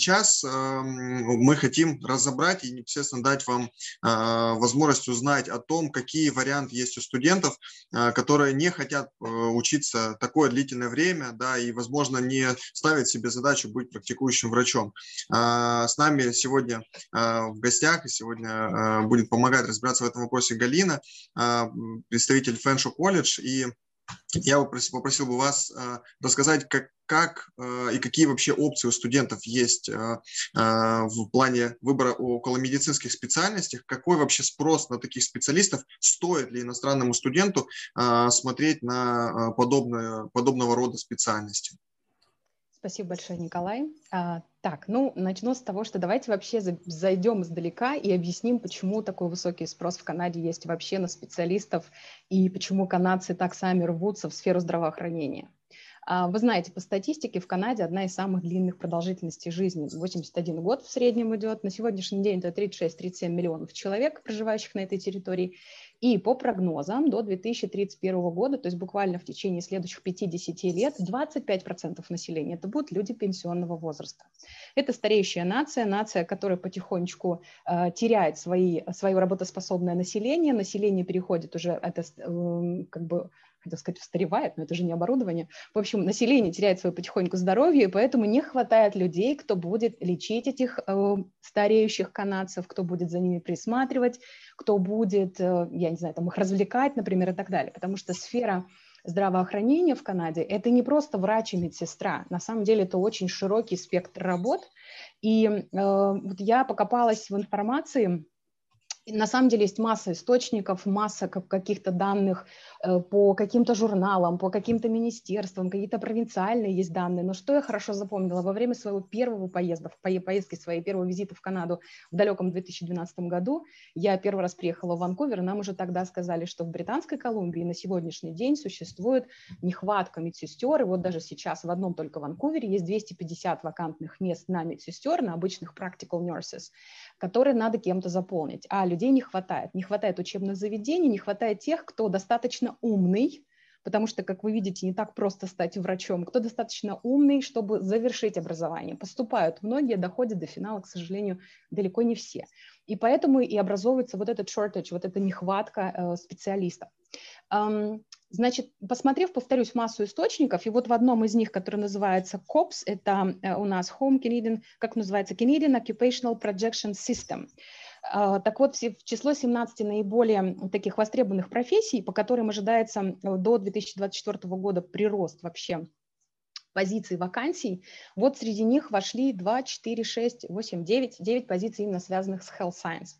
Сейчас э, мы хотим разобрать и непосредственно дать вам э, возможность узнать о том, какие варианты есть у студентов, э, которые не хотят э, учиться такое длительное время, да, и, возможно, не ставят себе задачу быть практикующим врачом. С нами сегодня в гостях, и сегодня будет помогать разбираться в этом вопросе Галина, представитель Фэншо колледж, и я попросил, попросил бы вас э, рассказать, как, как э, и какие вообще опции у студентов есть э, в плане выбора около медицинских специальностей, какой вообще спрос на таких специалистов, стоит ли иностранному студенту смотреть на подобное, подобного рода специальности. Спасибо большое, Николай. А, так, ну, начну с того, что давайте вообще зайдем издалека и объясним, почему такой высокий спрос в Канаде есть вообще на специалистов и почему канадцы так сами рвутся в сферу здравоохранения. А, вы знаете, по статистике в Канаде одна из самых длинных продолжительностей жизни. 81 год в среднем идет. На сегодняшний день это 36-37 миллионов человек, проживающих на этой территории. И по прогнозам до 2031 года, то есть буквально в течение следующих 50 лет, 25% населения это будут люди пенсионного возраста. Это стареющая нация, нация, которая потихонечку э, теряет свои, свое работоспособное население. Население переходит уже, это э, как бы хотел сказать, устаревает, но это же не оборудование. В общем, население теряет свое потихоньку здоровье, и поэтому не хватает людей, кто будет лечить этих э, стареющих канадцев, кто будет за ними присматривать, кто будет, э, я не знаю, там их развлекать, например, и так далее. Потому что сфера здравоохранения в Канаде – это не просто врач и медсестра. На самом деле это очень широкий спектр работ. И э, вот я покопалась в информации, на самом деле есть масса источников, масса каких-то данных по каким-то журналам, по каким-то министерствам, какие-то провинциальные есть данные. Но что я хорошо запомнила, во время своего первого поезда, поездки своей первого визита в Канаду в далеком 2012 году, я первый раз приехала в Ванкувер, нам уже тогда сказали, что в Британской Колумбии на сегодняшний день существует нехватка медсестер, и вот даже сейчас в одном только Ванкувере есть 250 вакантных мест на медсестер, на обычных practical nurses, которые надо кем-то заполнить. А людей не хватает. Не хватает учебных заведений, не хватает тех, кто достаточно умный, потому что, как вы видите, не так просто стать врачом, кто достаточно умный, чтобы завершить образование. Поступают многие, доходят до финала, к сожалению, далеко не все. И поэтому и образовывается вот этот shortage, вот эта нехватка э, специалистов. Um, Значит, посмотрев, повторюсь, массу источников, и вот в одном из них, который называется COPS, это э, у нас Home Canadian, как называется, Canadian Occupational Projection System. А, так вот, в число 17 наиболее таких востребованных профессий, по которым ожидается э, до 2024 года прирост вообще позиций вакансий, вот среди них вошли 2, 4, 6, 8, 9, 9 позиций именно связанных с health science.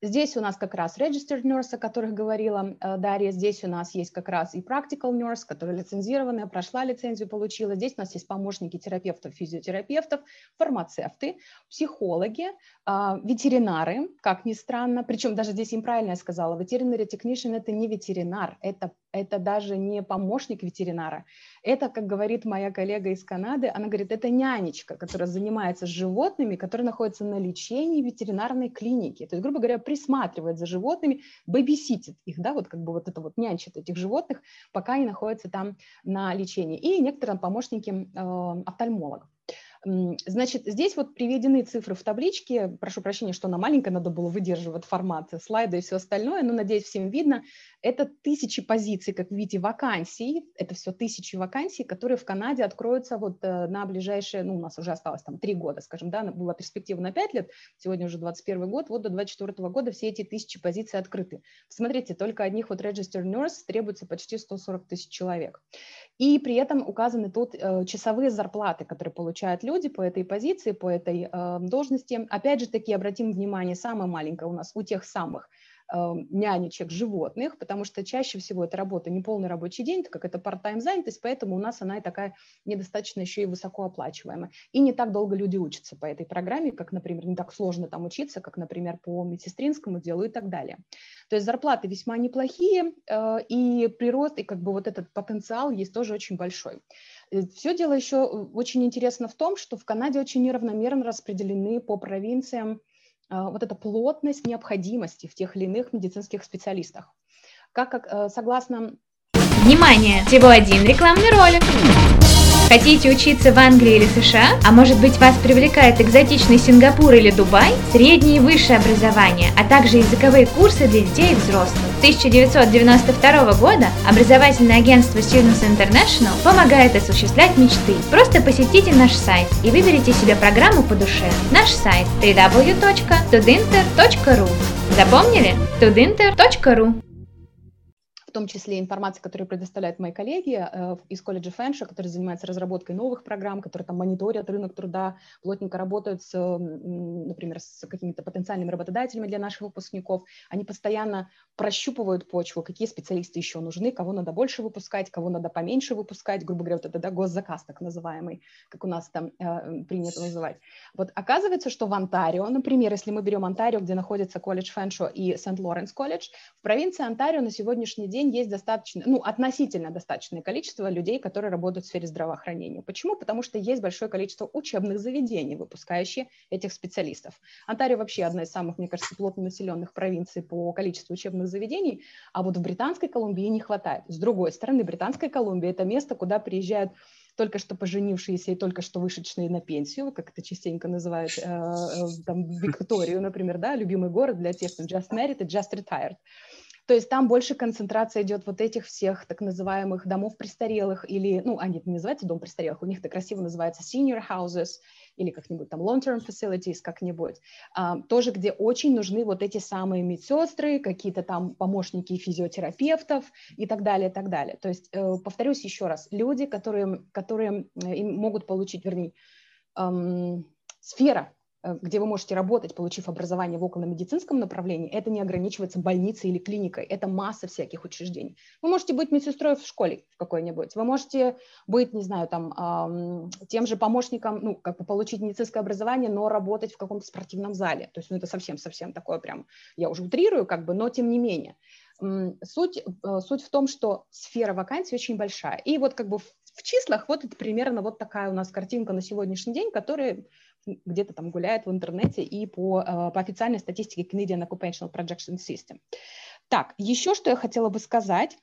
Здесь у нас как раз registered nurse, о которых говорила э, Дарья. Здесь у нас есть как раз и practical nurse, которая лицензированная, прошла лицензию, получила. Здесь у нас есть помощники терапевтов, физиотерапевтов, фармацевты, психологи, а, ветеринары, как ни странно. Причем даже здесь им правильно я сказала, ветеринary technician – это не ветеринар, это это даже не помощник ветеринара. Это, как говорит моя коллега из Канады, она говорит, это нянечка, которая занимается животными, которая находится на лечении в ветеринарной клинике. То есть, грубо говоря, присматривает за животными, бэбиситит их, да, вот как бы вот это вот нянчит этих животных, пока они находятся там на лечении. И некоторые помощники э, офтальмологов. Значит, здесь вот приведены цифры в табличке. Прошу прощения, что она маленькая, надо было выдерживать формат слайда и все остальное, но, надеюсь, всем видно. Это тысячи позиций, как видите, вакансий. Это все тысячи вакансий, которые в Канаде откроются вот э, на ближайшие, ну, у нас уже осталось там три года, скажем, да, была перспектива на пять лет, сегодня уже 21 год, вот до 24 года все эти тысячи позиций открыты. Смотрите, только одних вот registered nurse требуется почти 140 тысяч человек. И при этом указаны тут э, часовые зарплаты, которые получают люди по этой позиции, по этой э, должности. Опять же таки, обратим внимание, самое маленькое у нас у тех самых э, нянечек животных, потому что чаще всего это работа не полный рабочий день, так как это part-time занятость, поэтому у нас она и такая недостаточно еще и высокооплачиваемая. И не так долго люди учатся по этой программе, как, например, не так сложно там учиться, как, например, по медсестринскому делу и так далее. То есть зарплаты весьма неплохие, э, и прирост, и как бы вот этот потенциал есть тоже очень большой. Э, Все дело еще э, очень интересно в том, что в Канаде очень неравномерно распределены по провинциям вот эта плотность необходимости в тех или иных медицинских специалистах. как, как э, согласно... Внимание! Всего один рекламный ролик. Хотите учиться в Англии или США? А может быть вас привлекает экзотичный Сингапур или Дубай? Среднее и высшее образование, а также языковые курсы для детей и взрослых. С 1992 года образовательное агентство Students International помогает осуществлять мечты. Просто посетите наш сайт и выберите себе программу по душе. Наш сайт www.tudinter.ru Запомнили? tudinter.ru том числе информация, которую предоставляют мои коллеги э, из колледжа Фэнша, которые занимаются разработкой новых программ, которые там мониторят рынок труда, плотненько работают, с, например, с какими-то потенциальными работодателями для наших выпускников. Они постоянно прощупывают почву, какие специалисты еще нужны, кого надо больше выпускать, кого надо поменьше выпускать, грубо говоря, вот это да, госзаказ так называемый, как у нас там э, принято называть. Вот оказывается, что в Онтарио, например, если мы берем Онтарио, где находится колледж Фэншо и Сент-Лоренс колледж, в провинции Онтарио на сегодняшний день день есть достаточно, ну, относительно достаточное количество людей, которые работают в сфере здравоохранения. Почему? Потому что есть большое количество учебных заведений, выпускающих этих специалистов. Онтарио вообще одна из самых, мне кажется, плотно населенных провинций по количеству учебных заведений, а вот в Британской Колумбии не хватает. С другой стороны, Британская Колумбия – это место, куда приезжают только что поженившиеся и только что вышедшие на пенсию, как это частенько называют, э, э, там, Викторию, например, да, любимый город для тех, кто just married и just retired. То есть там больше концентрация идет вот этих всех так называемых домов престарелых или, ну, они не называются дом престарелых, у них это красиво называется senior houses или как-нибудь там long-term facilities как-нибудь, а, тоже где очень нужны вот эти самые медсестры, какие-то там помощники физиотерапевтов и так далее, и так далее. То есть, э, повторюсь еще раз, люди, которые, которые э, могут получить, вернее, эм, сфера где вы можете работать, получив образование в околомедицинском направлении, это не ограничивается больницей или клиникой, это масса всяких учреждений. Вы можете быть медсестрой в школе какой-нибудь, вы можете быть, не знаю, там, тем же помощником, ну, как бы получить медицинское образование, но работать в каком-то спортивном зале. То есть, ну, это совсем-совсем такое прям, я уже утрирую, как бы, но тем не менее. Суть, э, суть в том, что сфера вакансий очень большая. И вот как бы в числах вот это примерно вот такая у нас картинка на сегодняшний день, которая где-то там гуляет в интернете и по, э, по официальной статистике Canadian Occupational Projection System. Так, еще что я хотела бы сказать.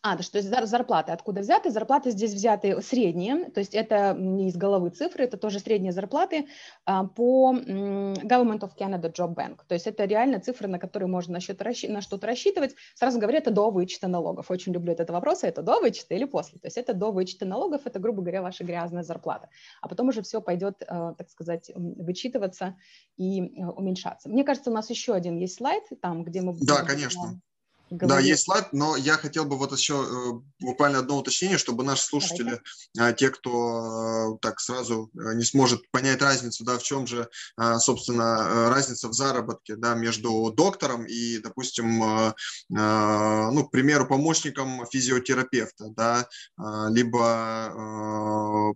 А, да, что зарплаты откуда взяты? Зарплаты здесь взяты средние, то есть это не из головы цифры, это тоже средние зарплаты а, по Government of Canada Job Bank. То есть это реально цифры, на которые можно на, счет, на что-то рассчитывать. Сразу говорю, это до вычета налогов. Очень люблю этот вопрос, это до вычета или после. То есть это до вычета налогов, это, грубо говоря, ваша грязная зарплата. А потом уже все пойдет, э, так сказать, вычитываться и э, уменьшаться. Мне кажется, у нас еще один есть слайд, там, где мы... Да, конечно. Говорит. Да, есть слайд, но я хотел бы вот еще э, буквально одно уточнение, чтобы наши слушатели, Давайте. те, кто э, так сразу э, не сможет понять разницу, да, в чем же, собственно, разница в заработке, да, между доктором и, допустим, ну, к примеру, помощником физиотерапевта, да, либо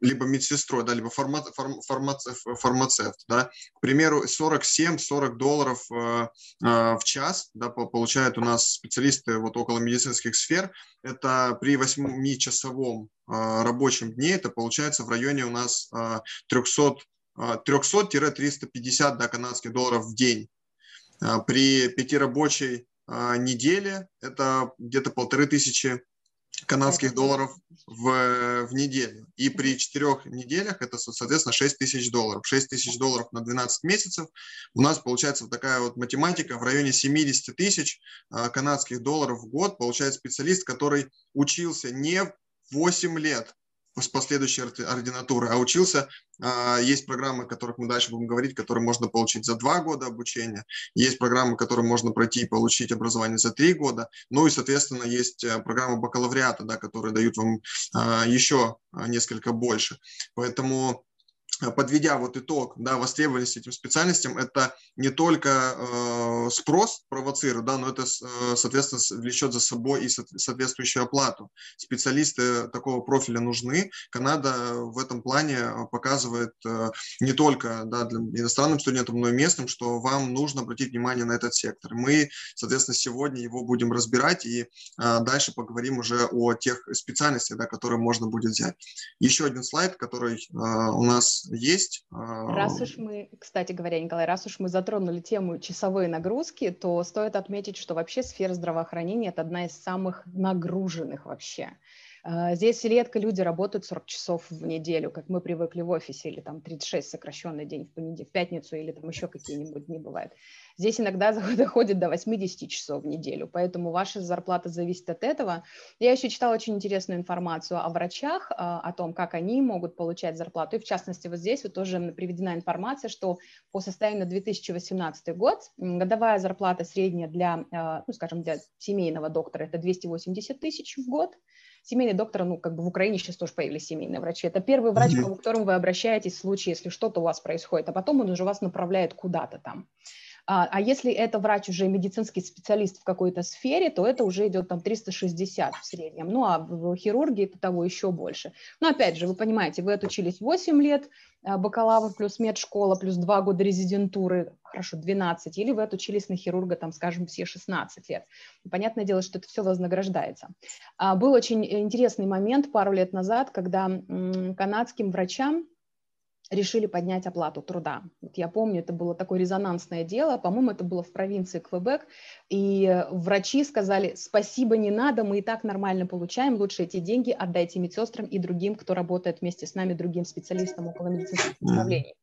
либо медсестрой, да, либо фарма, фарм, фармацевт, фармацевт, да, к примеру, 47-40 долларов э, э, в час, да, получают у нас специалисты вот около медицинских сфер, это при 8-часовом э, рабочем дне, это получается в районе у нас э, 300 300-350 да, канадских долларов в день. Э, при пятирабочей э, неделе это где-то полторы тысячи канадских долларов в, в неделю. И при четырех неделях это, соответственно, 6 тысяч долларов. 6 тысяч долларов на 12 месяцев. У нас получается вот такая вот математика. В районе 70 тысяч а, канадских долларов в год получает специалист, который учился не 8 лет, с последующей ординатуры, а учился, а, есть программы, о которых мы дальше будем говорить, которые можно получить за два года обучения, есть программы, которые можно пройти и получить образование за три года, ну и, соответственно, есть э, программы бакалавриата, да, которые дают вам а, еще несколько больше. Поэтому подведя вот итог да, востребованности этим специальностям, это не только э, спрос провоцирует, да, но это, э, соответственно, влечет за собой и соответствующую оплату. Специалисты такого профиля нужны. Канада в этом плане показывает э, не только да, для иностранным студентам, но и местным, что вам нужно обратить внимание на этот сектор. Мы, соответственно, сегодня его будем разбирать и э, дальше поговорим уже о тех специальностях, да, которые можно будет взять. Еще один слайд, который э, у нас есть. Раз уж мы, кстати говоря, Николай, раз уж мы затронули тему часовой нагрузки, то стоит отметить, что вообще сфера здравоохранения – это одна из самых нагруженных вообще. А, здесь редко люди работают 40 часов в неделю, как мы привыкли в офисе, или там 36 сокращенный день в понедельник, в пятницу, или там еще какие-нибудь дни бывают. Здесь иногда доходит до 80 часов в неделю, поэтому ваша зарплата зависит от этого. Я еще читала очень интересную информацию о врачах, а, о том, как они могут получать зарплату. И в частности, вот здесь вот тоже приведена информация, что по состоянию на 2018 год годовая зарплата средняя для, а, ну, скажем, для семейного доктора это 280 тысяч в год, семейный доктор, ну, как бы в Украине сейчас тоже появились семейные врачи. Это первый врач, mm-hmm. к которому вы обращаетесь в случае, если что-то у вас происходит, а потом он уже вас направляет куда-то там. А, а если это врач уже медицинский специалист в какой-то сфере, то это уже идет там 360 в среднем. Ну, а в хирургии это того еще больше. Но опять же, вы понимаете, вы отучились 8 лет, а, бакалавр плюс медшкола, плюс 2 года резидентуры, хорошо, 12, или вы отучились на хирурга, там, скажем, все 16 лет. Понятное дело, что это все вознаграждается. А, был очень интересный момент пару лет назад, когда канадским врачам решили поднять оплату труда. Вот я помню, это было такое резонансное дело, по-моему, это было в провинции Квебек, и врачи сказали, спасибо, не надо, мы и так нормально получаем, лучше эти деньги отдайте медсестрам и другим, кто работает вместе с нами, другим специалистам около медицинских направлений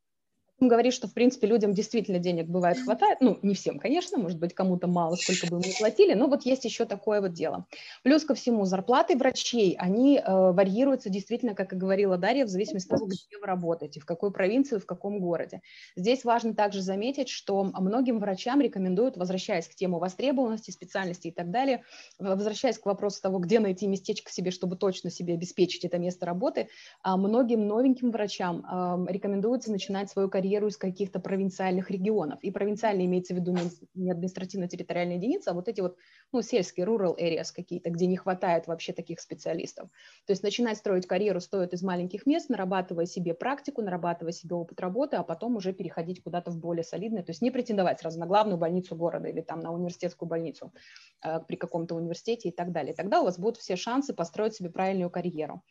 говорит, что, в принципе, людям действительно денег бывает хватает. Ну, не всем, конечно, может быть, кому-то мало, сколько бы мы платили, но вот есть еще такое вот дело. Плюс ко всему, зарплаты врачей, они э, варьируются действительно, как и говорила Дарья, в зависимости от того, где вы работаете, в какой провинции, в каком городе. Здесь важно также заметить, что многим врачам рекомендуют, возвращаясь к тему востребованности, специальности и так далее, возвращаясь к вопросу того, где найти местечко себе, чтобы точно себе обеспечить это место работы, а многим новеньким врачам э, рекомендуется начинать свою карьеру карьеру из каких-то провинциальных регионов. И провинциальные имеется в виду не административно-территориальная единица, а вот эти вот ну, сельские, rural areas какие-то, где не хватает вообще таких специалистов. То есть начинать строить карьеру стоит из маленьких мест, нарабатывая себе практику, нарабатывая себе опыт работы, а потом уже переходить куда-то в более солидное, то есть не претендовать сразу на главную больницу города или там на университетскую больницу э, при каком-то университете и так далее. Тогда у вас будут все шансы построить себе правильную карьеру.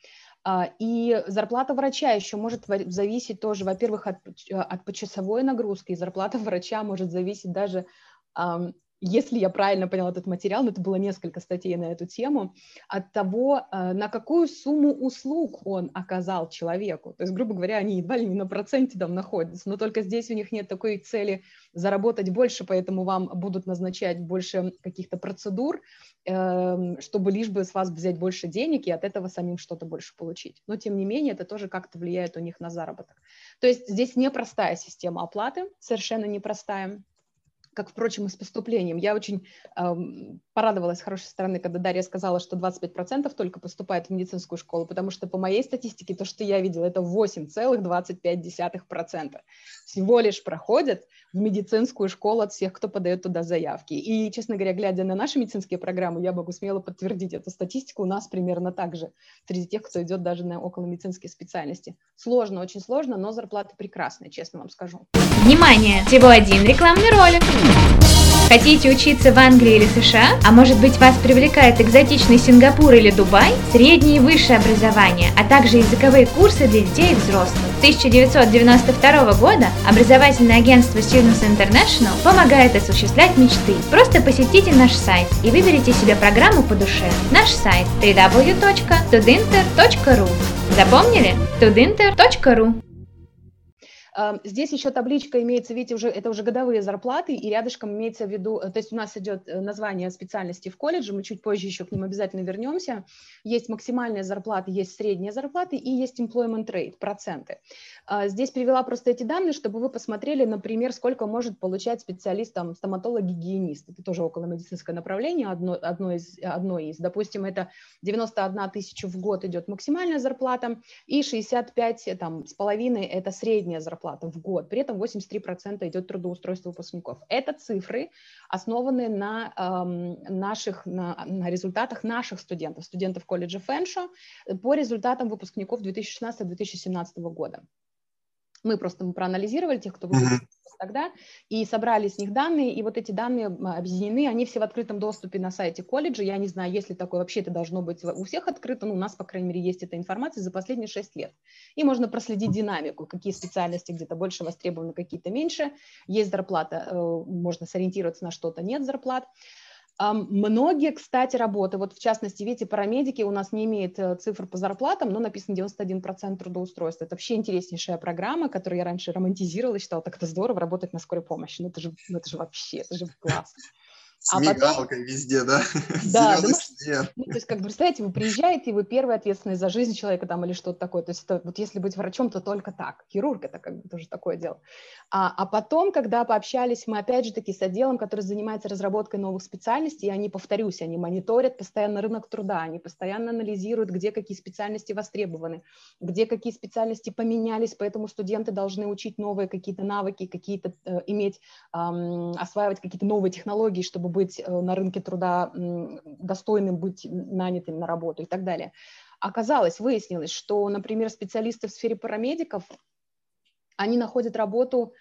А, и зарплата врача еще может зависеть тоже, во-первых, от, от почасовой нагрузки, и зарплата врача может зависеть даже если я правильно поняла этот материал, но это было несколько статей на эту тему, от того, э, на какую сумму услуг он оказал человеку. То есть, грубо говоря, они едва ли не на проценте там находятся, но только здесь у них нет такой цели заработать больше, поэтому вам будут назначать больше каких-то процедур, эм, чтобы лишь бы с вас взять больше денег и от этого самим что-то больше получить. Но, тем не менее, это тоже как-то влияет у них на заработок. То есть здесь непростая система оплаты, совершенно непростая как, впрочем, и с поступлением. Я очень эм, порадовалась с хорошей стороны, когда Дарья сказала, что 25% только поступает в медицинскую школу, потому что по моей статистике то, что я видела, это 8,25% всего лишь проходят в медицинскую школу от всех, кто подает туда заявки. И, честно говоря, глядя на наши медицинские программы, я могу смело подтвердить эту статистику. У нас примерно так же среди тех, кто идет даже на околомедицинские специальности. Сложно, очень сложно, но зарплаты прекрасные, честно вам скажу. Внимание! Всего один рекламный ролик. Хотите учиться в Англии или США? А может быть вас привлекает экзотичный Сингапур или Дубай? Среднее и высшее образование, а также языковые курсы для детей и взрослых. С 1992 года образовательное агентство Students International помогает осуществлять мечты. Просто посетите наш сайт и выберите себе программу по душе. Наш сайт www.tudinter.ru Запомнили? tudinter.ru Здесь еще табличка имеется, видите, уже это уже годовые зарплаты, и рядышком имеется в виду, э, то есть у нас идет э, название специальности в колледже, мы чуть позже еще к ним обязательно вернемся. Есть максимальная зарплата, есть средняя зарплата и есть employment rate, проценты. А, здесь привела просто эти данные, чтобы вы посмотрели, например, сколько может получать специалист, там, стоматолог-гигиенист. Это тоже около медицинское направление, одно, одно, из, одно из. Допустим, это 91 тысяча в год идет максимальная зарплата, и 65 там, с половиной это средняя зарплата в год, при этом 83% идет трудоустройство выпускников. Это цифры, основанные на, эм, наших, на, на результатах наших студентов, студентов колледжа Фэншо по результатам выпускников 2016-2017 года. Мы просто мы проанализировали тех, кто выпустил тогда, и собрали с них данные, и вот эти данные объединены, они все в открытом доступе на сайте колледжа. Я не знаю, если такое вообще это должно быть у всех открыто, но у нас, по крайней мере, есть эта информация за последние 6 лет. И можно проследить динамику, какие специальности где-то больше востребованы, какие-то меньше. Есть зарплата, э, можно сориентироваться на что-то, нет зарплат. Многие, кстати, работы, вот в частности, видите, парамедики у нас не имеют э, цифр по зарплатам, но написано 91% трудоустройства. Это вообще интереснейшая программа, которую я раньше романтизировала, считала, так это здорово работать на скорой помощи. Ну это же, ну, это же вообще, это же классно. С а мигалкой потом... везде, да? Да, да ну, ну, то есть, как бы, представляете, вы приезжаете, и вы первый ответственный за жизнь человека там или что-то такое. То есть, это, вот если быть врачом, то только так. Хирург – это как бы тоже такое дело. А, а потом, когда пообщались мы, опять же таки, с отделом, который занимается разработкой новых специальностей, и они, повторюсь, они мониторят постоянно рынок труда, они постоянно анализируют, где какие специальности востребованы, где какие специальности поменялись, поэтому студенты должны учить новые какие-то навыки, какие-то э, иметь, эм, осваивать какие-то новые технологии, чтобы быть э, на рынке труда достойным быть нанятым на работу и так далее. Оказалось, выяснилось, что, например, специалисты в сфере парамедиков, они находят работу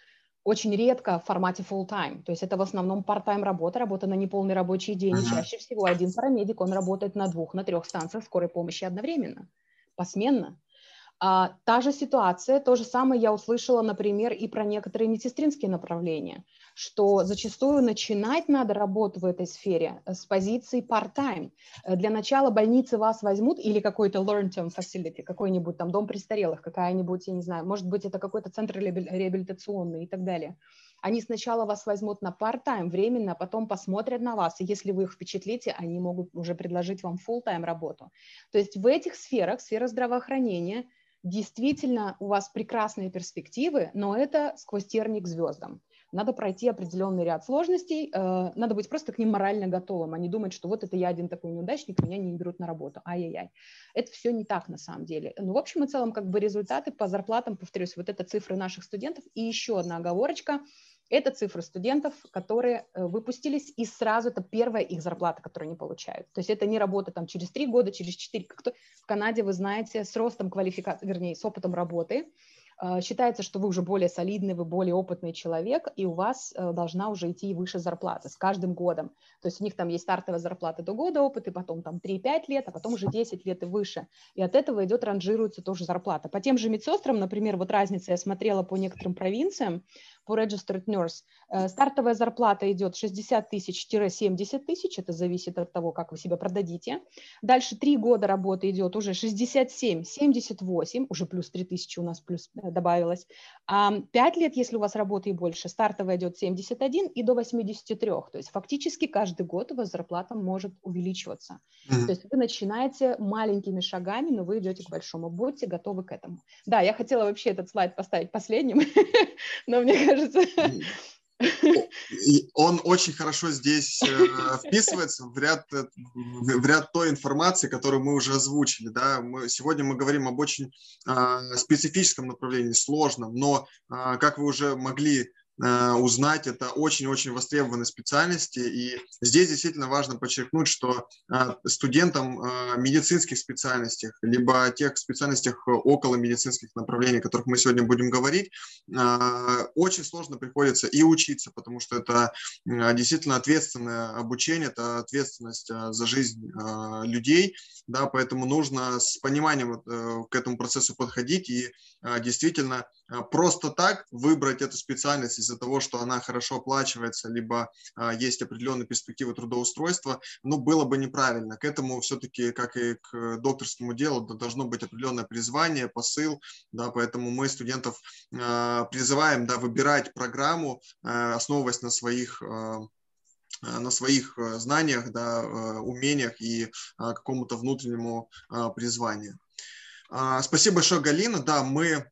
очень редко в формате full-time, то есть это в основном part-time работа, работа на неполный рабочий день, и чаще всего один парамедик, он работает на двух, на трех станциях скорой помощи одновременно, посменно. А, та же ситуация, то же самое я услышала, например, и про некоторые медсестринские направления, что зачастую начинать надо работу в этой сфере с позиции part-time. Э, для начала больницы вас возьмут или какой-то learn-term facility, какой-нибудь там дом престарелых, какая-нибудь, я не знаю, может быть, это какой-то центр реабилитационный и так далее. Они сначала вас возьмут на part-time временно, а потом посмотрят на вас, и если вы их впечатлите, они могут уже предложить вам full-time работу. То есть в этих сферах, сфера здравоохранения – действительно у вас прекрасные перспективы, но это сквозь терник к звездам. Надо пройти определенный ряд сложностей, э, надо быть просто к ним морально готовым, а не думать, что вот это я один такой неудачник, меня не берут на работу, ай-яй-яй. Это все не так на самом деле. Ну, в общем и целом, как бы результаты по зарплатам, повторюсь, вот это цифры наших студентов. И еще одна оговорочка – это цифры студентов, которые э, выпустились, и сразу это первая их зарплата, которую они получают. То есть это не работа там через три года, через четыре. Как в Канаде, вы знаете, с ростом квалификации, вернее, с опытом работы, Э, считается, что вы уже более солидный, вы более опытный человек, и у вас э, должна уже идти выше зарплата с каждым годом. То есть у них там есть стартовая зарплата до года опыта, потом там 3-5 лет, а потом уже 10 лет и выше. И от этого идет, ранжируется тоже зарплата. По тем же медсестрам, например, вот разница, я смотрела по некоторым провинциям, по registered nurse, э, стартовая зарплата идет 60 тысяч-70 тысяч, это зависит от того, как вы себя продадите. Дальше 3 года работы идет уже 67-78, уже плюс 3 тысячи у нас плюс добавилось. А 5 лет, если у вас работы и больше, стартовая идет 71 и до 83. То есть фактически каждый год у вас зарплата может увеличиваться. Mm-hmm. То есть вы начинаете маленькими шагами, но вы идете к большому. Будьте готовы к этому. Да, я хотела вообще этот слайд поставить последним, но мне кажется... он очень хорошо здесь э, вписывается в ряд, э, в ряд той информации, которую мы уже озвучили. Да? Мы, сегодня мы говорим об очень э, специфическом направлении, сложном, но, э, как вы уже могли узнать. Это очень-очень востребованные специальности. И здесь действительно важно подчеркнуть, что э, студентам э, медицинских специальностей, либо тех специальностях около медицинских направлений, о которых мы сегодня будем говорить, очень сложно приходится и учиться, потому что это действительно ответственное обучение, это ответственность за жизнь людей, да, поэтому нужно с пониманием к этому процессу подходить и действительно просто так выбрать эту специальность из-за того, что она хорошо оплачивается, либо а, есть определенные перспективы трудоустройства, ну, было бы неправильно. К этому все-таки, как и к докторскому делу, должно быть определенное призвание, посыл, да, поэтому мы студентов а, призываем, да, выбирать программу, а, основываясь на своих на своих знаниях, да, умениях и какому-то внутреннему призванию. Спасибо большое, Галина. Да, мы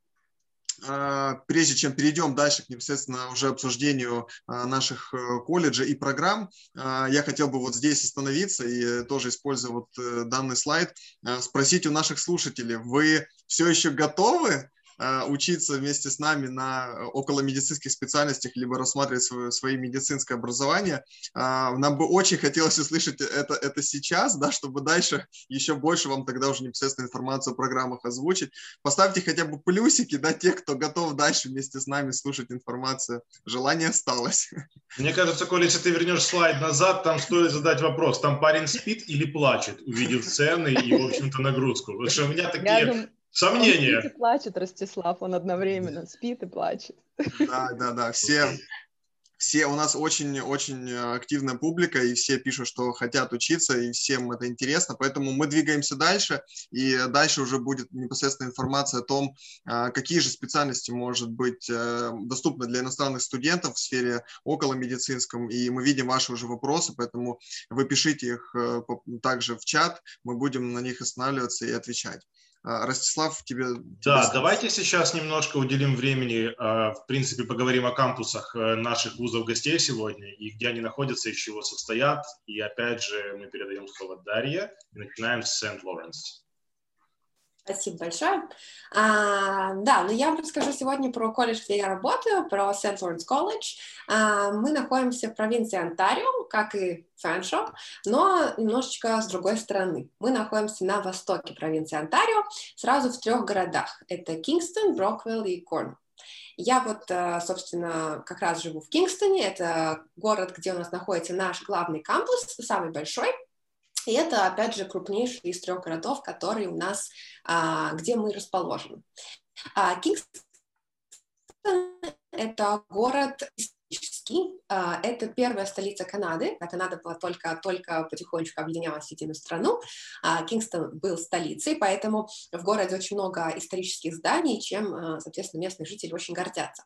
а, прежде чем перейдем дальше к непосредственно уже обсуждению а, наших э, колледжей и программ, а, я хотел бы вот здесь остановиться и тоже используя вот э, данный слайд, спросить у наших слушателей, вы все еще готовы учиться вместе с нами на около медицинских специальностях, либо рассматривать свое, свои медицинское образование. Нам бы очень хотелось услышать это, это сейчас, да, чтобы дальше еще больше вам тогда уже непосредственно информацию о программах озвучить. Поставьте хотя бы плюсики, да, те, кто готов дальше вместе с нами слушать информацию. Желание осталось. Мне кажется, Коля, если ты вернешь слайд назад, там стоит задать вопрос, там парень спит или плачет, увидев цены и, в общем-то, нагрузку. Потому что у меня такие. Сомнения. Он спит и плачет, Ростислав, он одновременно спит и плачет. Да, да, да, все все, у нас очень-очень активная публика, и все пишут, что хотят учиться, и всем это интересно, поэтому мы двигаемся дальше, и дальше уже будет непосредственно информация о том, а, какие же специальности может быть э, доступны для иностранных студентов в сфере около медицинском, и мы видим ваши уже вопросы, поэтому вы пишите их э, также в чат, мы будем на них останавливаться и отвечать. А, Ростислав, тебе... Да, давайте сейчас немножко уделим времени, а, в принципе, поговорим о кампусах э, наших вузов гостей сегодня и где они находятся, из чего состоят. И опять же мы передаем слово Дарье и начинаем с Сент-Лоренс. Спасибо большое. А, да, ну я расскажу сегодня про колледж, где я работаю, про St. Lawrence College. А, мы находимся в провинции Онтарио, как и Фэншоп, но немножечко с другой стороны. Мы находимся на востоке провинции Онтарио, сразу в трех городах. Это Кингстон, Броквилл и Корн. Я вот, э, собственно, как раз живу в Кингстоне. Это город, где у нас находится наш главный кампус, самый большой. И это, опять же, крупнейший из трех городов, которые у нас, а, где мы расположены. А, Кингстон – это город исторический. А, это первая столица Канады. Канада была только, только потихонечку объединялась в единую страну. А, Кингстон был столицей, поэтому в городе очень много исторических зданий, чем, а, соответственно, местные жители очень гордятся.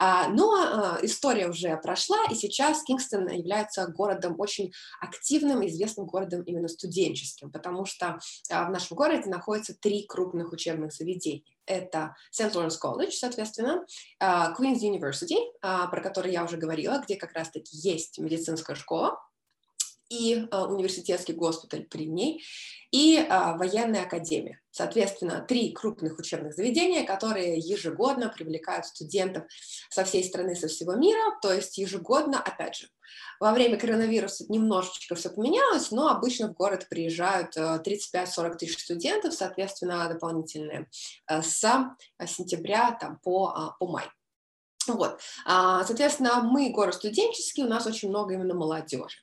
Но история уже прошла, и сейчас Кингстон является городом очень активным, известным городом именно студенческим, потому что в нашем городе находится три крупных учебных заведения это St. Lawrence College, соответственно, Queen's University, про который я уже говорила, где как раз-таки есть медицинская школа, и э, университетский госпиталь при ней, и э, военная академия. Соответственно, три крупных учебных заведения, которые ежегодно привлекают студентов со всей страны, со всего мира, то есть ежегодно, опять же, во время коронавируса немножечко все поменялось, но обычно в город приезжают 35-40 э, тысяч студентов, соответственно, дополнительные э, с сентября там, по, по май. Вот. А, соответственно, мы город студенческий, у нас очень много именно молодежи.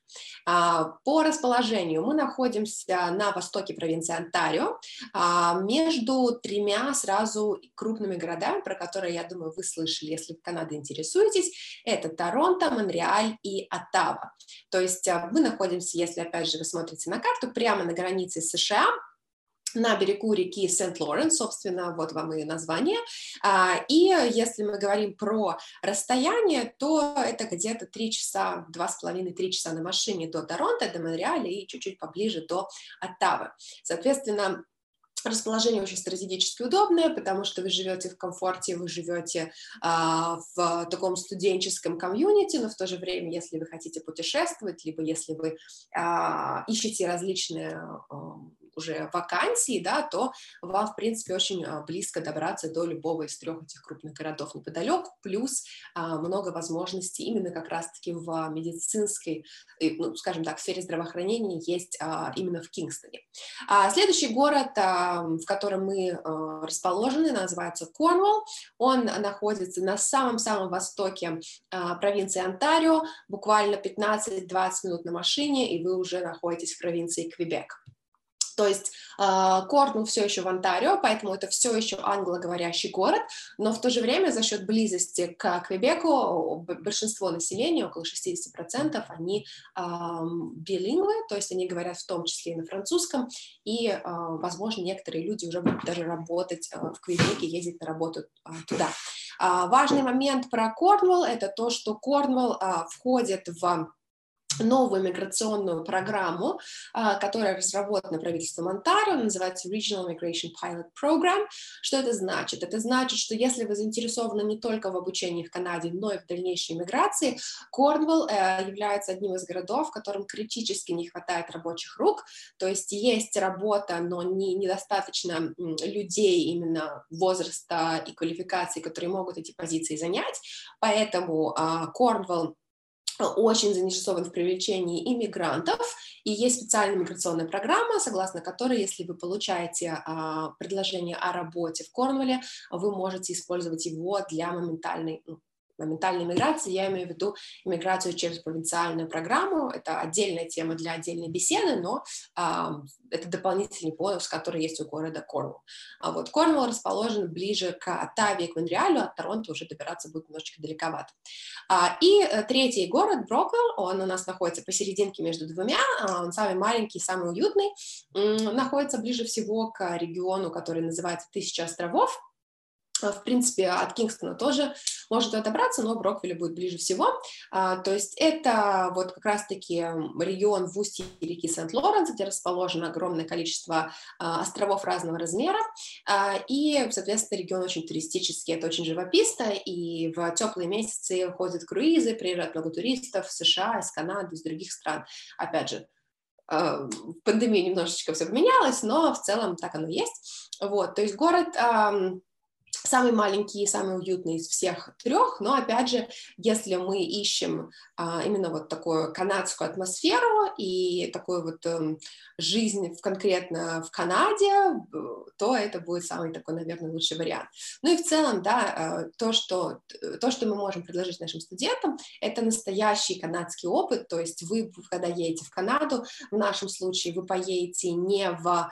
А, по расположению мы находимся на востоке провинции Онтарио, а, между тремя сразу крупными городами, про которые, я думаю, вы слышали, если вы Канадой интересуетесь. Это Торонто, Монреаль и Оттава. То есть мы находимся, если, опять же, вы смотрите на карту, прямо на границе США, на берегу реки Сент-Лоренс, собственно, вот вам и название. А, и если мы говорим про расстояние, то это где-то 3 часа, 2,5-3 часа на машине до Торонто, до Монреаля и чуть-чуть поближе до Оттавы. Соответственно, Расположение очень стратегически удобное, потому что вы живете в комфорте, вы живете а, в таком студенческом комьюнити, но в то же время, если вы хотите путешествовать, либо если вы а, ищете различные а, уже вакансии, да, то вам, в принципе, очень а, близко добраться до любого из трех этих крупных городов неподалеку, плюс а, много возможностей именно как раз-таки в медицинской, ну, скажем так, сфере здравоохранения есть а, именно в Кингстоне. Следующий город, в котором мы расположены, называется Корнуолл. Он находится на самом-самом востоке провинции Онтарио, буквально 15-20 минут на машине, и вы уже находитесь в провинции Квебек. То есть а, Корнул все еще в Онтарио, поэтому это все еще англоговорящий город, но в то же время за счет близости к Квебеку большинство населения, около 60%, они билингвы, то есть они говорят в том числе и на французском, и, а, возможно, некоторые люди уже будут даже работать а, в Квебеке, ездить на работу туда. Важный момент про Корнуолл – это то, что Корнуолл входит в новую миграционную программу, а, которая разработана правительством Онтарио, называется Regional Migration Pilot Program. Что это значит? Это значит, что если вы заинтересованы не только в обучении в Канаде, но и в дальнейшей миграции, Корнвелл э, является одним из городов, в котором критически не хватает рабочих рук, то есть есть работа, но не, недостаточно людей именно возраста и квалификации, которые могут эти позиции занять, поэтому Корнвелл очень заинтересован в привлечении иммигрантов, и есть специальная миграционная программа, согласно которой, если вы получаете а, предложение о работе в Корнвалле, вы можете использовать его для моментальной ну, моментальной миграции, я имею в виду иммиграцию через провинциальную программу, это отдельная тема для отдельной беседы, но а, это дополнительный бонус, который есть у города Корнуолл. А вот Корнуолл расположен ближе к Оттаве и к Монреалю, от Торонто уже добираться будет немножечко далековато. А, и э, третий город, Броквелл, он у нас находится посерединке между двумя, а, он самый маленький, самый уютный, находится ближе всего к региону, который называется Тысяча островов, в принципе, от Кингстона тоже может туда добраться, но Броквилле будет ближе всего. А, то есть это вот как раз-таки регион в устье реки Сент-Лоренс, где расположено огромное количество а, островов разного размера. А, и, соответственно, регион очень туристический, это очень живописно, и в теплые месяцы ходят круизы, приезжают много туристов с США, из Канады, из других стран. Опять же, в пандемии немножечко все поменялось, но в целом так оно есть. Вот, то есть город самый маленький и самый уютный из всех трех, но опять же, если мы ищем а, именно вот такую канадскую атмосферу и такую вот э, жизнь в, конкретно в Канаде, то это будет самый такой, наверное, лучший вариант. Ну и в целом, да, э, то, что, то, что мы можем предложить нашим студентам, это настоящий канадский опыт, то есть вы, когда едете в Канаду, в нашем случае вы поедете не в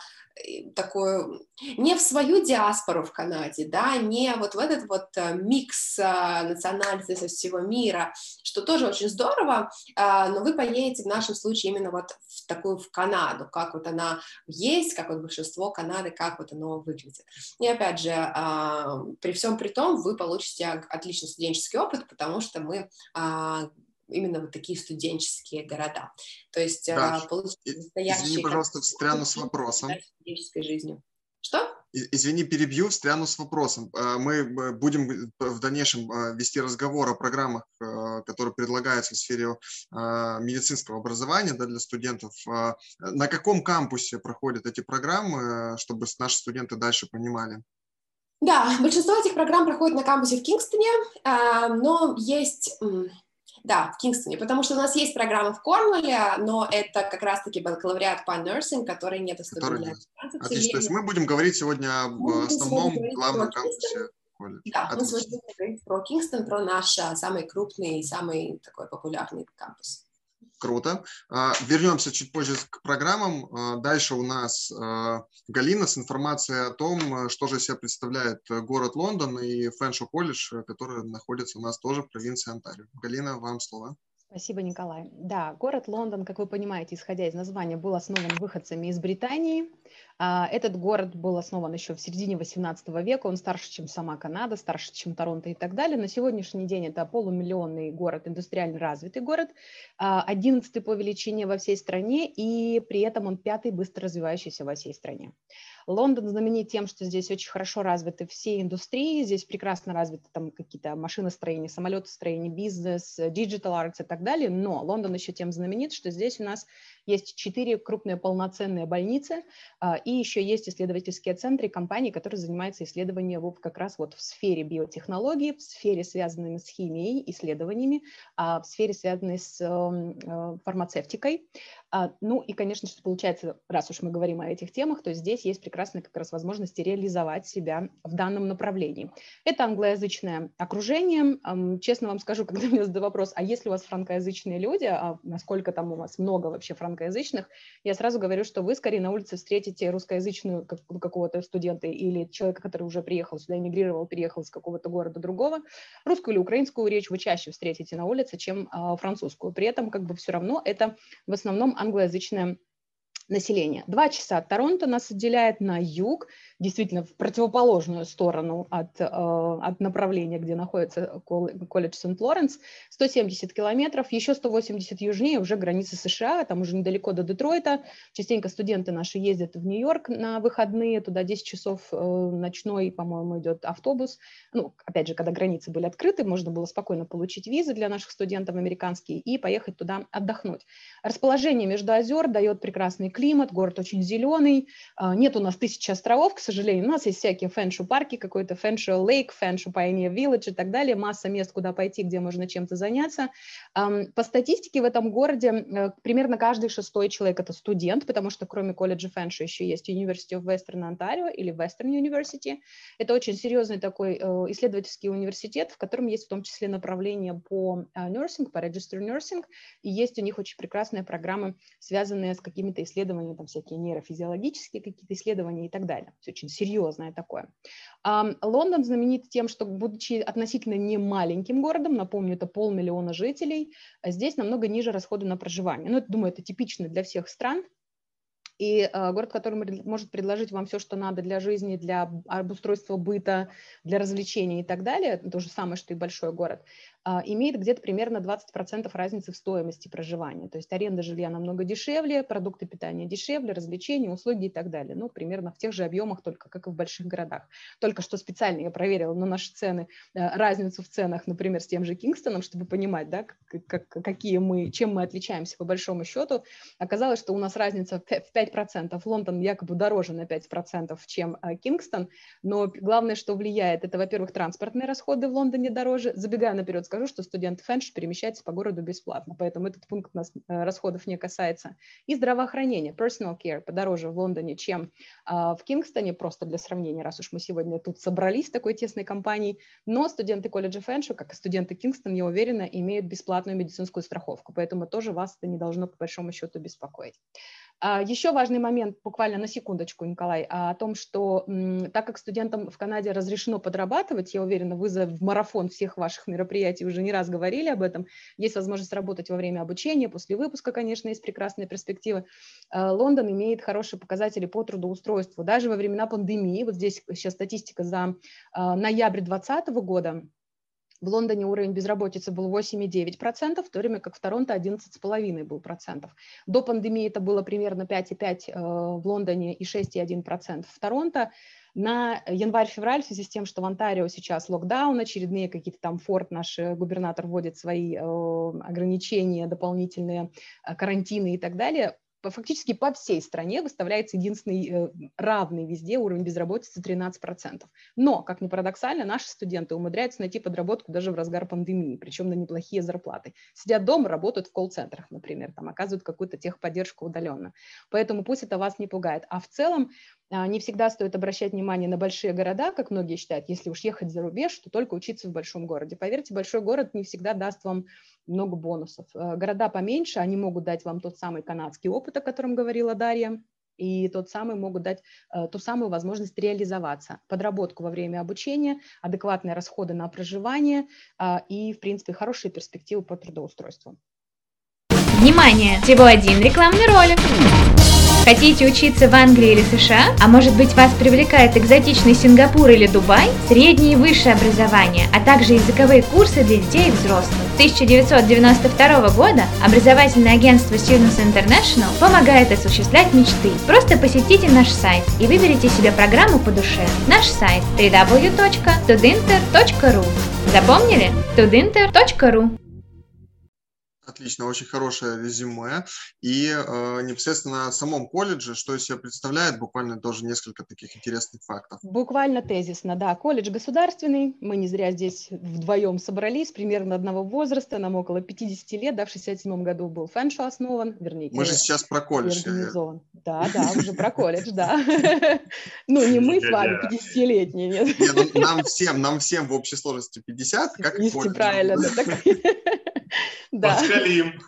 такую, не в свою диаспору в Канаде, да, не вот в этот вот э, микс э, национальностей со всего мира, что тоже очень здорово, а, но вы поедете в нашем случае именно вот в такую в Канаду, как вот она есть, как вот большинство Канады, как вот оно выглядит. И опять же, а, при всем при том, вы получите отличный студенческий опыт, потому что мы а, именно вот такие студенческие города. То есть да. получить настоящие... Извини, пожалуйста, встряну с вопросом. Студенческой жизнью. Что? Извини, перебью, встряну с вопросом. А, мы будем в дальнейшем а, вести разговор о программах, а, которые предлагаются в сфере медицинского образования да, для студентов. На каком кампусе проходят эти программы, чтобы наши студенты дальше понимали? Да, большинство этих программ проходит на кампусе в Кингстоне, но есть да, в Кингстоне, потому что у нас есть программа в Корнуолле, но это как раз-таки бакалавриат по nursing, который недоступен для Отлично, то есть мы будем говорить сегодня об мы основном главном кампусе. Да, Отлично. мы сегодня говорить про Кингстон, про наш а, самый крупный и самый такой популярный кампус. Круто. А, вернемся чуть позже к программам. А, дальше у нас а, Галина с информацией о том, что же себя представляет город Лондон и Фэншо колледж, который находится у нас тоже в провинции Онтарио. Галина, вам слово. Спасибо, Николай. Да, город Лондон, как вы понимаете, исходя из названия, был основан выходцами из Британии. Этот город был основан еще в середине 18 века, он старше, чем сама Канада, старше, чем Торонто и так далее. На сегодняшний день это полумиллионный город, индустриально развитый город, одиннадцатый по величине во всей стране, и при этом он пятый быстро развивающийся во всей стране. Лондон знаменит тем, что здесь очень хорошо развиты все индустрии, здесь прекрасно развиты там какие-то машиностроения, самолетостроение, бизнес, digital arts и так далее, но Лондон еще тем знаменит, что здесь у нас есть четыре крупные полноценные больницы, а, и еще есть исследовательские центры компании, которые занимаются исследованием как раз вот в сфере биотехнологий, в сфере, связанной с химией, исследованиями, а, в сфере, связанной с эм, э, фармацевтикой. А, ну и, конечно, что получается, раз уж мы говорим о этих темах, то здесь есть прекрасная как раз возможность реализовать себя в данном направлении. Это англоязычное окружение. Честно вам скажу, когда мне задают вопрос, а если у вас франкоязычные люди, а насколько там у вас много вообще франкоязычных, я сразу говорю, что вы скорее на улице встретите русскоязычную какого-то студента или человека, который уже приехал сюда, эмигрировал, переехал из какого-то города другого. Русскую или украинскую речь вы чаще встретите на улице, чем а, французскую. При этом как бы все равно это в основном англоязычное населения. Два часа от Торонто нас отделяет на юг, действительно в противоположную сторону от, э, от направления, где находится колледж Сент-Лоренс, 170 километров, еще 180 южнее уже граница США, там уже недалеко до Детройта. Частенько студенты наши ездят в Нью-Йорк на выходные, туда 10 часов э, ночной, по-моему, идет автобус. Ну, опять же, когда границы были открыты, можно было спокойно получить визы для наших студентов американские и поехать туда отдохнуть. Расположение между озер дает прекрасный город очень зеленый, э, нет у нас тысячи островов, к сожалению. У нас есть всякие фэншу парки, какой-то фэншу лейк, фэншу Pioneer Village и так далее, масса мест, куда пойти, где можно чем-то заняться. По статистике в этом городе э, примерно каждый шестой человек – это студент, потому что кроме колледжа фэншу еще есть University of Western Ontario или Western University. Это очень серьезный такой э, исследовательский университет, в котором есть в том числе направление по nursing, по register nursing, и есть у них очень прекрасные программы, связанные с какими-то исследованиями, там всякие нейрофизиологические какие-то исследования и так далее. Все очень серьезное такое. Лондон знаменит тем, что, будучи относительно не маленьким городом, напомню, это полмиллиона жителей, здесь намного ниже расходы на проживание. Ну, думаю, это типично для всех стран, и э, город, который может предложить вам все, что надо для жизни, для обустройства быта, для развлечений и так далее, то же самое, что и большой город, а, имеет где-то примерно 20% разницы в стоимости проживания. То есть аренда жилья намного дешевле, продукты питания дешевле, развлечения, услуги и так далее. Ну, примерно в тех же объемах, только как и в больших городах. Только что специально я проверила на наши цены, э, разницу в ценах, например, с тем же Кингстоном, чтобы понимать, да, как, какие мы, чем мы отличаемся по большому счету. Оказалось, что у нас разница в 5%. Лондон якобы дороже на 5%, чем э, Кингстон, но главное, что влияет, это, во-первых, транспортные расходы в Лондоне дороже. Забегая наперед, скажу, что студент фэнш перемещается по городу бесплатно, поэтому этот пункт нас э, расходов не касается. И здравоохранение, personal care подороже в Лондоне, чем а, в Кингстоне, просто для сравнения, раз уж мы сегодня тут собрались в такой тесной компании, но студенты колледжа фэншу, как и студенты Кингстона, я уверена, имеют бесплатную медицинскую страховку, поэтому тоже вас это не должно по большому счету беспокоить. А, Еще важный момент, буквально на секундочку, Николай, а, о том, что так как студентам в Канаде разрешено подрабатывать, я уверена, вы за в марафон всех ваших мероприятий уже не раз говорили об этом, есть возможность работать во время обучения, после выпуска, конечно, есть прекрасные перспективы. А, Лондон имеет хорошие показатели по трудоустройству, даже во времена пандемии, вот здесь сейчас статистика за ноябрь 2020 года, в Лондоне уровень безработицы был 8,9%, в то время как в Торонто 11,5% был процентов. До пандемии это было примерно 5,5% э, в Лондоне и 6,1% в Торонто. На январь-февраль в связи с тем, что в Онтарио сейчас локдаун, очередные какие-то там форт, наш э, губернатор вводит свои э, ограничения, дополнительные карантины и так далее, фактически по всей стране выставляется единственный э, равный везде уровень безработицы 13%. Но, как ни парадоксально, наши студенты умудряются найти подработку даже в разгар пандемии, причем на неплохие зарплаты. Сидят дома, работают в колл-центрах, например, там оказывают какую-то техподдержку удаленно. Поэтому пусть это вас не пугает. А в целом не всегда стоит обращать внимание на большие города, как многие считают, если уж ехать за рубеж, то только учиться в большом городе. Поверьте, большой город не всегда даст вам много бонусов. Э, города поменьше, они могут дать вам тот самый канадский опыт, о котором говорила Дарья, и тот самый могут дать э, ту самую возможность реализоваться, подработку во время обучения, адекватные расходы на проживание э, и, в принципе, хорошие перспективы по трудоустройству. Внимание! Всего один рекламный ролик. Хотите учиться в Англии или США? А может быть вас привлекает экзотичный Сингапур или Дубай? Среднее и высшее образование, а также языковые курсы для детей и взрослых. С 1992 года образовательное агентство Students International помогает осуществлять мечты. Просто посетите наш сайт и выберите себе программу по душе. Наш сайт www.tudinter.ru Запомнили? tudinter.ru Отлично, очень хорошее резюме. И э, непосредственно о самом колледже, что из себя представляет, буквально тоже несколько таких интересных фактов. Буквально тезисно, да. Колледж государственный, мы не зря здесь вдвоем собрались, примерно одного возраста, нам около 50 лет, да, в 67 году был Фэншу основан, вернее. Мы же сейчас про колледж. Организован. Да, да, уже про колледж, да. Ну, не мы с вами, 50-летние, нет. Ну, нам всем, нам всем в общей сложности 50, как и правильно, да. Да. Подхалим.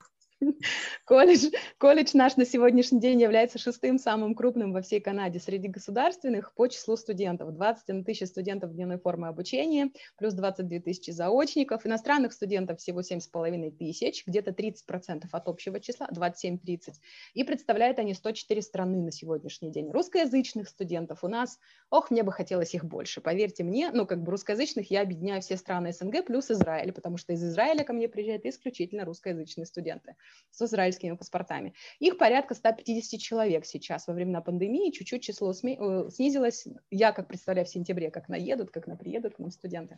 Колледж, колледж наш на сегодняшний день является шестым самым крупным во всей Канаде среди государственных по числу студентов. 21 тысяча студентов дневной формы обучения, плюс 22 тысячи заочников. Иностранных студентов всего 7,5 тысяч, где-то 30% от общего числа, 27-30. И представляют они 104 страны на сегодняшний день. Русскоязычных студентов у нас, ох, мне бы хотелось их больше, поверьте мне, ну, как бы русскоязычных я объединяю все страны СНГ плюс Израиль, потому что из Израиля ко мне приезжают исключительно русскоязычные студенты с израильскими паспортами. Их порядка 150 человек сейчас во времена пандемии, чуть-чуть число э, снизилось. Я как представляю в сентябре, как наедут, как на приедут к нам студенты.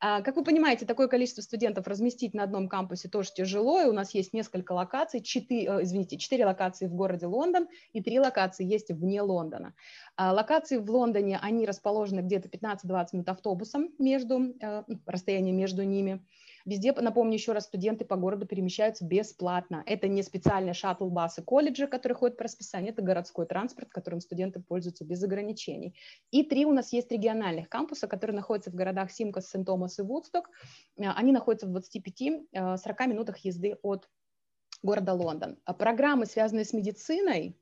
А, как вы понимаете, такое количество студентов разместить на одном кампусе тоже тяжело, и у нас есть несколько локаций, 4, э, извините, 4 локации в городе Лондон и 3 локации есть вне Лондона. А, локации в Лондоне, они расположены где-то 15-20 минут автобусом между, э, расстояние между ними. Везде, напомню еще раз, студенты по городу перемещаются бесплатно. Это не специальные шаттл-басы колледжа, которые ходят по расписанию, это городской транспорт, которым студенты пользуются без ограничений. И три у нас есть региональных кампуса, которые находятся в городах Симкас, Сент-Томас и Вудсток. Э, они находятся в 25-40 э, минутах езды от города Лондон. А программы, связанные с медициной,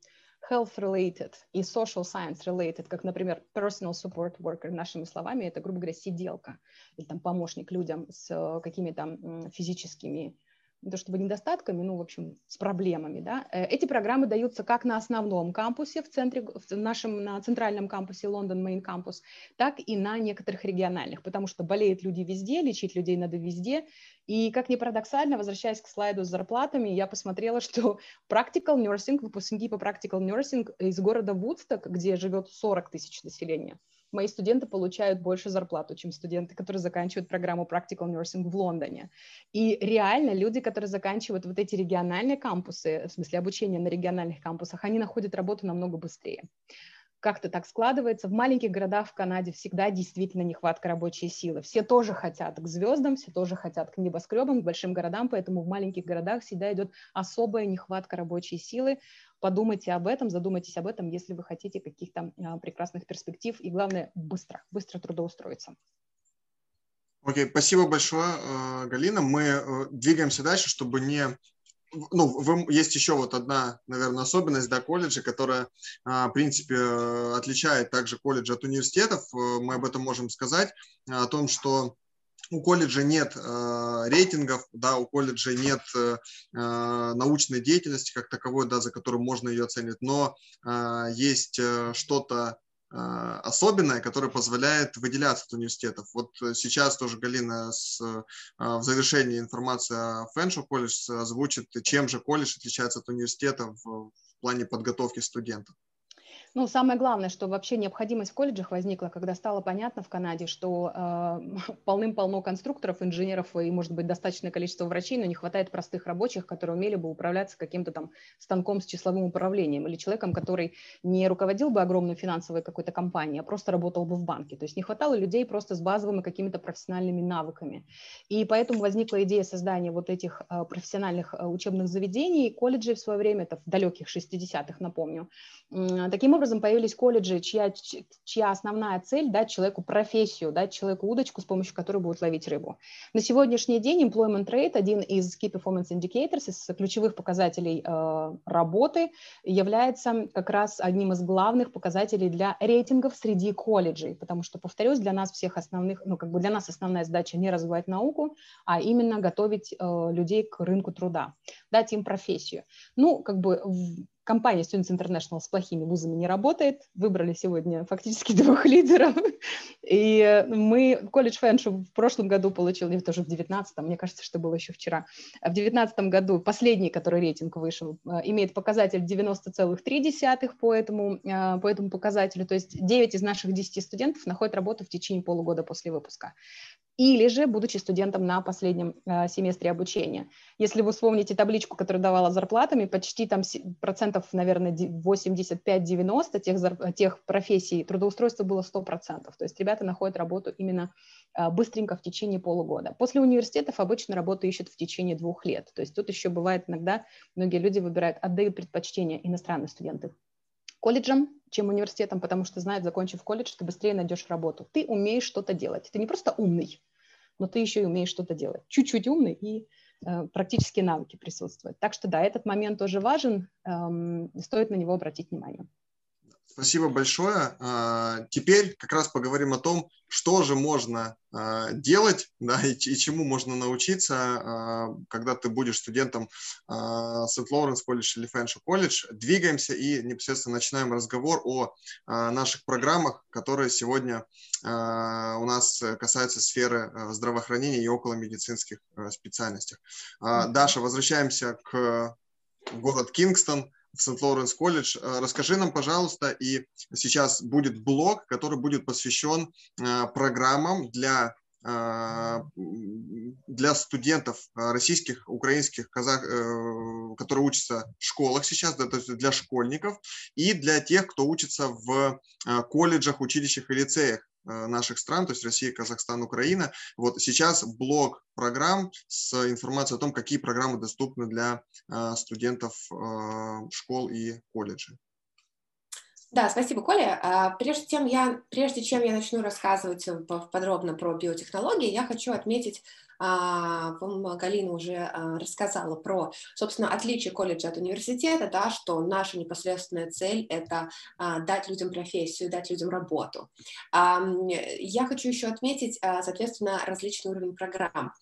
health-related и social science-related, как, например, personal support worker, нашими словами, это, грубо говоря, сиделка или там помощник людям с э, какими-то физическими не то чтобы недостатками, ну, в общем, с проблемами, да. Э, эти программы даются как на основном кампусе, в центре, в нашем, на центральном кампусе Лондон Main Campus, так и на некоторых региональных, потому что болеют люди везде, лечить людей надо везде, и, как ни парадоксально, возвращаясь к слайду с зарплатами, я посмотрела, что Practical Nursing, выпускники по Practical Nursing из города Вудсток, где живет 40 тысяч населения, мои студенты получают больше зарплату, чем студенты, которые заканчивают программу Practical Nursing в Лондоне. И реально люди, которые заканчивают вот эти региональные кампусы, в смысле обучения на региональных кампусах, они находят работу намного быстрее как-то так складывается. В маленьких городах в Канаде всегда действительно нехватка рабочей силы. Все тоже хотят к звездам, все тоже хотят к небоскребам, к большим городам, поэтому в маленьких городах всегда идет особая нехватка рабочей силы. Подумайте об этом, задумайтесь об этом, если вы хотите каких-то а, прекрасных перспектив и, главное, быстро, быстро трудоустроиться. Окей, okay, спасибо большое, э, Галина. Мы э, двигаемся дальше, чтобы не ну, вы, есть еще вот одна, наверное, особенность да, колледжа, которая, а, в принципе, отличает также колледж от университетов. Э, мы об этом можем сказать, о том, что у колледжа нет э, рейтингов, да, у колледжа нет э, научной деятельности как таковой, да, за которую можно ее оценивать, но э, есть э, что-то а, особенное, которое позволяет выделяться от университетов. Вот э, сейчас тоже Галина с, а, в завершении информации о Фэншоу колледж озвучит, чем же колледж отличается от университета в, в плане подготовки студентов. Ну, самое главное, что вообще необходимость в колледжах возникла, когда стало понятно в Канаде, что э, полным-полно конструкторов, инженеров и, может быть, достаточное количество врачей, но не хватает простых рабочих, которые умели бы управляться каким-то там станком с числовым управлением или человеком, который не руководил бы огромной финансовой какой-то компанией, а просто работал бы в банке. То есть не хватало людей просто с базовыми какими-то профессиональными навыками. И поэтому возникла идея создания вот этих э, профессиональных э, учебных заведений, колледжей в свое время, это в далеких 60-х, напомню. Таким образом, образом появились колледжи, чья, чья основная цель – дать человеку профессию, дать человеку удочку, с помощью которой будет ловить рыбу. На сегодняшний день employment rate, один из Key Performance Indicators, из ключевых показателей э, работы, является как раз одним из главных показателей для рейтингов среди колледжей, потому что, повторюсь, для нас всех основных, ну, как бы для нас основная задача не развивать науку, а именно готовить э, людей к рынку труда, дать им профессию. Ну, как бы компания Students International с плохими вузами не работает. Выбрали сегодня фактически двух лидеров. И мы, колледж Фэншу в прошлом году получил, не тоже в 19 мне кажется, что было еще вчера. В 19 году последний, который рейтинг вышел, э, имеет показатель 90,3 по этому, э, по этому показателю. То есть 9 из наших 10 студентов находят работу в течение полугода после выпуска или же будучи студентом на последнем э, семестре обучения. Если вы вспомните табличку, которую давала зарплатами, почти там процентов, наверное, 85-90 тех, тех профессий трудоустройства было 100%. То есть ребята находят работу именно э, быстренько в течение полугода. После университетов обычно работу ищут в течение двух лет. То есть тут еще бывает иногда, многие люди выбирают, отдают предпочтение иностранные студенты колледжам, чем университетом, потому что знают, закончив колледж, ты быстрее найдешь работу. Ты умеешь что-то делать. Ты не просто умный, но ты еще и умеешь что-то делать. Чуть-чуть умный и практические навыки присутствуют. Так что да, этот момент тоже важен, эм, стоит на него обратить внимание. Спасибо большое. А, теперь как раз поговорим о том, что же можно а, делать да, и, чему можно научиться, а, когда ты будешь студентом Сент-Лоуренс колледж или Фэншо колледж. Двигаемся и непосредственно начинаем разговор о наших программах, которые сегодня у нас касаются сферы здравоохранения и около медицинских специальностях. Даша, возвращаемся к город Кингстон в Сент-Лоуренс колледж. Э, расскажи нам, пожалуйста, и сейчас будет блог, который будет посвящен э, программам для э, для студентов российских, украинских, казах, которые учатся в школах сейчас, для школьников, и для тех, кто учится в колледжах, училищах и лицеях. Э, наших стран, то есть Россия, Казахстан, Украина. Вот сейчас блок программ с информацией о том, какие программы доступны для э, студентов э, школ и колледжей. Да, спасибо, Коля. А, прежде чем я, прежде чем я начну рассказывать подробно про биотехнологии, я хочу отметить а, Галина уже а, рассказала про, собственно, отличие колледжа от университета, да, что наша непосредственная цель – это дать людям профессию, дать людям работу. Я хочу еще отметить, соответственно, различный уровень программ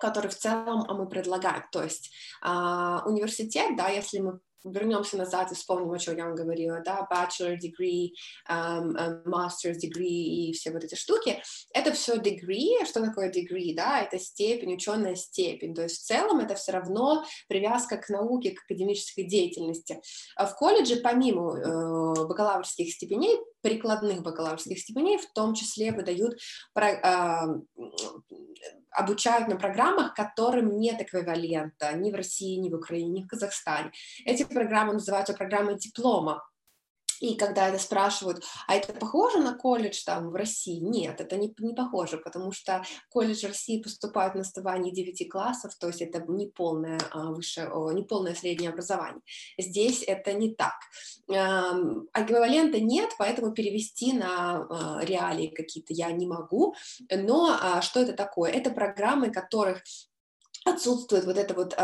который в целом мы предлагаем. То есть университет, да, если мы вернемся назад и вспомним, о чем я вам говорила, да, bachelor degree, um, master's degree и все вот эти штуки, это все degree, что такое degree, да, это степень, ученая степень, то есть в целом это все равно привязка к науке, к академической деятельности. А в колледже помимо э, бакалаврских степеней прикладных бакалаврских степеней, в том числе выдают, а, обучают на программах, которым нет эквивалента ни в России, ни в Украине, ни в Казахстане. Эти программы называются программы диплома. И когда это спрашивают, а это похоже на колледж там в России? Нет, это не, не похоже, потому что колледж в России поступают на основании 9 классов, то есть это не полное, а, высшее, не полное среднее образование. Здесь это не так. Эквивалента нет, поэтому перевести на а, реалии какие-то я не могу. Но а, что это такое? Это программы, которых отсутствует вот это вот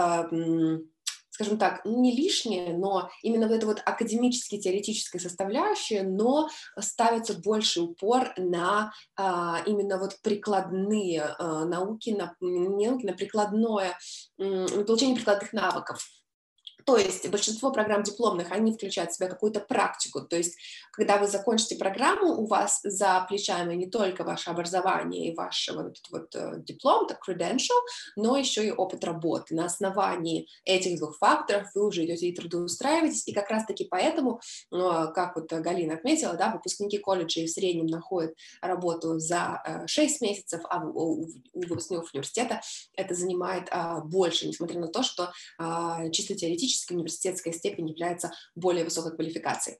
скажем так, не лишнее, но именно вот эта вот академически теоретическая составляющая, но ставится больше упор на а, именно вот прикладные а, науки, на, не науки, на прикладное, на получение прикладных навыков. То есть большинство программ дипломных, они включают в себя какую-то практику. То есть когда вы закончите программу, у вас за плечами не только ваше образование и ваш вот этот вот э, диплом, так credential, но еще и опыт работы. На основании этих двух факторов вы уже идете и трудоустраиваетесь. И как раз-таки поэтому, ну, как вот Галина отметила, да, выпускники колледжа в среднем находят работу за 6 э, месяцев, а у выпускников университета это занимает а, больше, несмотря на то, что а, чисто теоретически академическая университетская степень является более высокой квалификацией.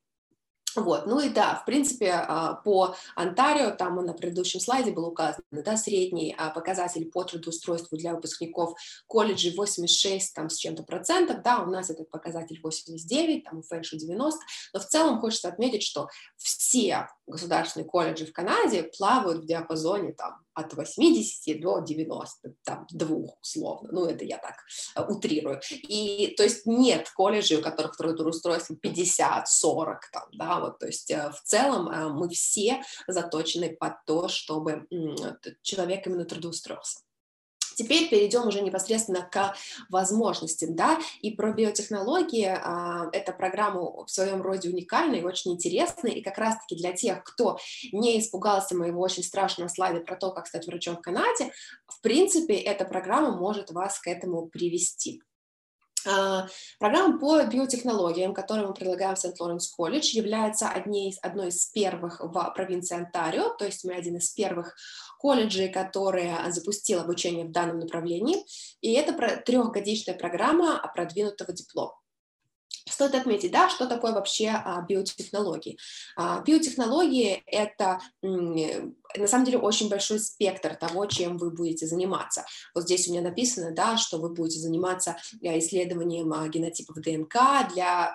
Вот, ну и да, в принципе, а, по Онтарио, там на предыдущем слайде был указан, да, средний а, показатель по трудоустройству для выпускников колледжей 86 там с чем-то процентов, да, у нас этот показатель 89, там у Фэнши 90, но в целом хочется отметить, что все государственные колледжи в Канаде плавают в диапазоне там от 80 до 90, там, двух условно, ну, это я так э, утрирую. И, то есть, нет колледжей, у которых трудоустройство 50, 40, там, да, вот, то есть, э, в целом э, мы все заточены под то, чтобы человек именно трудоустроился. Теперь перейдем уже непосредственно к возможностям, да, и про биотехнологии. А, эта программа в своем роде уникальная и очень интересная, и как раз-таки для тех, кто не испугался моего очень страшного слайда про то, как стать врачом в Канаде, в принципе, эта программа может вас к этому привести. А, программа по биотехнологиям, которую мы предлагаем в Сент-Лоренс колледж, является одной, одной из первых в провинции Онтарио, то есть мы один из первых колледжей, которые запустил обучение в данном направлении, и это трехгодичная программа продвинутого диплома. Стоит отметить, да, что такое вообще а, биотехнологии. А, биотехнологии – это на самом деле очень большой спектр того, чем вы будете заниматься. Вот здесь у меня написано, да, что вы будете заниматься э, исследованием а, генотипов ДНК для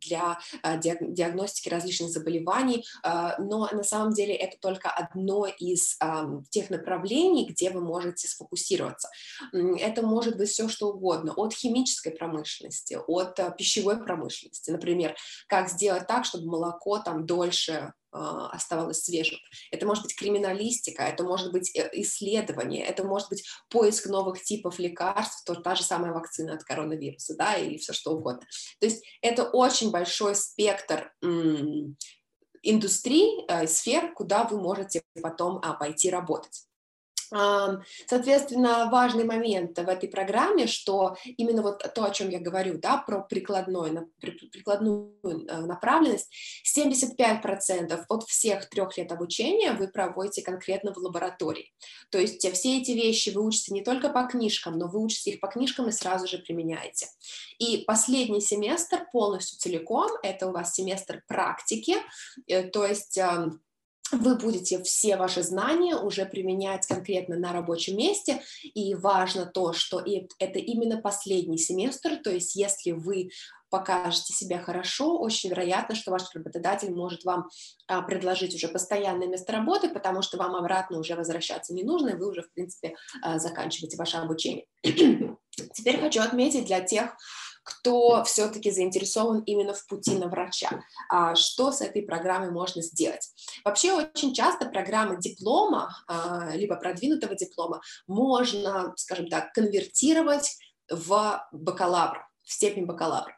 для диагностики различных заболеваний, но на самом деле это только одно из тех направлений, где вы можете сфокусироваться. Это может быть все что угодно, от химической промышленности, от пищевой промышленности, например, как сделать так, чтобы молоко там дольше а, оставалось свежим. Это может быть криминалистика, это может быть э, исследование, это может быть поиск новых типов лекарств, то та же самая вакцина от коронавируса, да, или все что угодно. То есть это очень большой спектр индустрий, э, сфер, куда вы можете потом а, пойти работать. Соответственно, важный момент в этой программе, что именно вот то, о чем я говорю, да, про прикладную э, направленность, 75% от всех трех лет обучения вы проводите конкретно в лаборатории. То есть все эти вещи вы учите не только по книжкам, но вы учите их по книжкам и сразу же применяете. И последний семестр полностью целиком, это у вас семестр практики, э, то есть вы будете все ваши знания уже применять конкретно на рабочем месте, и важно то, что это именно последний семестр, то есть если вы покажете себя хорошо, очень вероятно, что ваш работодатель может вам а, предложить уже постоянное место работы, потому что вам обратно уже возвращаться не нужно, и вы уже, в принципе, а, заканчиваете ваше обучение. Теперь хочу отметить для тех, кто все-таки заинтересован именно в пути на врача. А, что с этой программой можно сделать? Вообще очень часто программы диплома, а, либо продвинутого диплома, можно, скажем так, конвертировать в бакалавра, в степень бакалавра.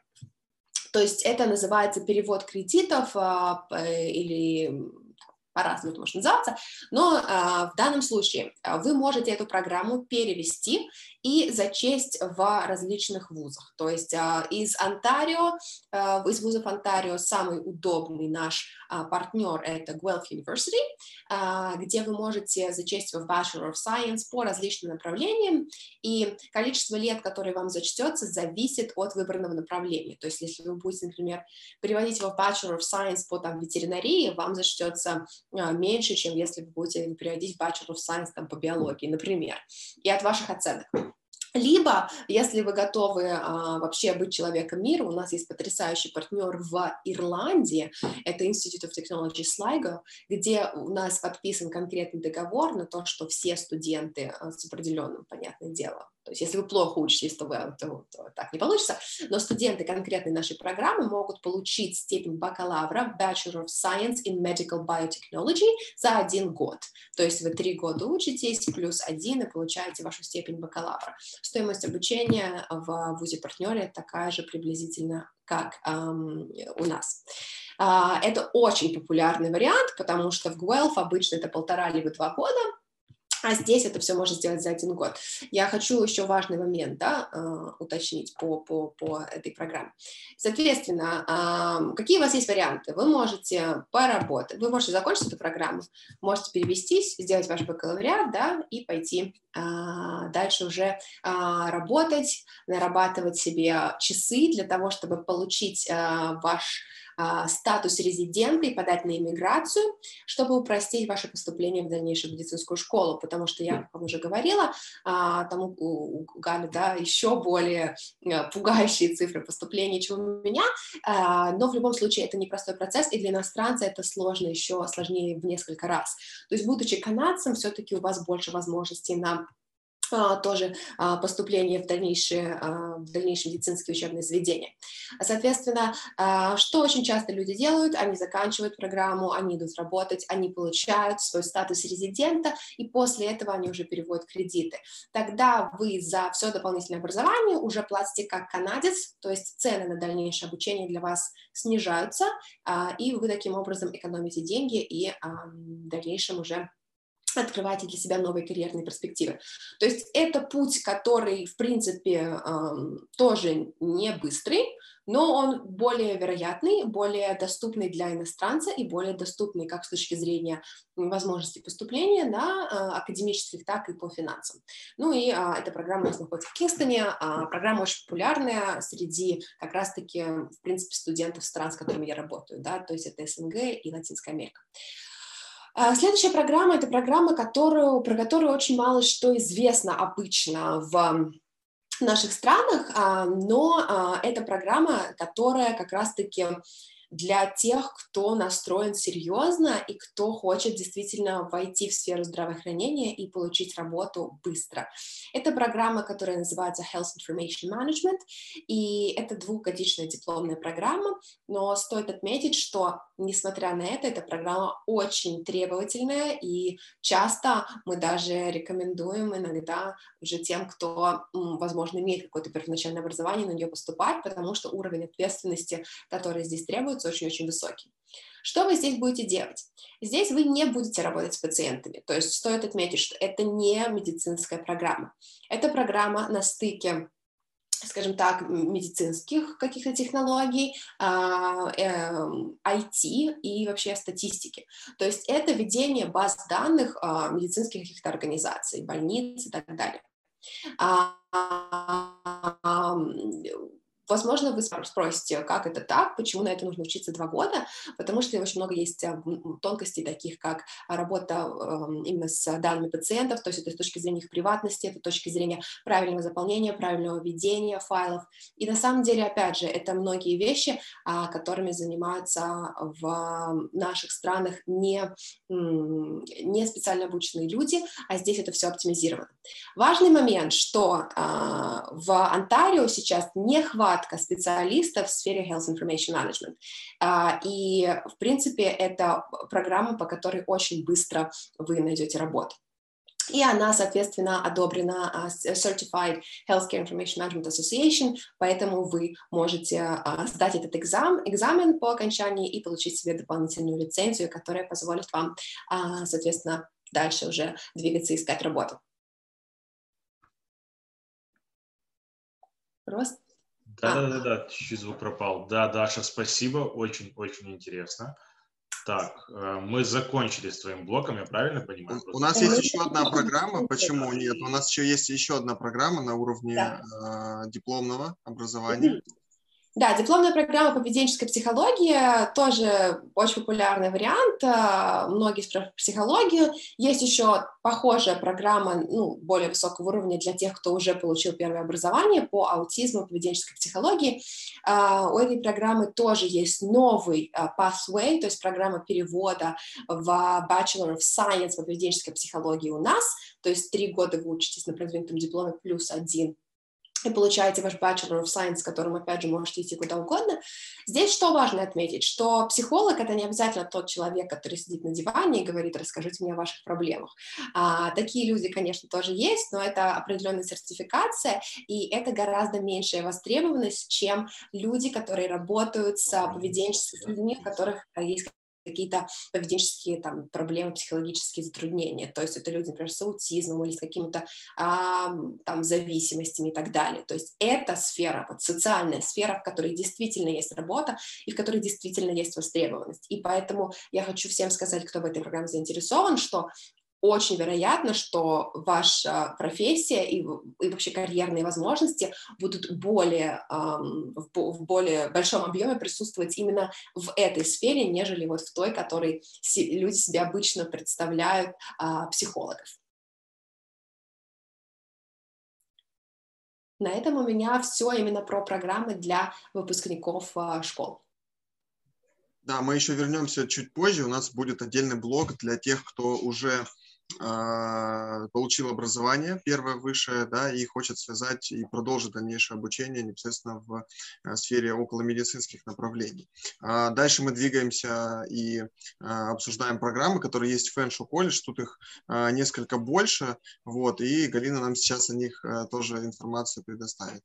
То есть это называется перевод кредитов а, или по-разному это может называться, но в данном случае вы можете эту программу перевести и зачесть в различных вузах. То есть а, из Онтарио, а, из вузов Онтарио самый удобный наш а, партнер – это Guelph University, где вы можете зачесть в Bachelor of Science по различным направлениям, и количество лет, которые вам зачтется, зависит от выбранного направления. То есть если вы будете, например, переводить его в Bachelor of Science по там, ветеринарии, вам зачтется меньше, чем если вы будете переводить в Bachelor of Science там, по биологии, например, и от ваших оценок. Либо, если вы готовы а, вообще быть человеком мира, у нас есть потрясающий партнер в Ирландии, это Institute of Technology Sligo, где у нас подписан конкретный договор на то, что все студенты а, с определенным, понятное дело, то есть если вы плохо учитесь, то, вы, то, то так не получится. Но студенты конкретной нашей программы могут получить степень бакалавра Bachelor of Science in Medical Biotechnology за один год. То есть вы три года учитесь, плюс один, и получаете вашу степень бакалавра. Стоимость обучения в вузе-партнере такая же приблизительно, как эм, у нас. Uh, это очень популярный вариант, потому что в Guelph обычно это полтора либо два года, а здесь это все можно сделать за один год. Я хочу еще важный момент да, э, уточнить по, по, по этой программе. Соответственно, какие у вас есть варианты? Вы можете поработать, вы можете закончить эту программу, можете перевестись, сделать ваш бакалавриат да, и пойти а, дальше уже а, работать, нарабатывать себе часы для того, чтобы получить а, ваш а, статус резидента и подать на иммиграцию, чтобы упростить ваше поступление в дальнейшую медицинскую школу, потому что я, как уже говорила, а, там у, у Гали, да, еще более а, пугающие цифры поступления, чем у меня, но в любом случае это непростой процесс, и для иностранца это сложно еще сложнее в несколько раз. То есть, будучи канадцем, все-таки у вас больше возможностей на а, тоже а, поступление в дальнейшие, а, в дальнейшие медицинские учебные заведения. Соответственно, что очень часто люди делают, они заканчивают программу, они идут работать, они получают свой статус резидента, и после этого они уже переводят кредиты. Тогда вы за все дополнительное образование уже платите как канадец, то есть цены на дальнейшее обучение для вас снижаются, и вы таким образом экономите деньги и в дальнейшем уже открываете для себя новые карьерные перспективы. То есть это путь, который, в принципе, тоже не быстрый, но он более вероятный, более доступный для иностранца и более доступный как с точки зрения возможности поступления на а, академических, так и по финансам. Ну и а, эта программа у нас находится в Кингстоне. А, программа очень популярная среди как раз-таки, в принципе, студентов стран, с которыми я работаю, да, то есть это СНГ и Латинская Америка. А, следующая программа – это программа, которую, про которую очень мало что известно обычно в наших странах, но это программа, которая как раз-таки для тех, кто настроен серьезно и кто хочет действительно войти в сферу здравоохранения и получить работу быстро. Это программа, которая называется Health Information Management, и это двухгодичная дипломная программа, но стоит отметить, что, несмотря на это, эта программа очень требовательная, и часто мы даже рекомендуем иногда уже тем, кто, возможно, имеет какое-то первоначальное образование, на нее поступать, потому что уровень ответственности, который здесь требуется, очень-очень высоким. Что вы здесь будете делать? Здесь вы не будете работать с пациентами, то есть стоит отметить, что это не медицинская программа. Это программа на стыке скажем так, медицинских каких-то технологий, IT а, эм, и вообще статистики. То есть это ведение баз данных а, медицинских каких-то организаций, больниц и так далее. Возможно, вы спросите, как это так, почему на это нужно учиться два года, потому что очень много есть а, тонкостей, таких как работа эм, именно с данными пациентов, то есть это с точки зрения их приватности, это с точки зрения правильного заполнения, правильного ведения файлов. И на самом деле, опять же, это многие вещи, а, которыми занимаются в наших странах не, не специально обученные люди, а здесь это все оптимизировано. Важный момент, что а, в Онтарио сейчас не хватает нехватка специалистов в сфере Health Information Management. А, и, в принципе, это программа, по которой очень быстро вы найдете работу. И она, соответственно, одобрена uh, Certified Healthcare Information Management Association, поэтому вы можете uh, сдать этот экзамен, экзамен по окончании и получить себе дополнительную лицензию, которая позволит вам, соответственно, дальше уже двигаться и искать работу. Просто да, да, да, да, чуть-чуть звук пропал. Да, Даша, спасибо, очень-очень интересно. Так, э, мы закончили с твоим блоком, я правильно понимаю? У, у нас есть еще одна программа, почему нет? У нас еще есть еще одна программа на уровне да. э, дипломного образования. Да, дипломная программа поведенческой психологии тоже очень популярный вариант. А, многие спрашивают психологию. Есть еще похожая программа, ну, более высокого уровня для тех, кто уже получил первое образование по аутизму, поведенческой психологии. А, у этой программы тоже есть новый а, pathway, то есть программа перевода в Bachelor of Science по поведенческой психологии у нас. То есть три года вы учитесь на продвинутом дипломе плюс один и получаете ваш Bachelor of Science, с которым, опять же, можете идти куда угодно. Здесь что важно отметить, что психолог — это не обязательно тот человек, который сидит на диване и говорит, расскажите мне о ваших проблемах. А, такие люди, конечно, тоже есть, но это определенная сертификация, и это гораздо меньшая востребованность, чем люди, которые работают с поведенческими людьми, у которых есть какие-то поведенческие там, проблемы, психологические затруднения. То есть это люди, например, с аутизмом или с какими-то а, там зависимостями и так далее. То есть это сфера, вот социальная сфера, в которой действительно есть работа и в которой действительно есть востребованность. И поэтому я хочу всем сказать, кто в этой программе заинтересован, что очень вероятно, что ваша профессия и, и вообще карьерные возможности будут более, эм, в, в более большом объеме присутствовать именно в этой сфере, нежели вот в той, которой си, люди себе обычно представляют э, психологов. На этом у меня все именно про программы для выпускников э, школ. Да, мы еще вернемся чуть позже. У нас будет отдельный блог для тех, кто уже получил образование первое высшее, да, и хочет связать и продолжить дальнейшее обучение непосредственно в э, сфере около медицинских направлений. А, дальше мы двигаемся и а, обсуждаем программы, которые есть в Фэншу колледж, тут их несколько больше, вот, и Галина нам сейчас о них тоже информацию предоставит.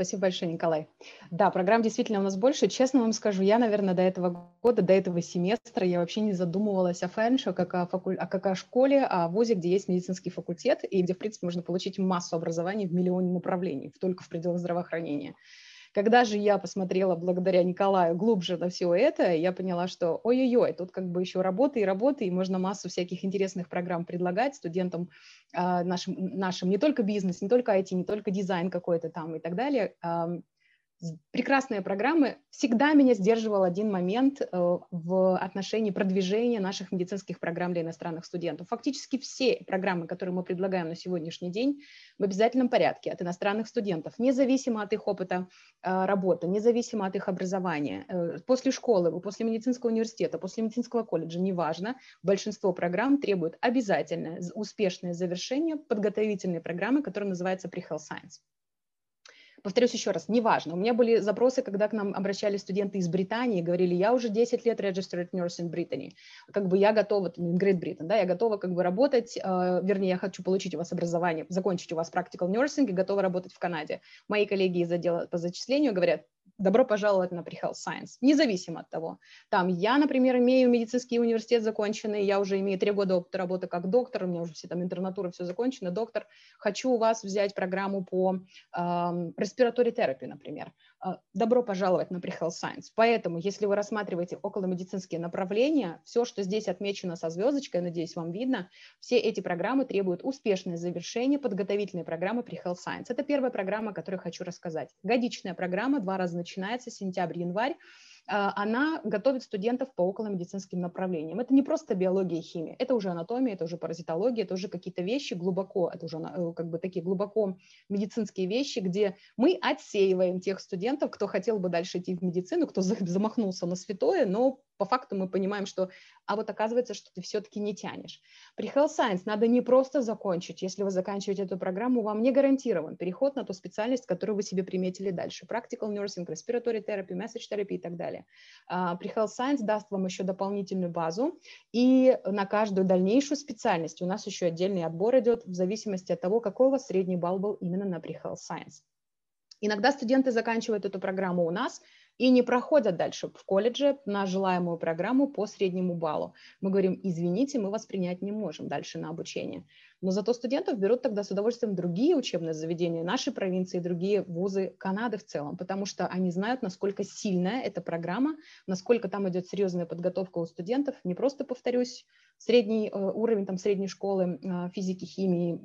Спасибо большое, Николай. Да, программ действительно у нас больше. Честно вам скажу, я, наверное, до этого года, до этого семестра я вообще не задумывалась о фэншо, как о, факу... а как о школе, о вузе, где есть медицинский факультет и где, в принципе, можно получить массу образований в миллионе направлений, только в пределах здравоохранения. Когда же я посмотрела благодаря Николаю глубже на все это, я поняла, что ой-ой-ой, тут как бы еще работа и работа, и можно массу всяких интересных программ предлагать студентам э, нашим, нашим, не только бизнес, не только IT, не только дизайн какой-то там и так далее. Прекрасные программы. Всегда меня сдерживал один момент э, в отношении продвижения наших медицинских программ для иностранных студентов. Фактически все программы, которые мы предлагаем на сегодняшний день, в обязательном порядке от иностранных студентов, независимо от их опыта э, работы, независимо от их образования, э, после школы, после медицинского университета, после медицинского колледжа, неважно, большинство программ требуют обязательное успешное завершение подготовительной программы, которая называется Pre-Health Science. Повторюсь еще раз, неважно. У меня были запросы, когда к нам обращались студенты из Британии, говорили, я уже 10 лет registered nurse in Brittany, как бы я готова, in Great Britain, да, я готова как бы работать, э, вернее, я хочу получить у вас образование, закончить у вас practical nursing и готова работать в Канаде. Мои коллеги из отдела по зачислению говорят, добро пожаловать на Pre-Health Science, независимо от того. Там я, например, имею медицинский университет законченный, я уже имею три года опыта работы как доктор, у меня уже все там интернатура, все закончено, доктор. Хочу у вас взять программу по э, respiratory therapy, например. Э, добро пожаловать на Pre-Health Science. Поэтому, если вы рассматриваете околомедицинские направления, все, что здесь отмечено со звездочкой, надеюсь, вам видно, все эти программы требуют успешное завершение подготовительной программы Pre-Health Science. Это первая программа, о которой хочу рассказать. Годичная программа, два раза начинается, сентябрь-январь. А, она готовит студентов по околомедицинским направлениям. Это не просто биология и химия, это уже анатомия, это уже паразитология, это уже какие-то вещи глубоко, это уже э, как бы такие глубоко медицинские вещи, где мы отсеиваем тех студентов, кто хотел бы дальше идти в медицину, кто замахнулся на святое, но по факту мы понимаем, что, а вот оказывается, что ты все-таки не тянешь. При Health Science надо не просто закончить, если вы заканчиваете эту программу, вам не гарантирован переход на ту специальность, которую вы себе приметили дальше. Practical Nursing, Respiratory Therapy, Message Therapy и так далее. Uh, при Health Science даст вам еще дополнительную базу, и на каждую дальнейшую специальность у нас еще отдельный отбор идет в зависимости от того, какой у вас средний балл был именно на Pre Health Science. Иногда студенты заканчивают эту программу у нас, и не проходят дальше в колледже на желаемую программу по среднему баллу. Мы говорим, извините, мы вас принять не можем дальше на обучение. Но зато студентов берут тогда с удовольствием другие учебные заведения нашей провинции, другие вузы Канады в целом, потому что они знают, насколько сильная эта программа, насколько там идет серьезная подготовка у студентов. Не просто, повторюсь, средний э, уровень там, средней школы э, физики, химии,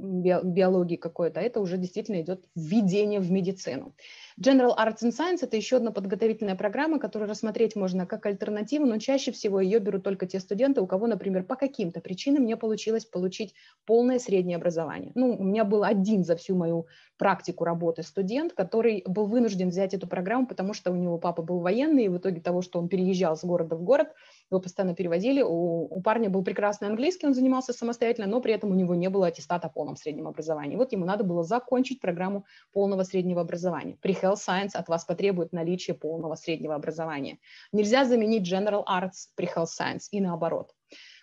биологии какой-то, это уже действительно идет введение в медицину. General Arts and Science – это еще одна подготовительная программа, которую рассмотреть можно как альтернативу, но чаще всего ее берут только те студенты, у кого, например, по каким-то причинам не получилось получить полное среднее образование. Ну, у меня был один за всю мою практику работы студент, который был вынужден взять эту программу, потому что у него папа был военный, и в итоге того, что он переезжал с города в город, его постоянно переводили. У, у парня был прекрасный английский, он занимался самостоятельно, но при этом у него не было аттестата о полном среднем образовании. Вот ему надо было закончить программу полного среднего образования. При Health Science от вас потребует наличие полного среднего образования. Нельзя заменить General Arts при Health Science и наоборот.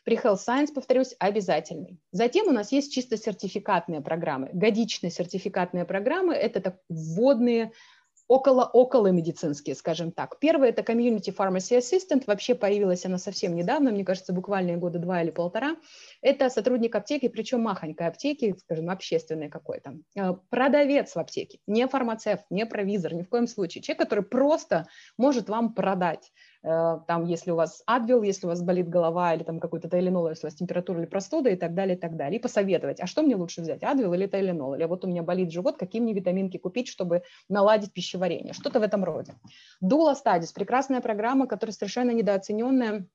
При Health Science, повторюсь, обязательный. Затем у нас есть чисто сертификатные программы. Годичные сертификатные программы – это так, вводные около-около медицинские, скажем так. Первое – это Community Pharmacy Assistant. Вообще появилась она совсем недавно, мне кажется, буквально года два или полтора. Это сотрудник аптеки, причем махонькой аптеки, скажем, общественной какой-то. Э, продавец в аптеке, не фармацевт, не провизор, ни в коем случае. Человек, который просто может вам продать там, если у вас адвил, если у вас болит голова или там какой-то тайленол, если у вас температура или простуда и так далее, и так далее. И посоветовать, а что мне лучше взять, адвил или тайленол? Или вот у меня болит живот, какие мне витаминки купить, чтобы наладить пищеварение? Что-то в этом роде. Дула Studies – прекрасная программа, которая совершенно недооцененная,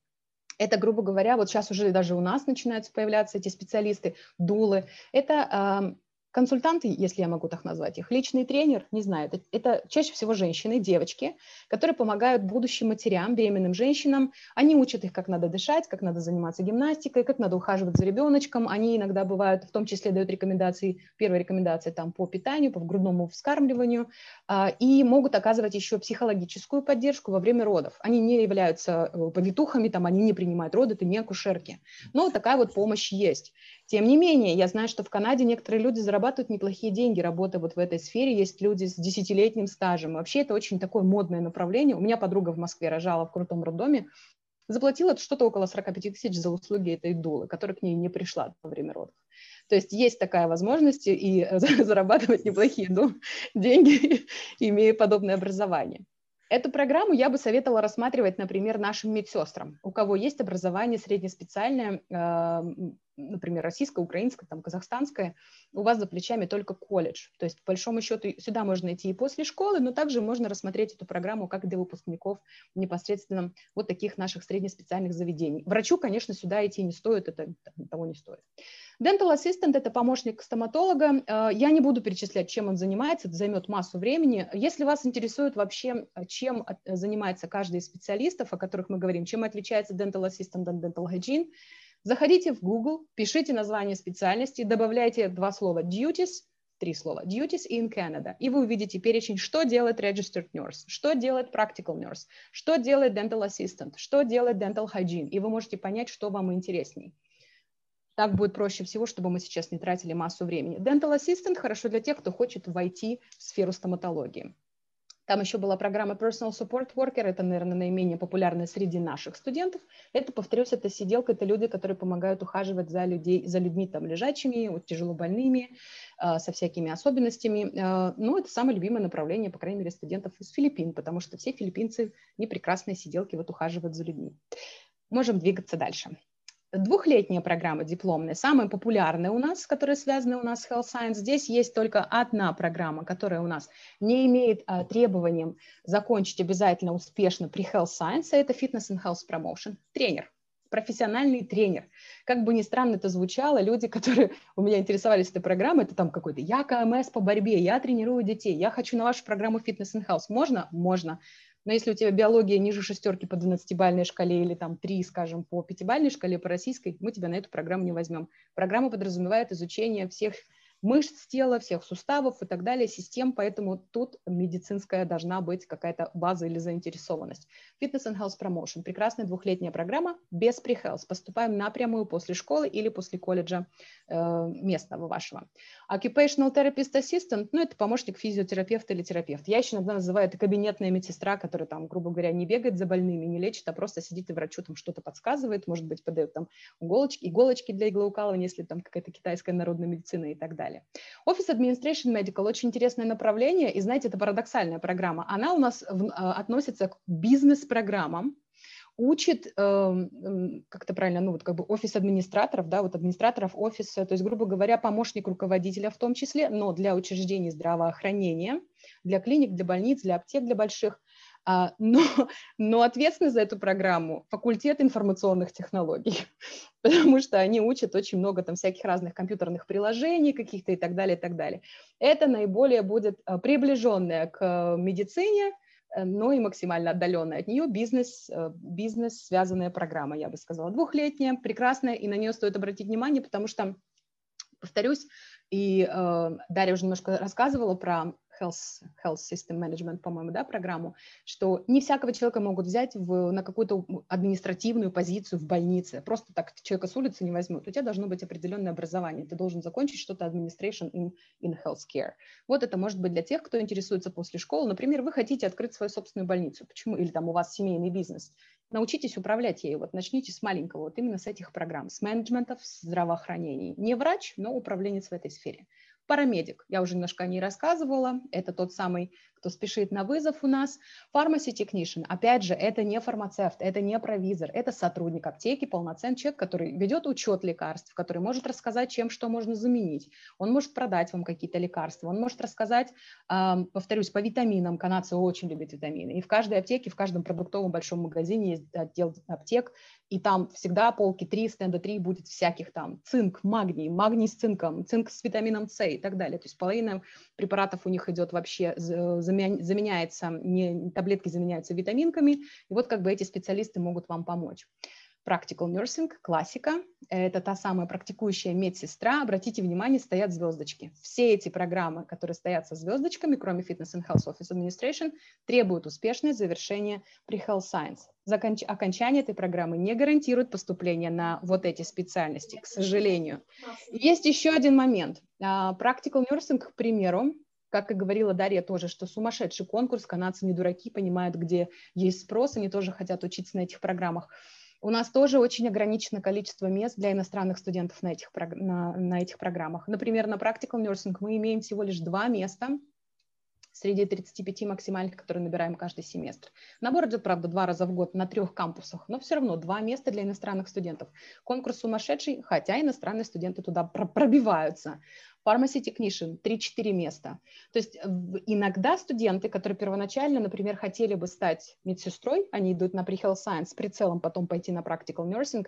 это, грубо говоря, вот сейчас уже даже у нас начинаются появляться эти специалисты, дулы. Это консультанты, если я могу так назвать их, личный тренер, не знаю, это, это чаще всего женщины, девочки, которые помогают будущим матерям, беременным женщинам. Они учат их, как надо дышать, как надо заниматься гимнастикой, как надо ухаживать за ребеночком. Они иногда бывают, в том числе дают рекомендации, первые рекомендации там по питанию, по грудному вскармливанию, а, и могут оказывать еще психологическую поддержку во время родов. Они не являются э, повитухами, там, они не принимают роды, это не акушерки. Но такая вот помощь есть. Тем не менее, я знаю, что в Канаде некоторые люди зарабатывают неплохие деньги, работая вот в этой сфере. Есть люди с десятилетним стажем. Вообще это очень такое модное направление. У меня подруга в Москве рожала в крутом роддоме, заплатила что-то около 45 тысяч за услуги этой дулы, которая к ней не пришла во время родов. То есть есть такая возможность и зарабатывать неплохие деньги, имея подобное образование. Эту программу я бы советовала рассматривать, например, нашим медсестрам, у кого есть образование среднеспециальное, например, российская, украинская, там, казахстанская, у вас за плечами только колледж. То есть, по большому счету, сюда можно идти и после школы, но также можно рассмотреть эту программу как для выпускников непосредственно вот таких наших среднеспециальных заведений. Врачу, конечно, сюда идти не стоит, это того не стоит. Dental Assistant – это помощник стоматолога. Э, я не буду перечислять, чем он занимается, это займет массу времени. Если вас интересует вообще, чем занимается каждый из специалистов, о которых мы говорим, чем отличается Dental Assistant от Dental Hygiene, заходите в Google, пишите название специальности, добавляйте два слова duties, три слова duties in Canada, и вы увидите перечень, что делает registered nurse, что делает practical nurse, что делает dental assistant, что делает dental hygiene, и вы можете понять, что вам интересней. Так будет проще всего, чтобы мы сейчас не тратили массу времени. Dental Assistant хорошо для тех, кто хочет войти в сферу стоматологии. Там еще была программа Personal Support Worker, это, наверное, наименее популярная среди наших студентов. Это, повторюсь, это сиделка, это люди, которые помогают ухаживать за, людей, за людьми там лежачими, вот, тяжело больными, э, со всякими особенностями. Э, ну, это самое любимое направление, по крайней мере, студентов из Филиппин, потому что все филиппинцы не прекрасные сиделки, вот ухаживают за людьми. Можем двигаться дальше двухлетняя программа дипломная, самая популярная у нас, которая связана у нас с Health Science. Здесь есть только одна программа, которая у нас не имеет а, требованием закончить обязательно успешно при Health Science, а это Fitness and Health Promotion. Тренер, профессиональный тренер. Как бы ни странно это звучало, люди, которые у меня интересовались этой программой, это там какой-то «я КМС по борьбе», «я тренирую детей», «я хочу на вашу программу Fitness and Health». Можно? Можно. Но если у тебя биология ниже шестерки по 12-бальной шкале или там 3, скажем, по пятибальной шкале по российской, мы тебя на эту программу не возьмем. Программа подразумевает изучение всех мышц тела, всех суставов и так далее, систем, поэтому тут медицинская должна быть какая-то база или заинтересованность. Fitness and Health Promotion – прекрасная двухлетняя программа без pre-health. Поступаем напрямую после школы или после колледжа э, местного вашего. Occupational Therapist Assistant – ну, это помощник физиотерапевта или терапевт. Я еще иногда называю это кабинетная медсестра, которая там, грубо говоря, не бегает за больными, не лечит, а просто сидит и врачу там что-то подсказывает, может быть, подает там иголочки, иголочки для иглоукалывания, если там какая-то китайская народная медицина и так далее далее. Office Administration Medical очень интересное направление, и знаете, это парадоксальная программа. Она у нас в, а, относится к бизнес-программам, учит, э, как это правильно, ну вот как бы офис администраторов, да, вот администраторов офиса, то есть, грубо говоря, помощник руководителя в том числе, но для учреждений здравоохранения, для клиник, для больниц, для аптек, для больших, но, но ответственный за эту программу факультет информационных технологий, потому что они учат очень много там всяких разных компьютерных приложений каких-то и так далее, и так далее. Это наиболее будет а, приближенная к медицине, э, но и максимально отдаленная от нее бизнес, э, бизнес связанная программа, я бы сказала, двухлетняя, прекрасная, и на нее стоит обратить внимание, потому что, повторюсь, и э, Дарья уже немножко рассказывала про health, health system management, по-моему, да, программу, что не всякого человека могут взять в, на какую-то административную позицию в больнице. Просто так человека с улицы не возьмут. У тебя должно быть определенное образование. Ты должен закончить что-то administration in, in healthcare. Вот это может быть для тех, кто интересуется после школы. Например, вы хотите открыть свою собственную больницу. Почему? Или там у вас семейный бизнес. Научитесь управлять ею. Вот начните с маленького, вот именно с этих программ, с менеджмента в здравоохранении. Не врач, но управленец в этой сфере. Парамедик, я уже немножко о ней рассказывала, это тот самый кто спешит на вызов у нас. Pharmacy technician, опять же, это не фармацевт, это не провизор, это сотрудник аптеки, полноценный человек, который ведет учет лекарств, который может рассказать, чем что можно заменить. Он может продать вам какие-то лекарства, он может рассказать, повторюсь, по витаминам. Канадцы очень любят витамины. И в каждой аптеке, в каждом продуктовом большом магазине есть отдел аптек, и там всегда полки 3, стенда 3 будет всяких там цинк, магний, магний с цинком, цинк с витамином С и так далее. То есть половина препаратов у них идет вообще заменяется, не, таблетки заменяются витаминками, и вот как бы эти специалисты могут вам помочь. Practical Nursing, классика, это та самая практикующая медсестра. Обратите внимание, стоят звездочки. Все эти программы, которые стоят со звездочками, кроме Fitness and Health Office Administration, требуют успешное завершение при Health Science. Законч... Окончание этой программы не гарантирует поступление на вот эти специальности, к сожалению. Есть еще один момент. А, practical Nursing, к примеру, как и говорила Дарья тоже, что сумасшедший конкурс, канадцы не дураки, понимают, где есть спрос, они тоже хотят учиться на этих программах. У нас тоже очень ограничено количество мест для иностранных студентов на этих, на, на этих программах. Например, на Practical Nursing мы имеем всего лишь два места среди 35 максимальных, которые набираем каждый семестр. Набор идет, правда, два раза в год на трех кампусах, но все равно два места для иностранных студентов. Конкурс сумасшедший, хотя иностранные студенты туда пробиваются. Pharmacy Technician 3-4 места. То есть иногда студенты, которые первоначально, например, хотели бы стать медсестрой, они идут на pre-health science прицелом потом пойти на practical nursing,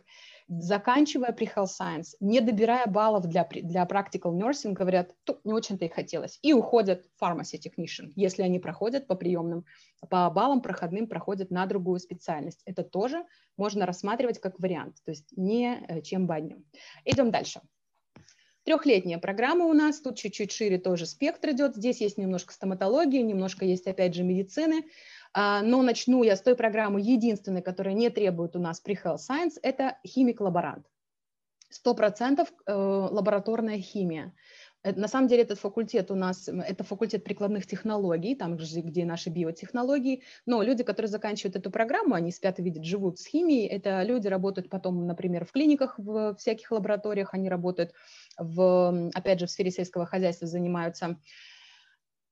заканчивая pre-health science, не добирая баллов для, для practical nursing, говорят, не очень-то и хотелось, и уходят в pharmacy technician, если они проходят по приемным, по баллам проходным проходят на другую специальность. Это тоже можно рассматривать как вариант, то есть не э, чем баднем. Идем дальше. Трехлетняя программа у нас, тут чуть-чуть шире тоже спектр идет. Здесь есть немножко стоматологии, немножко есть опять же медицины. А, но начну я с той программы, единственной, которая не требует у нас при Health Science, это химик-лаборант. 100% э, лабораторная химия. Э, на самом деле этот факультет у нас, это факультет прикладных технологий, там же, где наши биотехнологии, но люди, которые заканчивают эту программу, они спят и видят, живут с химией, это люди работают потом, например, в клиниках, в всяких лабораториях, они работают, в, опять же, в сфере сельского хозяйства занимаются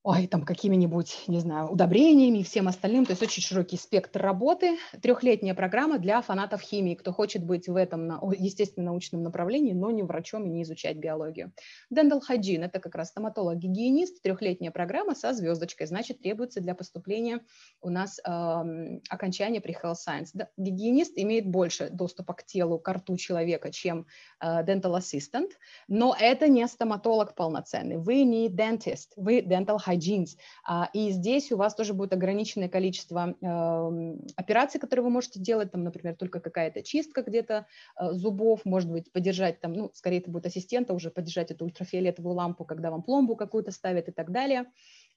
ой, там какими-нибудь, не знаю, удобрениями и всем остальным. То есть очень широкий спектр работы. Трехлетняя программа для фанатов химии, кто хочет быть в этом, естественно, научном направлении, но не врачом и не изучать биологию. Dental Hygiene – это как раз стоматолог-гигиенист. Трехлетняя программа со звездочкой, значит, требуется для поступления у нас э, окончание при Health Science. Да, гигиенист имеет больше доступа к телу, к рту человека, чем э, dental assistant, но это не стоматолог полноценный. Вы не dentist, вы dental hygienist jeans. А, и здесь у вас тоже будет ограниченное количество эм, операций, которые вы можете делать, там, например, только какая-то чистка где-то э, зубов, может быть, поддержать там, ну, скорее это будет ассистента уже поддержать эту ультрафиолетовую лампу, когда вам пломбу какую-то ставят и так далее.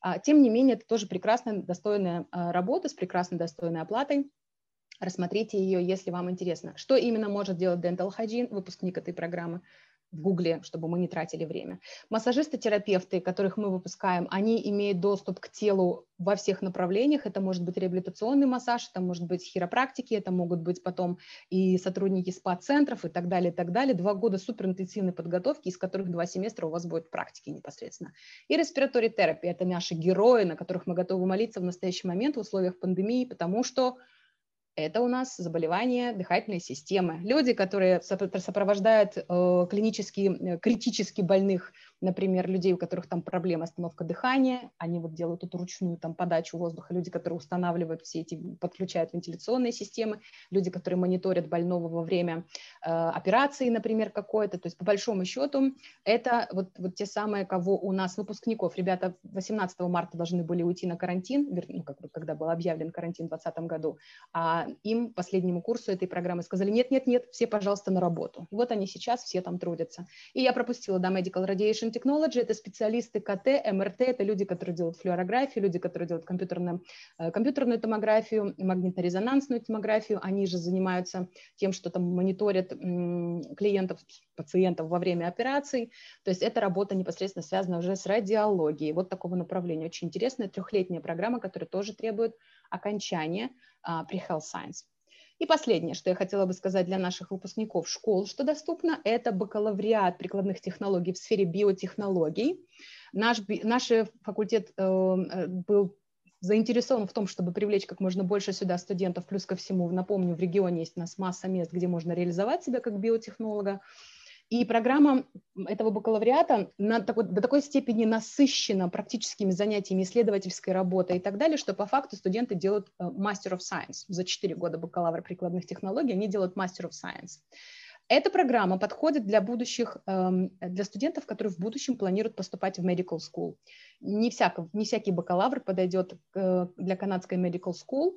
А, тем не менее, это тоже прекрасная, достойная э, работа с прекрасной, достойной оплатой. Рассмотрите ее, если вам интересно. Что именно может делать Dental Hygiene, выпускник этой программы? В Гугле, чтобы мы не тратили время. Массажисты-терапевты, которых мы выпускаем, они имеют доступ к телу во всех направлениях. Это может быть реабилитационный массаж, это может быть хиропрактики, это могут быть потом и сотрудники спа-центров и так далее, и так далее. Два года суперинтенсивной подготовки, из которых два семестра у вас будет практики непосредственно. И респираторий терапия – это наши герои, на которых мы готовы молиться в настоящий момент в условиях пандемии, потому что это у нас заболевания дыхательной системы. Люди, которые сопровождают э, клинически э, критически больных например, людей, у которых там проблема остановка дыхания, они вот делают эту ручную там подачу воздуха, люди, которые устанавливают все эти, подключают вентиляционные системы, люди, которые мониторят больного во время э, операции, например, какой-то, то есть по большому счету это вот, вот те самые, кого у нас выпускников, ребята 18 марта должны были уйти на карантин, ну, как бы, когда был объявлен карантин в 2020 году, а им, последнему курсу этой программы, сказали, нет-нет-нет, все, пожалуйста, на работу. Вот они сейчас все там трудятся. И я пропустила, да, Medical Radiation Information Technology – это специалисты КТ, МРТ, это люди, которые делают флюорографию, люди, которые делают компьютерную, э, компьютерную томографию, магнитно-резонансную томографию. Они же занимаются тем, что там мониторят клиентов, пациентов во время операций. То есть это работа непосредственно связана уже с радиологией. Вот такого направления. Очень интересная трехлетняя программа, которая тоже требует окончания а, при Health Science. И последнее, что я хотела бы сказать для наших выпускников школ, что доступно, это бакалавриат прикладных технологий в сфере биотехнологий. Наш, наш факультет э, э, был заинтересован в том, чтобы привлечь как можно больше сюда студентов. Плюс ко всему, напомню, в регионе есть у нас масса мест, где можно реализовать себя как биотехнолога. И программа этого бакалавриата на такой, до такой степени насыщена практическими занятиями, исследовательской работой и так далее, что по факту студенты делают э, Master of Science. За 4 года бакалавра прикладных технологий они делают Master of Science. Эта программа подходит для будущих, эм, для студентов, которые в будущем планируют поступать в medical school. Не, всяко, не всякий бакалавр подойдет э, для канадской medical school,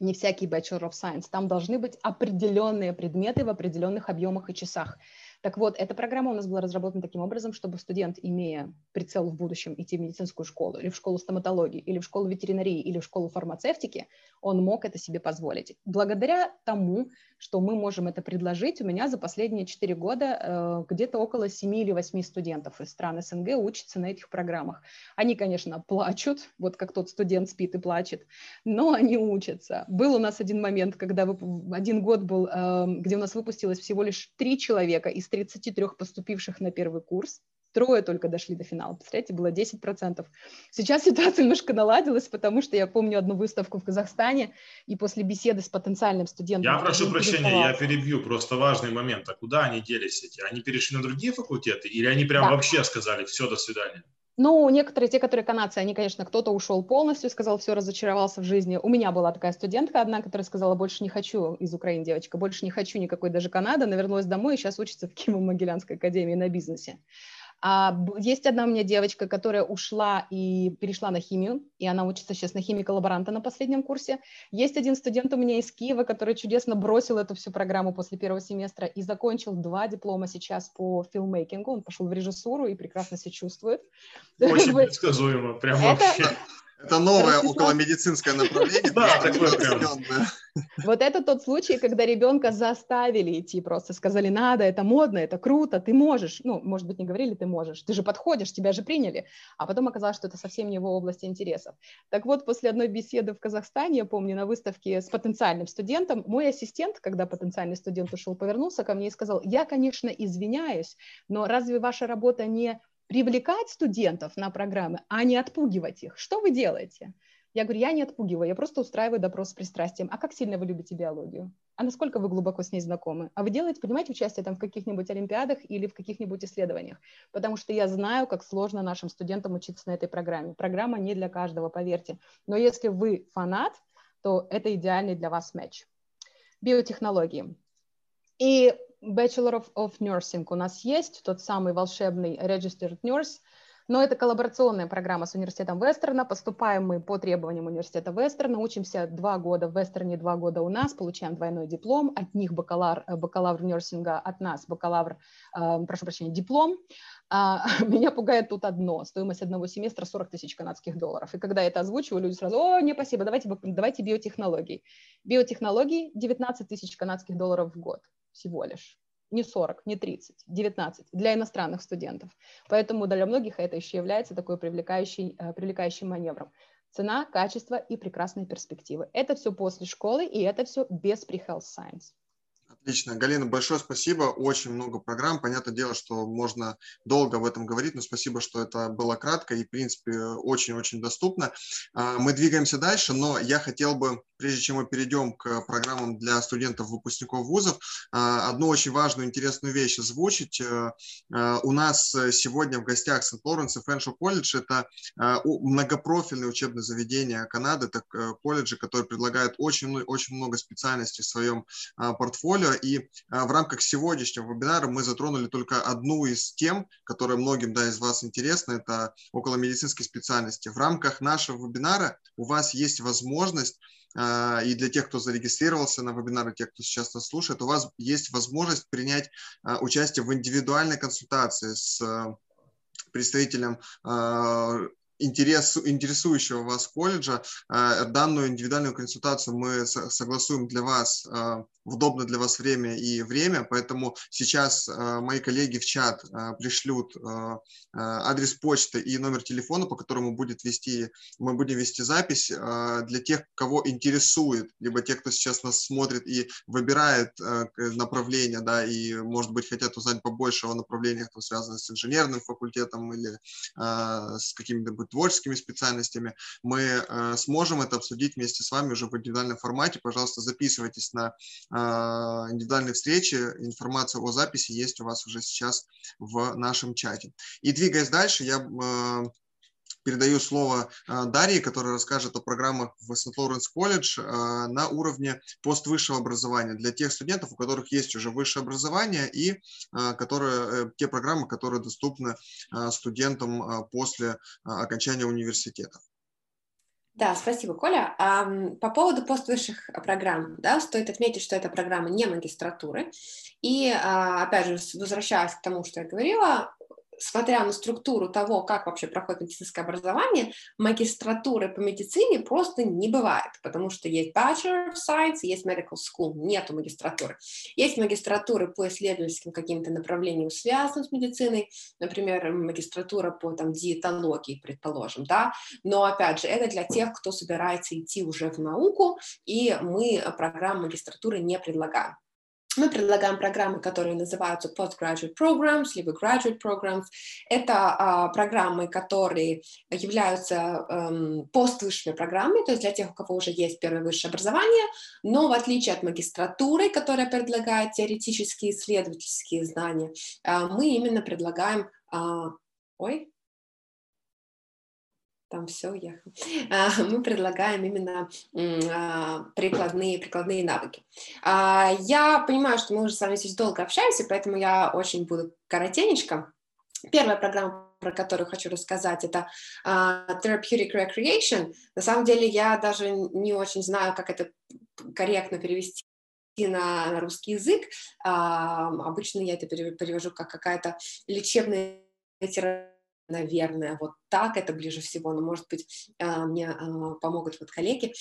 не всякий Bachelor of Science. Там должны быть определенные предметы в определенных объемах и часах. Так вот, эта программа у нас была разработана таким образом, чтобы студент, имея прицел в будущем идти в медицинскую школу, или в школу стоматологии, или в школу ветеринарии, или в школу фармацевтики, он мог это себе позволить. Благодаря тому, что мы можем это предложить, у меня за последние 4 года э, где-то около 7 или 8 студентов из стран СНГ учатся на этих программах. Они, конечно, плачут, вот как тот студент спит и плачет, но они учатся. Был у нас один момент, когда один год был, э, где у нас выпустилось всего лишь 3 человека из 33 поступивших на первый курс. трое только дошли до финала. Представляете, было 10%. Сейчас ситуация немножко наладилась, потому что я помню одну выставку в Казахстане, и после беседы с потенциальным студентом... Я прошу прощения, я перебью, просто важный момент. А куда они делись эти? Они перешли на другие факультеты? Или они прям да. вообще сказали, все, до свидания? Ну, некоторые, те, которые канадцы, они, конечно, кто-то ушел полностью, сказал, все, разочаровался в жизни. У меня была такая студентка одна, которая сказала, больше не хочу из Украины, девочка, больше не хочу никакой даже Канады, она вернулась домой и сейчас учится в Киево-Могилянской академии на бизнесе. А есть одна у меня девочка, которая ушла и перешла на химию, и она учится сейчас на химика-лаборанта на последнем курсе. Есть один студент у меня из Киева, который чудесно бросил эту всю программу после первого семестра и закончил два диплома сейчас по филмейкингу. Он пошел в режиссуру и прекрасно себя чувствует. Очень предсказуемо, прям вообще. Это новое околомедицинское направление. Да, такое прям. Вот это тот случай, когда ребенка заставили идти, просто сказали, надо, это модно, это круто, ты можешь. Ну, может быть, не говорили, ты можешь, ты же подходишь, тебя же приняли. А потом оказалось, что это совсем не его области интересов. Так вот, после одной беседы в Казахстане, я помню, на выставке с потенциальным студентом, мой ассистент, когда потенциальный студент ушел, повернулся ко мне и сказал, я, конечно, извиняюсь, но разве ваша работа не привлекать студентов на программы, а не отпугивать их. Что вы делаете? Я говорю, я не отпугиваю, я просто устраиваю допрос с пристрастием. А как сильно вы любите биологию? А насколько вы глубоко с ней знакомы? А вы делаете, принимаете участие там в каких-нибудь олимпиадах или в каких-нибудь исследованиях? Потому что я знаю, как сложно нашим студентам учиться на этой программе. Программа не для каждого, поверьте. Но если вы фанат, то это идеальный для вас матч. Биотехнологии. И Bachelor of, of Nursing у нас есть, тот самый волшебный Registered Nurse, но это коллаборационная программа с университетом Вестерна. Поступаем мы по требованиям университета Вестерна, учимся два года в Вестерне, два года у нас, получаем двойной диплом, от них бакалавр, бакалавр нерсинга, от нас бакалавр, э, прошу прощения, диплом. А, меня пугает тут одно, стоимость одного семестра 40 тысяч канадских долларов. И когда я это озвучиваю, люди сразу, о, не, спасибо, давайте, давайте биотехнологии. Биотехнологии 19 тысяч канадских долларов в год всего лишь. Не 40, не 30, 19 для иностранных студентов. Поэтому для многих это еще является такой привлекающий, э, привлекающим маневром. Цена, качество и прекрасные перспективы. Это все после школы, и это все без pre-health science. Отлично. Галина, большое спасибо. Очень много программ. Понятное дело, что можно долго об этом говорить, но спасибо, что это было кратко и, в принципе, очень-очень доступно. А, мы двигаемся дальше, но я хотел бы, прежде чем мы перейдем к программам для студентов, выпускников вузов, а, одну очень важную, интересную вещь озвучить. Э, э, у нас сегодня в гостях Сент-Лоренс и Фэншо колледж. Это э, многопрофильное учебное заведение Канады, это колледжи, которые предлагают очень, очень много специальностей в своем а, портфолио и а, в рамках сегодняшнего вебинара мы затронули только одну из тем, которая многим да, из вас интересна, это около медицинской специальности. В рамках нашего вебинара у вас есть возможность и для тех, кто зарегистрировался на вебинар, и тех, кто сейчас нас слушает, у вас есть возможность принять а, участие в индивидуальной консультации с представителем интерес, интересующего вас колледжа. Данную индивидуальную консультацию мы согласуем для вас в удобное для вас время и время, поэтому сейчас э, мои коллеги в чат э, пришлют э, адрес почты и номер телефона, по которому будет вести, мы будем вести запись для тех, кого интересует, либо тех, кто сейчас нас смотрит и выбирает направление, да, и, может быть, хотят узнать побольше о направлениях, там, связанных с инженерным факультетом или с какими-то творческими специальностями, мы сможем это обсудить вместе с вами уже в индивидуальном формате. Пожалуйста, записывайтесь на а, индивидуальной встречи. Информация о записи есть у вас уже сейчас в нашем чате. И двигаясь дальше, я а, передаю слово а, Дарье, которая расскажет о программах в Сент-Лоренс колледж на уровне поствысшего образования для тех студентов, у которых есть уже высшее образование и которые, э, те программы, которые доступны студентам после окончания университета. Да, спасибо, Коля. По поводу поствысших программ, да, стоит отметить, что это программа не магистратуры. И, а, опять же, возвращаясь к тому, что я говорила, смотря на структуру того, как вообще проходит медицинское образование, магистратуры по медицине просто не бывает, потому что есть Bachelor of Science, есть Medical School, нету магистратуры. Есть магистратуры по исследовательским каким-то направлениям, связанным с медициной, например, магистратура по там, диетологии, предположим, да, но, опять же, это для тех, кто собирается идти уже в науку, и мы программу магистратуры не предлагаем. Мы предлагаем программы, которые называются postgraduate programs, либо graduate programs. Это а, программы, которые являются эм, поствысшими программами, то есть для тех, у кого уже есть первое высшее образование, но в отличие от магистратуры, которая предлагает теоретические исследовательские знания, а, мы именно предлагаем... А, ой, там все уехал. А, мы предлагаем именно а, прикладные, прикладные навыки. А, я понимаю, что мы уже с вами здесь долго общаемся, поэтому я очень буду коротенечко. Первая программа, про которую хочу рассказать, это Therapeutic Recreation. На самом деле я даже не очень знаю, как это корректно перевести на, русский язык. обычно я это перевожу как какая-то лечебная терапия наверное, вот так это ближе всего, но, может быть, а, мне а, помогут вот коллеги.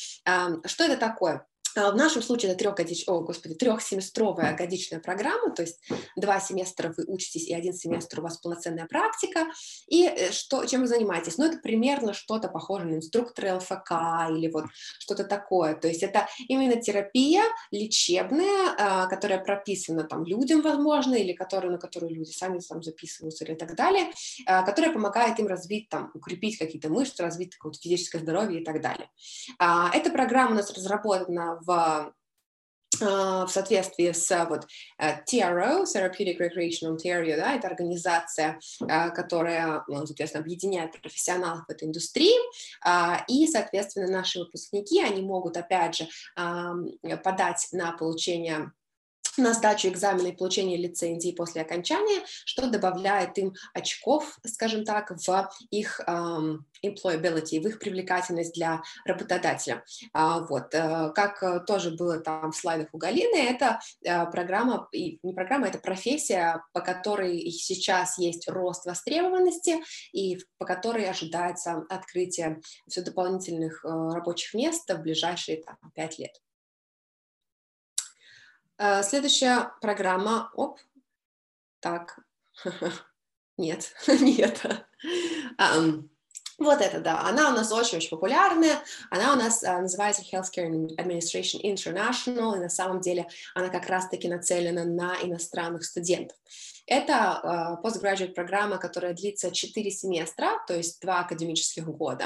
Что это такое? А, в нашем случае это трехгодич... О, господи, трехсеместровая годичная программа, то есть два семестра вы учитесь, и один семестр у вас полноценная практика. И э, что, чем вы занимаетесь? Ну, это примерно что-то похоже на инструктора ЛФК или вот что-то такое. То есть это именно терапия лечебная, а, которая прописана там людям, возможно, или которая, на которую люди сами там записываются или так далее, а, которая помогает им развить, там, укрепить какие-то мышцы, развить какое-то физическое здоровье и так далее. Эта программа у нас разработана в а, в соответствии с вот э, TRO, Therapeutic Recreation Ontario, да, это организация, а, которая, ну, соответственно, объединяет профессионалов в этой индустрии, а, и, соответственно, наши выпускники, они могут, опять же, подать на получение на сдачу экзамена и получение лицензии после окончания, что добавляет им очков, скажем так, в их um, employability, в их привлекательность для работодателя. Uh, вот, uh, как тоже было там в слайдах у Галины, это программа, и не программа, это профессия, по которой сейчас есть рост востребованности и по которой ожидается открытие все дополнительных рабочих мест в ближайшие там, 5 лет. Э, следующая программа. Оп. Так. Нет, нет. Вот это, да, она у нас очень-очень популярная, она у нас а, называется Healthcare Administration International, и на самом деле она как раз-таки нацелена на иностранных студентов. Это э, postgraduate программа, которая длится 4 семестра, то есть 2 академических года.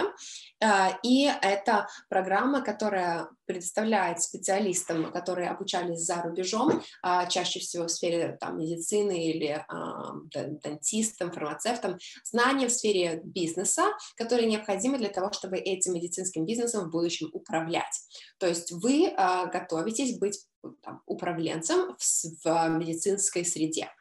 Э, и это программа, которая предоставляет специалистам, которые обучались за рубежом, э, чаще всего в сфере там, медицины или э, дантистам, фармацевтам, знания в сфере бизнеса, которые необходимы для того, чтобы этим медицинским бизнесом в будущем управлять. То есть вы э, готовитесь быть там, управленцем в, в медицинской среде.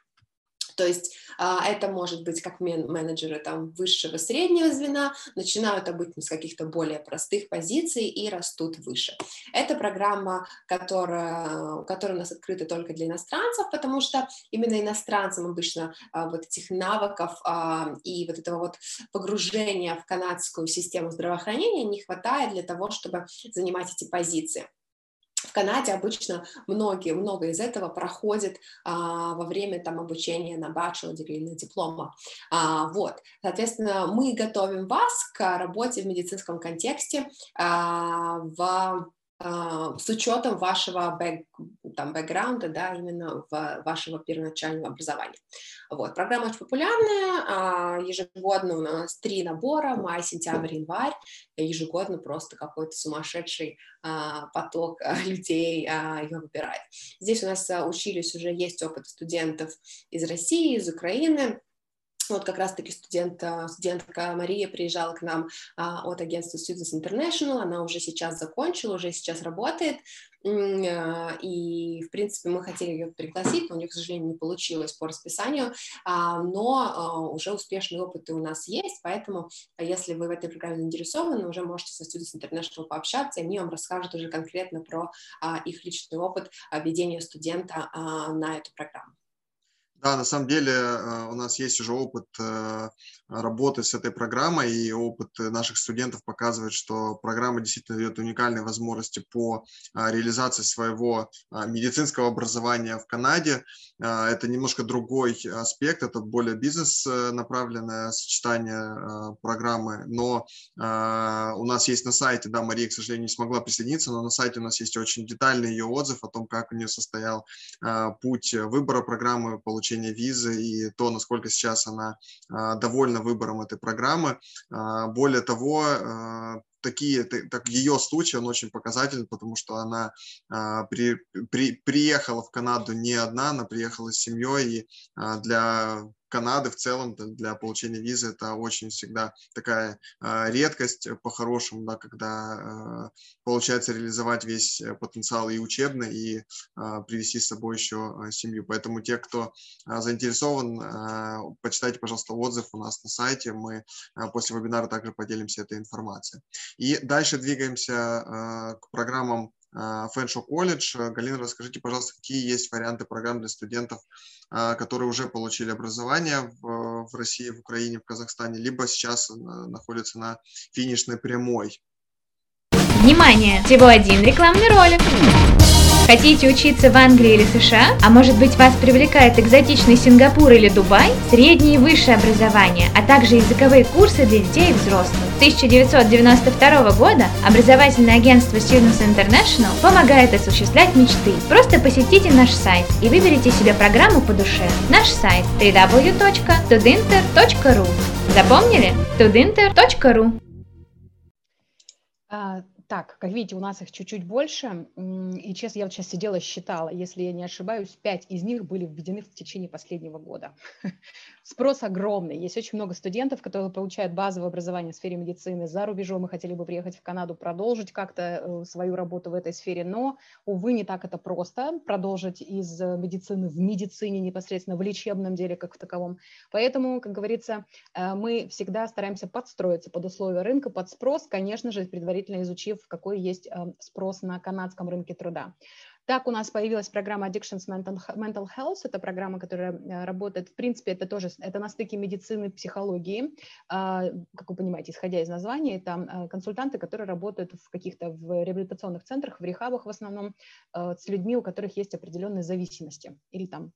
То есть а, это может быть как менеджеры там высшего среднего звена, начинают обычно с каких-то более простых позиций и растут выше. Это программа, которая, которая у нас открыта только для иностранцев, потому что именно иностранцам обычно а, вот этих навыков а, и вот этого вот погружения в канадскую систему здравоохранения не хватает для того, чтобы занимать эти позиции. Канаде обычно многие, много из этого проходит а, во время там, обучения на bachelor degree на диплома. А, вот, соответственно, мы готовим вас к работе в медицинском контексте а, в с учетом вашего бэк, там, бэкграунда, да, именно в вашего первоначального образования. Вот. Программа очень популярная, а, ежегодно у нас три набора, май, сентябрь, январь, ежегодно просто какой-то сумасшедший а, поток людей ее выбирает. Здесь у нас учились уже, есть опыт студентов из России, из Украины, вот как раз-таки студент, студентка Мария приезжала к нам а, от агентства Students International, она уже сейчас закончила, уже сейчас работает, а, и, в принципе, мы хотели ее пригласить, но у нее, к сожалению, не получилось по расписанию, а, но а, уже успешные опыты у нас есть, поэтому, если вы в этой программе заинтересованы, уже можете со Students International пообщаться, и они вам расскажут уже конкретно про их личный опыт ведения студента на эту программу. Да, на самом деле э, у нас есть уже опыт э, работы с этой программой, и опыт наших студентов показывает, что программа действительно дает уникальные возможности по а, реализации своего а, медицинского образования в Канаде. А, это немножко другой аспект, это более бизнес-направленное сочетание программы, но у нас есть на сайте, да, Мария, к сожалению, не смогла присоединиться, но на сайте у нас есть очень детальный ее отзыв о том, как у нее состоял путь выбора программы, получения визы и то, насколько сейчас она а, довольна выбором этой программы. А, более того, а, такие, так, ее случай, он очень показательный, потому что она при, при, приехала в Канаду не одна, она приехала с семьей, и для Канады в целом для получения визы это очень всегда такая э, редкость по-хорошему, да, когда э, получается реализовать весь э, потенциал и учебный, и э, привести с собой еще э, семью. Поэтому те, кто э, заинтересован, э, почитайте, пожалуйста, отзыв у нас на сайте. Мы э, после вебинара также поделимся этой информацией. И дальше двигаемся э, к программам Фэншо колледж. Галина, расскажите, пожалуйста, какие есть варианты программ для студентов, а, которые уже получили образование в, в России, в Украине, в Казахстане, либо сейчас э, находятся на финишной прямой. Внимание! Всего один рекламный ролик. Хотите учиться в Англии или США? А может быть вас привлекает экзотичный Сингапур или Дубай? Среднее и высшее образование, а также языковые курсы для детей и взрослых. С 1992 года образовательное агентство Students International помогает осуществлять мечты. Просто посетите наш сайт и выберите себе программу по душе. Наш сайт www.tudinter.ru Запомнили? tudinter.ru так, как видите, у нас их чуть-чуть больше, и честно, я вот сейчас сидела, считала, если я не ошибаюсь, пять из них были введены в течение последнего года. Спрос огромный, есть очень много студентов, которые получают базовое образование в сфере медицины за рубежом и хотели бы приехать в Канаду, продолжить как-то э, свою работу в этой сфере, но, увы, не так это просто, продолжить из медицины в медицине непосредственно, в лечебном деле как в таковом. Поэтому, как говорится, э, мы всегда стараемся подстроиться под условия рынка, под спрос, конечно же, предварительно изучив увидев, какой есть эм, спрос на канадском рынке труда. Так у нас появилась программа Addictions Mental Health. Это программа, которая э, работает, в принципе, это тоже это на стыке медицины и психологии. А, как вы понимаете, исходя из названия, это консультанты, которые работают в каких-то в реабилитационных центрах, в рехабах в основном, э, с людьми, у которых есть определенные зависимости или там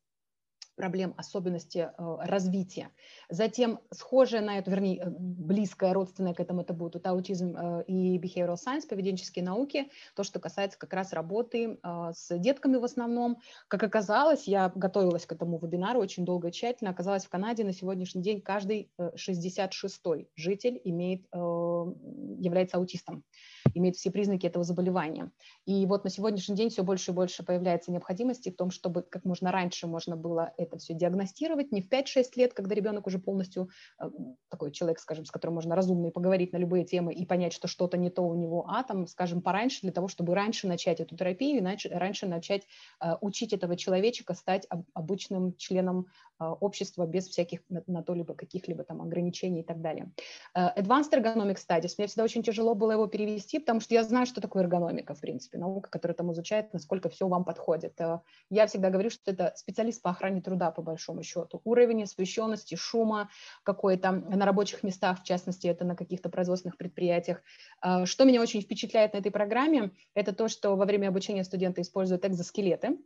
проблем, особенности э, развития. Затем схожая на это, вернее, э, близкая, родственная к этому, это будет вот аутизм э, и behavioral science, поведенческие науки, то, что касается как раз работы с детками в основном. Как оказалось, я готовилась к этому вебинару очень долго и тщательно, оказалось, в Канаде на сегодняшний день каждый 66-й житель имеет, является аутистом имеет все признаки этого заболевания. И вот на сегодняшний день все больше и больше появляется необходимости в том, чтобы как можно раньше можно было это все диагностировать, не в 5-6 лет, когда ребенок уже полностью э, такой человек, скажем, с которым можно разумно и поговорить на любые темы и понять, что что-то не то у него, а там, скажем, пораньше, для того, чтобы раньше начать эту терапию и раньше начать э, учить этого человечка стать обычным членом э, общества без всяких на то либо каких-либо там ограничений и так далее. Advanced Ergonomic Studies, мне всегда очень тяжело было его перевести, потому что я знаю, что такое эргономика, в принципе, наука, которая там изучает, насколько все вам подходит. Э, я всегда говорю, что это специалист по охране труда, по большому счету. Уровень освещенности, шума какой-то на рабочих местах, в частности, это на каких-то производственных предприятиях. Э, что меня очень впечатляет на этой программе, это то, что во время обучения студенты используют экзоскелеты,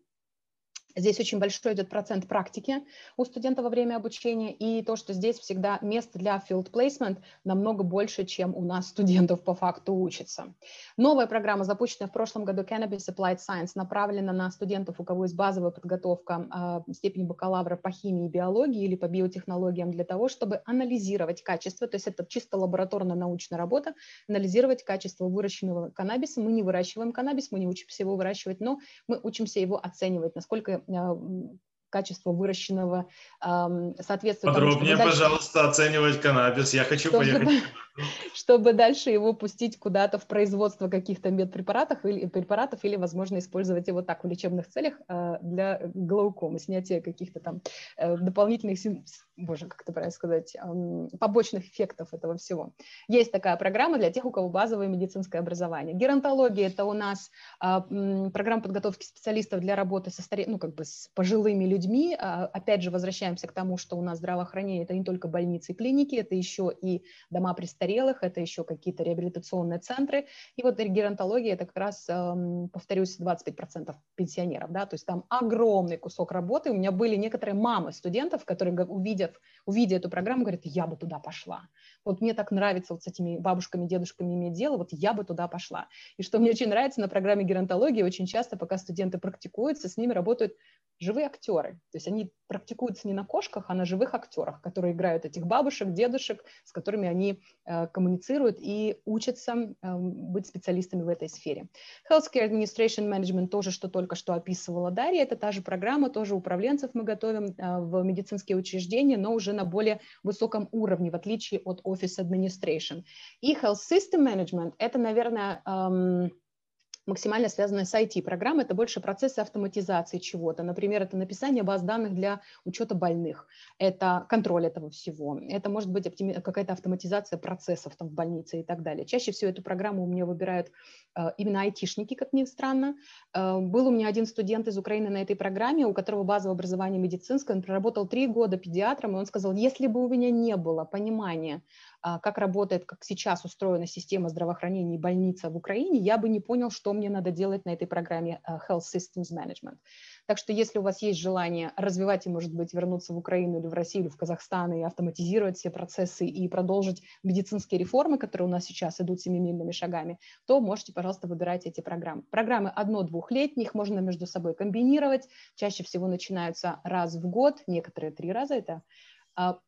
Здесь очень большой идет процент практики у студента во время обучения, и то, что здесь всегда место для field placement намного больше, чем у нас студентов по факту учатся. Новая программа, запущенная в прошлом году Cannabis Applied Science, направлена на студентов, у кого есть базовая подготовка э, степени бакалавра по химии и биологии или по биотехнологиям для того, чтобы анализировать качество, то есть это чисто лабораторно-научная работа, анализировать качество выращенного каннабиса. Мы не выращиваем каннабис, мы не учимся его выращивать, но мы учимся его оценивать, насколько качество выращенного соответствует... Подробнее, тому, пожалуйста, оценивать каннабис. Я хочу чтобы, поехать. чтобы дальше его пустить куда-то в производство каких-то медпрепаратов или препаратов, или, возможно, использовать его так в лечебных целях э, для глаукомы, снятия каких-то там э, дополнительных, боже, как это правильно сказать, побочных эффектов этого всего. Есть такая программа для тех, у кого базовое медицинское образование. Геронтология – это у нас а, программа подготовки специалистов для работы со старе... ну, как бы с пожилыми людьми. А, опять же, возвращаемся к тому, что у нас здравоохранение – это не только больницы и клиники, это еще и дома престарелых, это еще какие-то реабилитационные центры. И вот геронтология – это как раз, повторюсь, 25% пенсионеров, да, то есть там огромный кусок работы. У меня были некоторые мамы студентов, которые, увидев, увидя эту программу, говорят, я бы туда пошла. Вот мне так нравится вот с этими бабушками, дедушками иметь дело, вот я бы туда пошла. И что мне очень нравится на программе геронтологии, очень часто, пока студенты практикуются, с ними работают живые актеры. То есть они практикуются не на кошках, а на живых актерах, которые играют этих бабушек, дедушек, с которыми они э, коммуницируют и учатся э, быть специалистами в этой сфере. Healthcare Administration Management тоже, что только что описывала Дарья, это та же программа, тоже управленцев мы готовим э, в медицинские учреждения, но уже на более высоком уровне, в отличие от Office Administration. И Health System Management – это, наверное, эм, максимально связанная с IT-программой, это больше процессы автоматизации чего-то. Например, это написание баз данных для учета больных, это контроль этого всего, это может быть какая-то автоматизация процессов там в больнице и так далее. Чаще всего эту программу у меня выбирают э, именно айтишники, как ни странно. Э, был у меня один студент из Украины на этой программе, у которого базовое образование медицинское, он проработал три года педиатром, и он сказал, если бы у меня не было понимания как работает, как сейчас устроена система здравоохранения и больница в Украине, я бы не понял, что мне надо делать на этой программе а, Health Systems Management. Так что если у вас есть желание развивать и, может быть, вернуться в Украину или в Россию или в Казахстан и автоматизировать все процессы и продолжить медицинские реформы, которые у нас сейчас идут семимильными шагами, то можете, пожалуйста, выбирать эти программы. Программы одно-двухлетних можно между собой комбинировать. Чаще всего начинаются раз в год, некоторые три раза. Это а,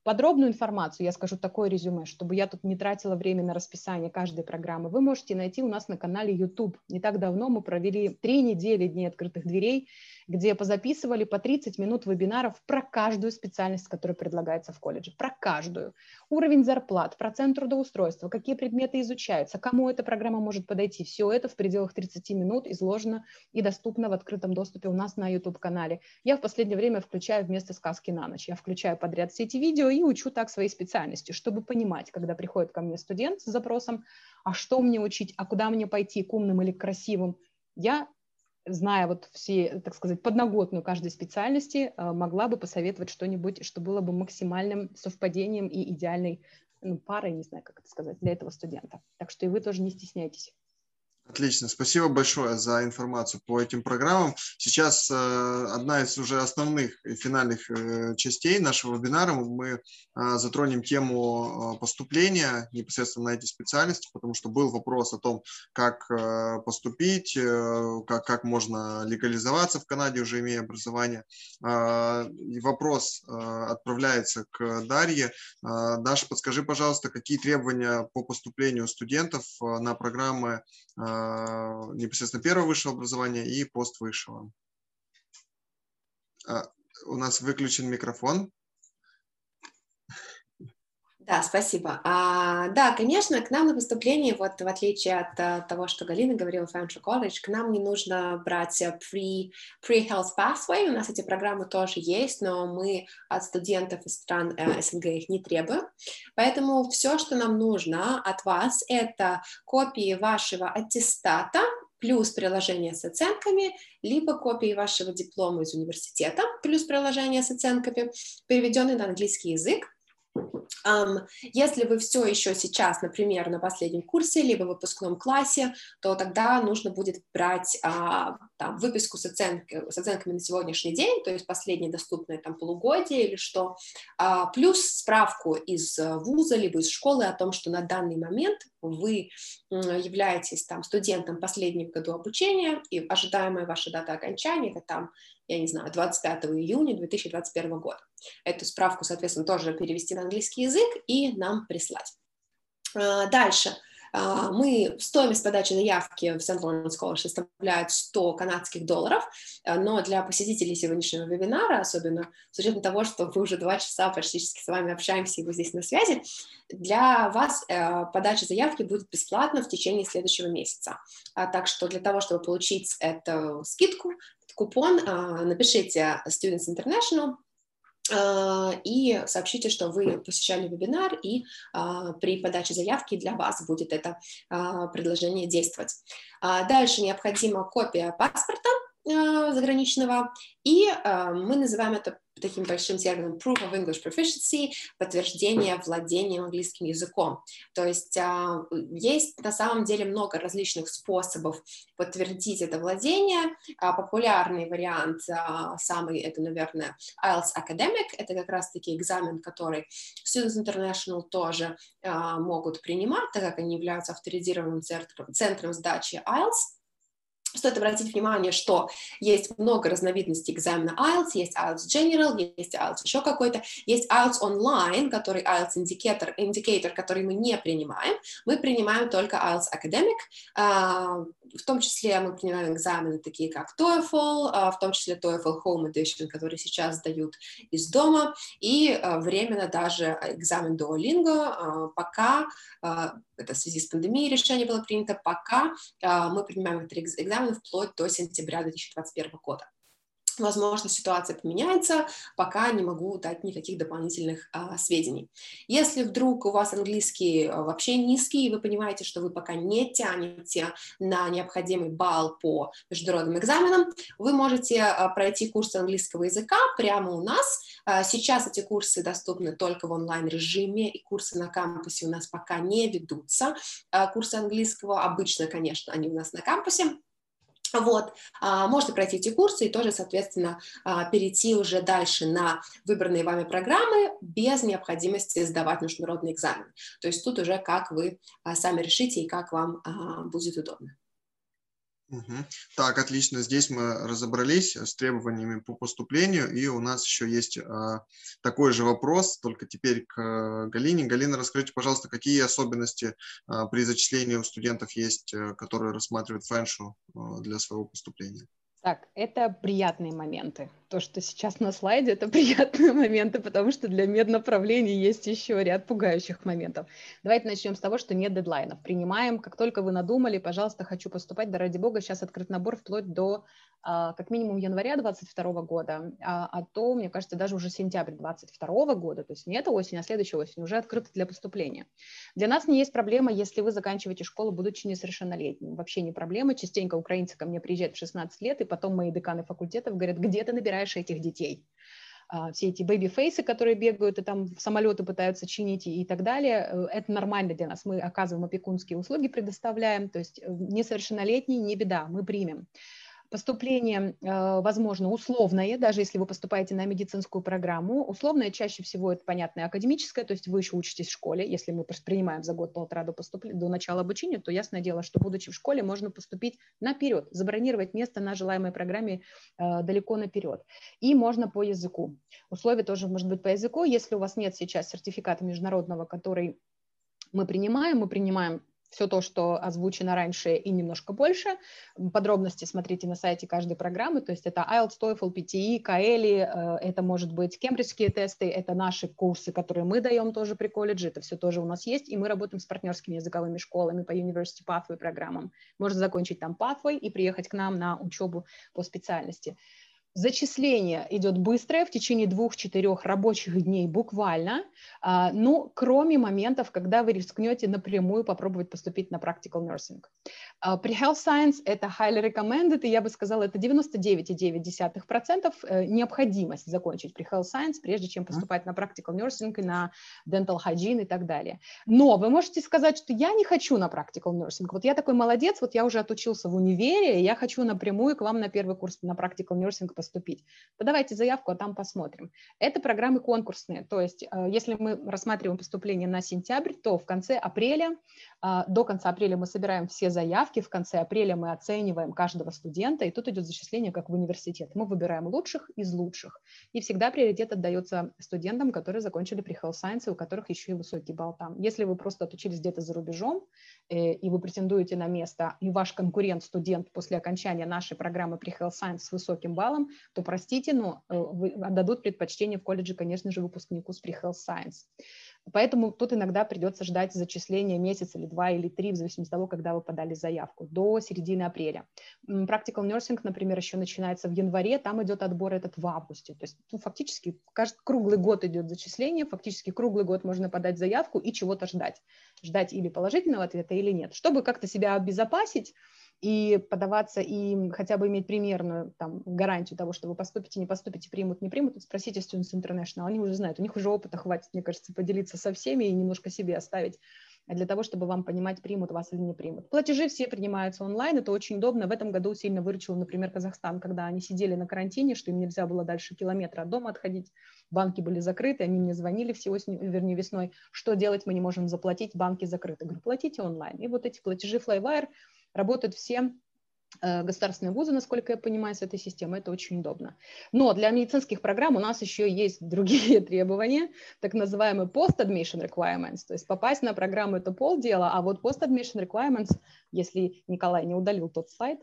подробную информацию, я скажу такое резюме, чтобы я тут не тратила время на расписание каждой программы, вы можете найти у нас на канале YouTube. Не так давно мы провели три недели Дней открытых дверей, где позаписывали по 30 минут вебинаров про каждую специальность, которая предлагается в колледже, про каждую. Уровень зарплат, процент трудоустройства, какие предметы изучаются, кому эта программа может подойти. Все это в пределах 30 минут изложено и доступно в открытом доступе у нас на YouTube-канале. Я в последнее время включаю вместо сказки на ночь. Я включаю подряд все эти видео и учу так своей специальности, чтобы понимать, когда приходит ко мне студент с запросом, а что мне учить, а куда мне пойти, к умным или к красивым, я зная вот все, так сказать, подноготную каждой специальности, э, могла бы посоветовать что-нибудь, что было бы максимальным совпадением и идеальной ну, парой, не знаю, как это сказать, для этого студента. Так что и вы тоже не стесняйтесь. Отлично, спасибо большое за информацию по этим программам. Сейчас э, одна из уже основных и финальных э, частей нашего вебинара. Мы э, затронем тему э, поступления непосредственно на эти специальности, потому что был вопрос о том, как э, поступить, э, как, как можно легализоваться в Канаде, уже имея образование. И вопрос отправляется к Дарье. Даша, подскажи, пожалуйста, какие требования по поступлению студентов на программы непосредственно первого высшего образования и пост высшего. А, у нас выключен микрофон. Да, спасибо. А, да, конечно, к нам на поступление, вот в отличие от а, того, что Галина говорила Foundry College, к нам не нужно брать pre, pre-health pathway, у нас эти программы тоже есть, но мы от студентов из стран э, СНГ их не требуем. Поэтому все, что нам нужно от вас, это копии вашего аттестата, плюс приложение с оценками, либо копии вашего диплома из университета, плюс приложение с оценками, переведенный на английский язык, если вы все еще сейчас, например, на последнем курсе, либо в выпускном классе, то тогда нужно будет брать а, там, выписку с, оценкой, с оценками на сегодняшний день, то есть последнее доступное там полугодие или что, а, плюс справку из вуза, либо из школы о том, что на данный момент вы являетесь там студентом последнего году обучения, и ожидаемая ваша дата окончания, это там я не знаю, 25 июня 2021 года. Эту справку, соответственно, тоже перевести на английский язык и нам прислать. А, дальше. А, мы, стоимость подачи заявки в St. Lawrence College составляет 100 канадских долларов, но для посетителей сегодняшнего вебинара, особенно с учетом того, что мы уже два часа практически с вами общаемся, и вы здесь на связи, для вас э, подача заявки будет бесплатно в течение следующего месяца. Так что для того, чтобы получить эту скидку, купон, напишите Students International, а, и сообщите, что вы посещали вебинар, и а, при подаче заявки для вас будет это а, предложение действовать. Дальше необходима копия паспорта заграничного, и мы называем это таким большим термином proof of English proficiency, подтверждение владения английским языком. То есть а, есть на самом деле много различных способов подтвердить это владение. Популярный вариант, самый, это, наверное, IELTS Academic, это как раз-таки экзамен, который Students International тоже могут принимать, так как они являются авторизированным центром сдачи IELTS. Стоит обратить внимание, что есть много разновидностей экзамена IELTS, есть IELTS General, есть IELTS еще какой-то, есть IELTS Online, который IELTS Indicator, Indicator, который мы не принимаем, мы принимаем только IELTS Academic, а, в том числе мы принимаем экзамены такие как TOEFL, а, в том числе TOEFL Home Edition, который сейчас дают из дома, и а, временно даже экзамен Duolingo, пока, это в связи с пандемией решение было принято, пока мы принимаем этот экзамен вплоть до сентября 2021 года. Возможно, ситуация поменяется, пока не могу дать никаких дополнительных а, сведений. Если вдруг у вас английский а, вообще низкий, и вы понимаете, что вы пока не тянете на необходимый балл по международным экзаменам, вы можете а, пройти курсы английского языка прямо у нас. А, сейчас эти курсы доступны только в онлайн-режиме, и курсы на кампусе у нас пока не ведутся. А, курсы английского обычно, конечно, они у нас на кампусе. Вот, а, можно пройти эти курсы и тоже, соответственно, а, перейти уже дальше на выбранные вами программы без необходимости сдавать международный экзамен. То есть тут уже как вы а, сами решите и как вам будет удобно. Угу. Так, отлично. Здесь мы разобрались с требованиями по поступлению, и у нас еще есть а, такой же вопрос, только теперь к а, Галине. Галина, расскажите, пожалуйста, какие особенности а, при зачислении у студентов есть, а, которые рассматривают фэншу а, для своего поступления? Так, это приятные моменты. То, что сейчас на слайде, это приятные моменты, потому что для меднаправлений есть еще ряд пугающих моментов. Давайте начнем с того, что нет дедлайнов. Принимаем, как только вы надумали, пожалуйста, хочу поступать, да ради бога, сейчас открыт набор вплоть до а, как минимум января 2022 года, а, а то, мне кажется, даже уже сентябрь 2022 года, то есть не эта осень, а следующая осень, уже открыта для поступления. Для нас не есть проблема, если вы заканчиваете школу, будучи несовершеннолетним. Вообще не проблема. Частенько украинцы ко мне приезжают в 16 лет, и потом мои деканы факультетов говорят, где ты набираешь этих детей? А, все эти baby face ы, которые бегают и там самолеты пытаются чинить и так далее, э, это нормально для нас. Мы оказываем опекунские услуги, предоставляем, то есть э, несовершеннолетний не беда, мы примем. Поступление, э, возможно, условное, даже если вы поступаете на медицинскую программу. Условное чаще всего это, понятно, академическое, то есть вы еще учитесь в школе. Если мы принимаем за год-полтора до, поступления, до начала обучения, то ясное дело, что, будучи в школе, можно поступить наперед, забронировать место на желаемой программе э, далеко наперед. И можно по языку. Условие тоже может быть по языку. Если у вас нет сейчас сертификата международного, который мы принимаем, мы принимаем все то, что озвучено раньше и немножко больше. Подробности смотрите на сайте каждой программы, то есть это IELTS, TOEFL, PTE, CAELI, э, это может быть кембриджские тесты, это наши курсы, которые мы даем тоже при колледже, это все тоже у нас есть, и мы работаем с партнерскими языковыми школами по University Pathway программам. Можно закончить там Pathway и приехать к нам на учебу по специальности. Зачисление идет быстрое, в течение двух-четырех рабочих дней буквально, а, ну, кроме моментов, когда вы рискнете напрямую попробовать поступить на practical nursing. А, при Health Science это highly recommended, и я бы сказала, это 99,9% э, необходимость закончить при Health Science, прежде чем поступать на practical nursing и на dental hygiene и так далее. Но вы можете сказать, что я не хочу на practical nursing. Вот я такой молодец, вот я уже отучился в универе, я хочу напрямую к вам на первый курс на practical nursing поступить. Подавайте заявку, а там посмотрим. Это программы конкурсные, то есть э, если мы рассматриваем поступление на сентябрь, то в конце апреля, а, до конца апреля мы собираем все заявки, в конце апреля мы оцениваем каждого студента, и тут идет зачисление как в университет. Мы выбираем лучших из лучших, и всегда приоритет отдается студентам, которые закончили при Health Science, у которых еще и высокий балл там. Если вы просто отучились где-то за рубежом, э, и вы претендуете на место, и ваш конкурент, студент после окончания нашей программы при Health Science с высоким баллом, то, простите, но э, отдадут предпочтение в колледже, конечно же, выпускнику с при Health Science. Поэтому тут иногда придется ждать зачисления месяц или два или три, в зависимости от того, когда вы подали заявку, до середины апреля. Practical Nursing, например, еще начинается в январе, там идет отбор этот в августе. То есть ну, фактически каждый, круглый год идет зачисление, фактически круглый год можно подать заявку и чего-то ждать. Ждать или положительного ответа, или нет. Чтобы как-то себя обезопасить, и подаваться, и хотя бы иметь примерную там, гарантию того, что вы поступите, не поступите, примут, не примут, спросите Students International, они уже знают, у них уже опыта хватит, мне кажется, поделиться со всеми и немножко себе оставить для того, чтобы вам понимать, примут вас или не примут. Платежи все принимаются онлайн, это очень удобно. В этом году сильно выручил, например, Казахстан, когда они сидели на карантине, что им нельзя было дальше километра от дома отходить, банки были закрыты, они мне звонили все осенью, вернее, весной, что делать, мы не можем заплатить, банки закрыты. Говорю, платите онлайн. И вот эти платежи Flywire работают все э, государственные вузы, насколько я понимаю, с этой системой, это очень удобно. Но для медицинских программ у нас еще есть другие требования, так называемые post-admission requirements, то есть попасть на программу это полдела, а вот post-admission requirements, если Николай не удалил тот слайд,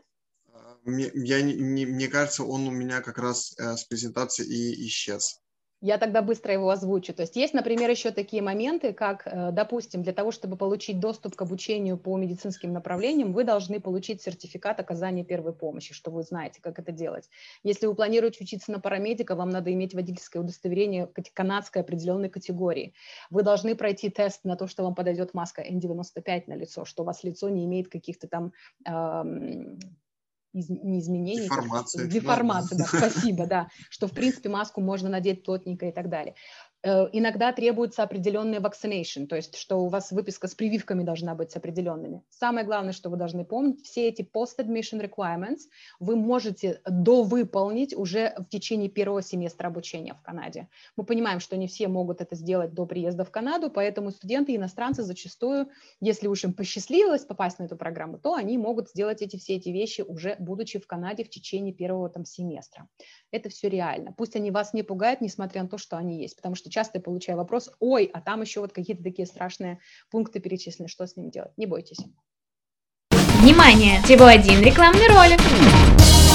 мне, я, не, мне кажется, он у меня как раз э, с презентации и исчез. Я тогда быстро его озвучу. То есть есть, например, еще такие моменты, как, э, допустим, для того, чтобы получить доступ к обучению по медицинским направлениям, вы должны получить сертификат оказания первой помощи, что вы знаете, как это делать. Если вы планируете учиться на парамедика, вам надо иметь водительское удостоверение канадской определенной категории. Вы должны пройти тест на то, что вам подойдет маска N95 на лицо, что у вас лицо не имеет каких-то там из, не изменений. Деформация. Деформация, да, спасибо, да. Что, в принципе, маску можно надеть плотненько и так далее. Э, иногда требуется определенный vaccination, то есть что у вас выписка с прививками должна быть определенными. Самое главное, что вы должны помнить, все эти post-admission requirements вы можете довыполнить уже в течение первого семестра обучения в Канаде. Мы понимаем, что не все могут это сделать до приезда в Канаду, поэтому студенты иностранцы зачастую, если уж им посчастливилось попасть на эту программу, то они могут сделать эти все эти вещи уже будучи в Канаде в течение первого там семестра. Это все реально. Пусть они вас не пугают, несмотря на то, что они есть, потому что часто я получаю вопрос, ой, а там еще вот какие-то такие страшные пункты перечислены, что с ним делать? Не бойтесь. Внимание! Всего один рекламный ролик.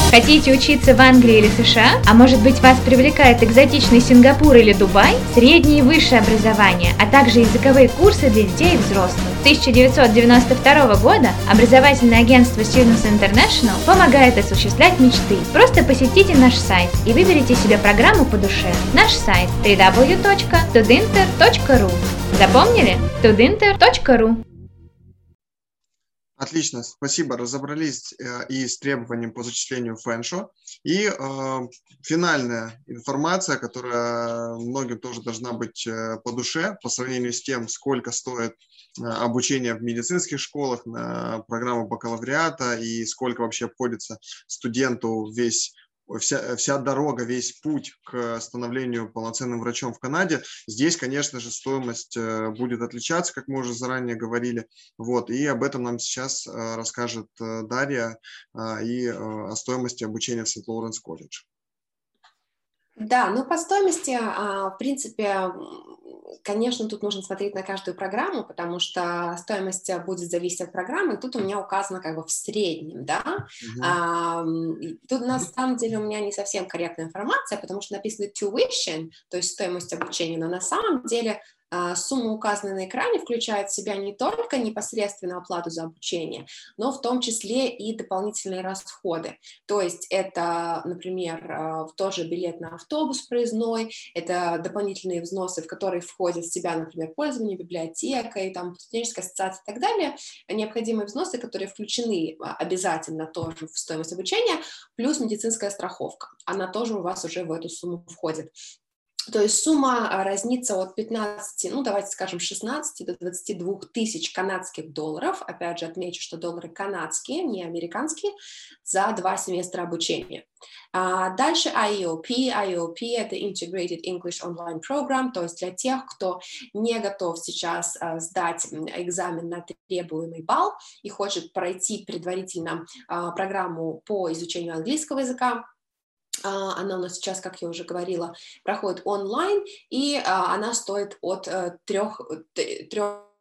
Хотите учиться в Англии или США? А может быть вас привлекает экзотичный Сингапур или Дубай? Среднее и высшее образование, а также языковые курсы для детей и взрослых. С 1992 года образовательное агентство Students International помогает осуществлять мечты. Просто посетите наш сайт и выберите себе программу по душе. Наш сайт www.tudinter.ru Запомнили? tudinter.ru Отлично, спасибо. Разобрались э, и с требованием по зачислению фэншо. И э, финальная информация, которая многим тоже должна быть э, по душе по сравнению с тем, сколько стоит э, обучение в медицинских школах на программу бакалавриата и сколько вообще обходится студенту весь вся, вся дорога, весь путь к становлению полноценным врачом в Канаде. Здесь, конечно же, стоимость э, будет отличаться, как мы уже заранее говорили. Вот, и об этом нам сейчас э, расскажет э, Дарья и о стоимости обучения в Сент-Лоренс колледж. Да, ну по стоимости, а, в принципе, конечно, тут нужно смотреть на каждую программу, потому что стоимость будет зависеть от программы. Тут у меня указано как бы в среднем, да. А, тут на самом деле у меня не совсем корректная информация, потому что написано tuition, то есть стоимость обучения, но на самом деле сумма, указанная на экране, включает в себя не только непосредственно оплату за обучение, но в том числе и дополнительные расходы. То есть это, например, а, тоже билет на автобус проездной, это дополнительные взносы, в которые входят в себя, например, пользование библиотекой, там, студенческая ассоциация и так далее, необходимые взносы, которые включены а, обязательно тоже в стоимость обучения, плюс медицинская страховка. Она тоже у вас уже в эту сумму входит. То есть сумма а, разнится от 15, ну давайте скажем 16 до 22 тысяч канадских долларов. Опять же отмечу, что доллары канадские, не американские, за два семестра обучения. А дальше IEOP. IEOP – это Integrated English Online Program, то есть для тех, кто не готов сейчас а, сдать экзамен на требуемый балл и хочет пройти предварительно а, программу по изучению английского языка, она у нас сейчас, как я уже говорила, проходит онлайн, и а, она стоит от 3,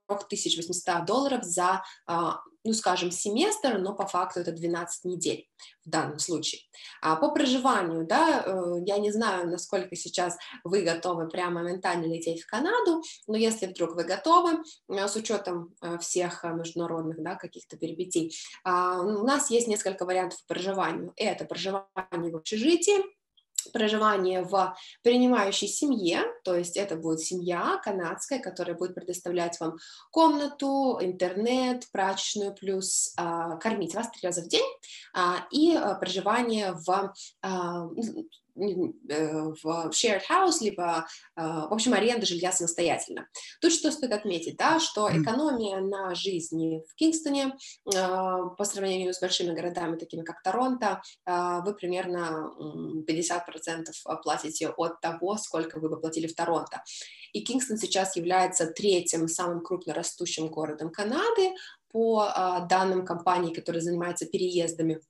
3800 долларов за а, ну, скажем, семестр, но по факту это 12 недель в данном случае. А по проживанию, да, э, я не знаю, насколько сейчас вы готовы прямо моментально лететь в Канаду, но если вдруг вы готовы, э, с учетом э, всех международных, да, каких-то перипетий, а, у нас есть несколько вариантов по проживанию. Это проживание в общежитии, проживание в принимающей семье, то есть это будет семья канадская, которая будет предоставлять вам комнату, интернет, прачечную, плюс а, кормить вас три раза в день, а, и а, проживание в а, в shared house, либо, э, в общем, аренда жилья самостоятельно. Тут что стоит отметить, да, что экономия на жизни в Кингстоне э, по сравнению с большими городами, такими как Торонто, вы примерно 50% платите от того, сколько вы бы платили в Торонто. И Кингстон сейчас является третьим самым крупно растущим городом Канады по данным компании, которая занимается переездами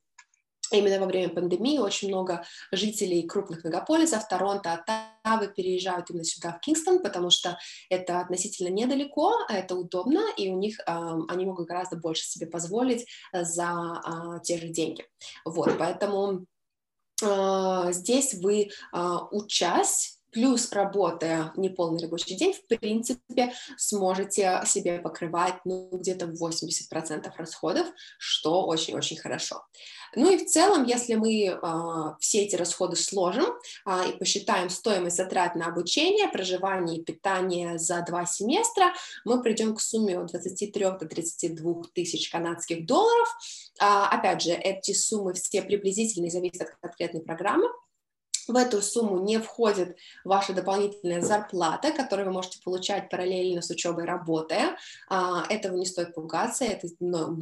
Именно во время пандемии очень много жителей крупных мегаполисов Торонто, Оттавы переезжают именно сюда, в Кингстон, потому что это относительно недалеко, это удобно, и у них э, они могут гораздо больше себе позволить за э, те же деньги. Вот, поэтому э, здесь вы, э, учась, плюс работая неполный рабочий день, в принципе, сможете себе покрывать ну, где-то 80% расходов, что очень-очень хорошо. Ну и в целом, если мы э, все эти расходы сложим э, и посчитаем стоимость затрат на обучение, проживание и питание за два семестра, мы придем к сумме от 23 до 32 тысяч канадских долларов. Э, опять же, эти суммы все приблизительные, зависят от конкретной программы. В эту сумму не входит ваша дополнительная зарплата, которую вы можете получать параллельно с учебой, работая. А, этого не стоит пугаться, это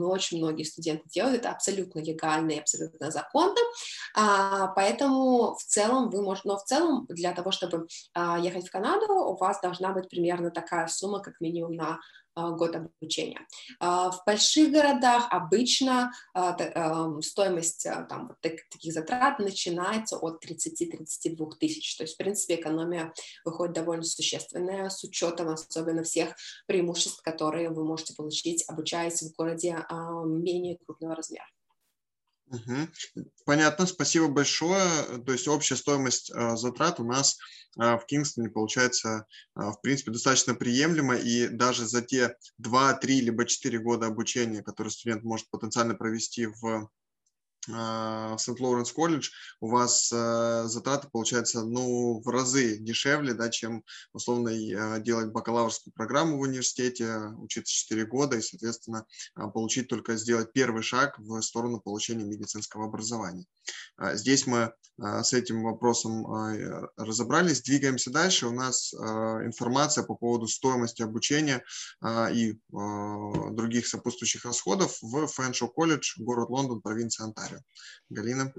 очень многие студенты делают, это абсолютно легально и абсолютно законно. А, поэтому в целом вы можете, но в целом для того, чтобы а, ехать в Канаду, у вас должна быть примерно такая сумма, как минимум на год обучения. А, в больших городах обычно а, эм, стоимость там, вот таких затрат начинается от 30-32 тысяч. То есть, в принципе, экономия выходит довольно существенная с учетом особенно всех преимуществ, которые вы можете получить, обучаясь в городе менее крупного размера. Угу. Понятно, спасибо большое. То есть общая стоимость э, затрат у нас э, в Кингстоне получается, э, в принципе, достаточно приемлемо, и даже за те 2, 3, либо 4 года обучения, которые студент может потенциально провести в в Сент-Лоуренс колледж, у вас э, затраты получаются ну, в разы дешевле, да, чем условно э, делать бакалаврскую программу в университете, учиться 4 года и, соответственно, э, получить только сделать первый шаг в сторону получения медицинского образования. Здесь мы с этим вопросом разобрались. Двигаемся дальше. У нас информация по поводу стоимости обучения и других сопутствующих расходов в Фэншоу колледж, город Лондон, провинция Онтарио. Галина?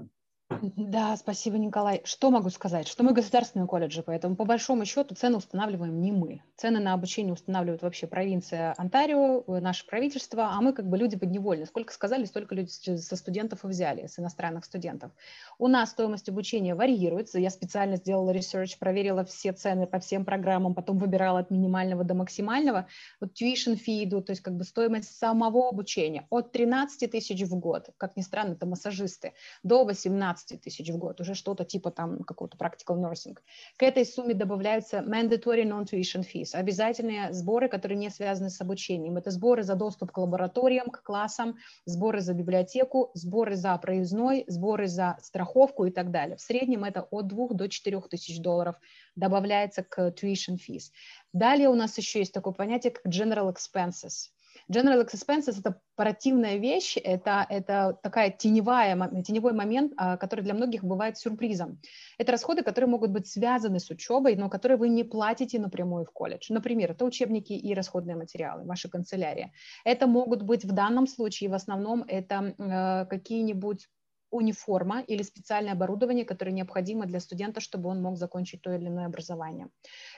Да, спасибо, Николай. Что могу сказать? Что мы государственные колледжи, поэтому по большому счету цены устанавливаем не мы. Цены на обучение устанавливают вообще провинция Онтарио, э, наше правительство, а мы как бы люди подневольны. Сколько сказали, столько люди со студентов и взяли, с иностранных студентов. У нас стоимость обучения варьируется. Я специально сделала research, проверила все цены по всем программам, потом выбирала от минимального до максимального. Вот tuition fee идут, то есть как бы стоимость самого обучения от 13 тысяч в год, как ни странно, это массажисты, до 18 15 тысяч в год, уже что-то типа там какого-то practical nursing. К этой сумме добавляются mandatory non-tuition fees, обязательные сборы, которые не связаны с обучением. Это сборы за доступ к лабораториям, к классам, сборы за библиотеку, сборы за проездной, сборы за страховку и так далее. В среднем это от 2 до 4 тысяч долларов добавляется к tuition fees. Далее у нас еще есть такое понятие, как general expenses – General expenses – это оперативная вещь, это, это такая теневая, теневой момент, а, который для многих бывает сюрпризом. Это расходы, которые могут быть связаны с учебой, но которые вы не платите напрямую в колледж. Например, это учебники и расходные материалы, ваша канцелярия. Это могут быть в данном случае, в основном, это э, какие-нибудь униформа или специальное оборудование, которое необходимо для студента, чтобы он мог закончить то или иное образование.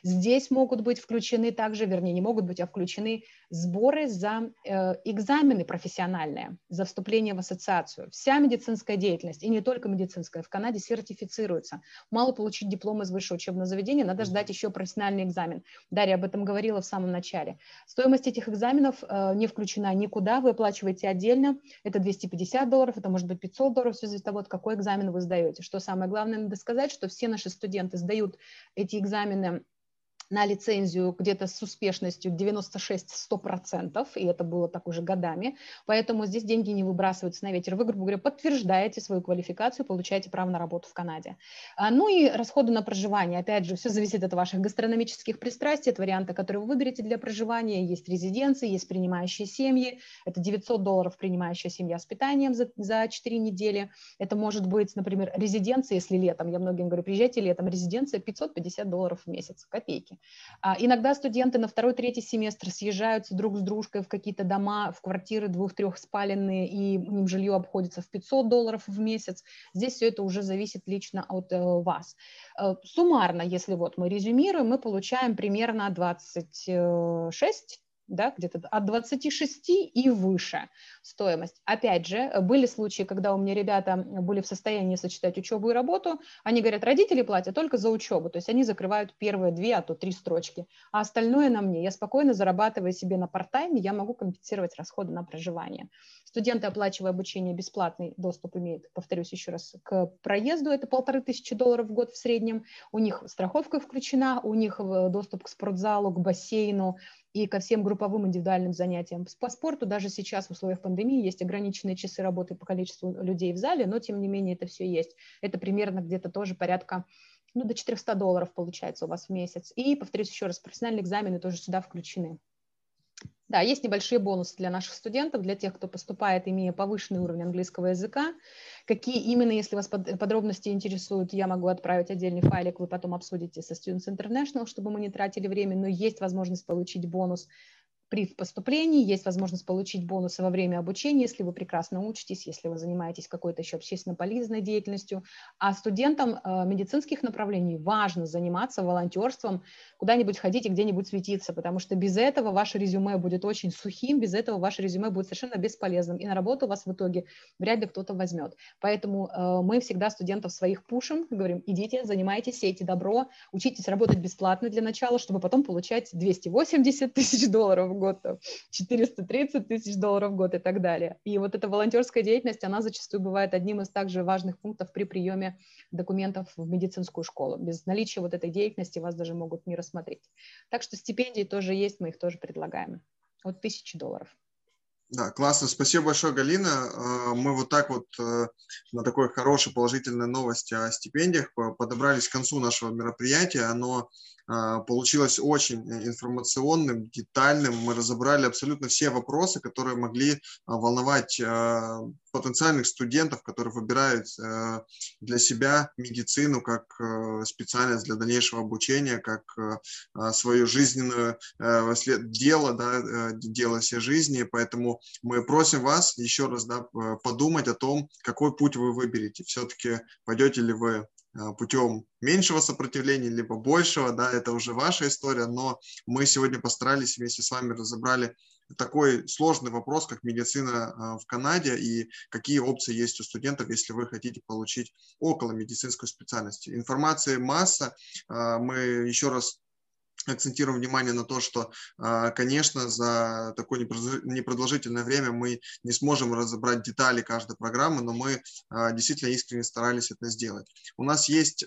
Здесь могут быть включены также, вернее, не могут быть, а включены сборы за э, экзамены профессиональные, за вступление в ассоциацию. Вся медицинская деятельность, и не только медицинская, в Канаде сертифицируется. Мало получить диплом из высшего учебного заведения, надо ждать еще профессиональный экзамен. Дарья об этом говорила в самом начале. Стоимость этих экзаменов э, не включена никуда, вы оплачиваете отдельно. Это 250 долларов, это может быть 500 долларов, все зависит от того, какой экзамен вы сдаете. Что самое главное, надо сказать, что все наши студенты сдают эти экзамены на лицензию где-то с успешностью 96-100%, и это было так уже годами, поэтому здесь деньги не выбрасываются на ветер. Вы, грубо говоря, подтверждаете свою квалификацию, получаете право на работу в Канаде. А, ну и расходы на проживание, опять же, все зависит от ваших гастрономических пристрастий, от варианта, который вы выберете для проживания. Есть резиденции, есть принимающие семьи, это 900 долларов принимающая семья с питанием за, за 4 недели. Это может быть, например, резиденция, если летом, я многим говорю, приезжайте летом, резиденция 550 долларов в месяц, копейки. А, иногда студенты на второй, третий семестр съезжаются друг с дружкой в какие-то дома, в квартиры двух-трехспаленные, и им жилье обходится в 500 долларов в месяц. Здесь все это уже зависит лично от э, вас. Э, суммарно, если вот мы резюмируем, мы получаем примерно 26 да, где-то от 26 и выше стоимость. Опять же, были случаи, когда у меня ребята были в состоянии сочетать учебу и работу, они говорят, родители платят только за учебу, то есть они закрывают первые две, а то три строчки, а остальное на мне. Я спокойно зарабатывая себе на парт-тайме, я могу компенсировать расходы на проживание. Студенты, оплачивая обучение, бесплатный доступ имеют, повторюсь еще раз, к проезду, это полторы тысячи долларов в год в среднем, у них страховка включена, у них доступ к спортзалу, к бассейну, и ко всем групповым индивидуальным занятиям. По спорту даже сейчас в условиях пандемии есть ограниченные часы работы по количеству людей в зале, но тем не менее это все есть. Это примерно где-то тоже порядка ну, до 400 долларов получается у вас в месяц. И, повторюсь еще раз, профессиональные экзамены тоже сюда включены. Да, есть небольшие бонусы для наших студентов, для тех, кто поступает, имея повышенный уровень английского языка. Какие именно, если вас подробности интересуют, я могу отправить отдельный файлик, вы потом обсудите со Students International, чтобы мы не тратили время, но есть возможность получить бонус при поступлении, есть возможность получить бонусы во время обучения, если вы прекрасно учитесь, если вы занимаетесь какой-то еще общественно полезной деятельностью. А студентам э, медицинских направлений важно заниматься волонтерством, куда-нибудь ходить и где-нибудь светиться, потому что без этого ваше резюме будет очень сухим, без этого ваше резюме будет совершенно бесполезным, и на работу вас в итоге вряд ли кто-то возьмет. Поэтому э, мы всегда студентов своих пушим, говорим, идите, занимайтесь, сейте добро, учитесь работать бесплатно для начала, чтобы потом получать 280 тысяч долларов год, 430 тысяч долларов в год и так далее. И вот эта волонтерская деятельность, она зачастую бывает одним из также важных пунктов при приеме документов в медицинскую школу. Без наличия вот этой деятельности вас даже могут не рассмотреть. Так что стипендии тоже есть, мы их тоже предлагаем. От тысячи долларов. Да, классно. Спасибо большое, Галина. А, мы вот так вот э, на такой хорошей положительной новости о стипендиях подобрались к концу нашего мероприятия. Оно а, получилось очень э, информационным, детальным. Мы разобрали абсолютно все вопросы, которые могли волновать потенциальных студентов, которые выбирают э, для себя медицину как э, специальность для дальнейшего обучения, как свое жизненное дело, да, дело всей жизни. Поэтому мы просим вас еще раз да, подумать о том, какой путь вы выберете. Все-таки пойдете ли вы Э, путем меньшего сопротивления, либо большего, да, это уже ваша история, но мы сегодня постарались вместе с вами разобрали такой сложный вопрос, как медицина э, в Канаде и какие опции есть у студентов, если вы хотите получить около медицинскую специальность. Информации масса. Э, мы еще раз акцентируем внимание на то, что, а, конечно, за такое непродолжительное время мы не сможем разобрать детали каждой программы, но мы а, действительно искренне старались это сделать. У нас есть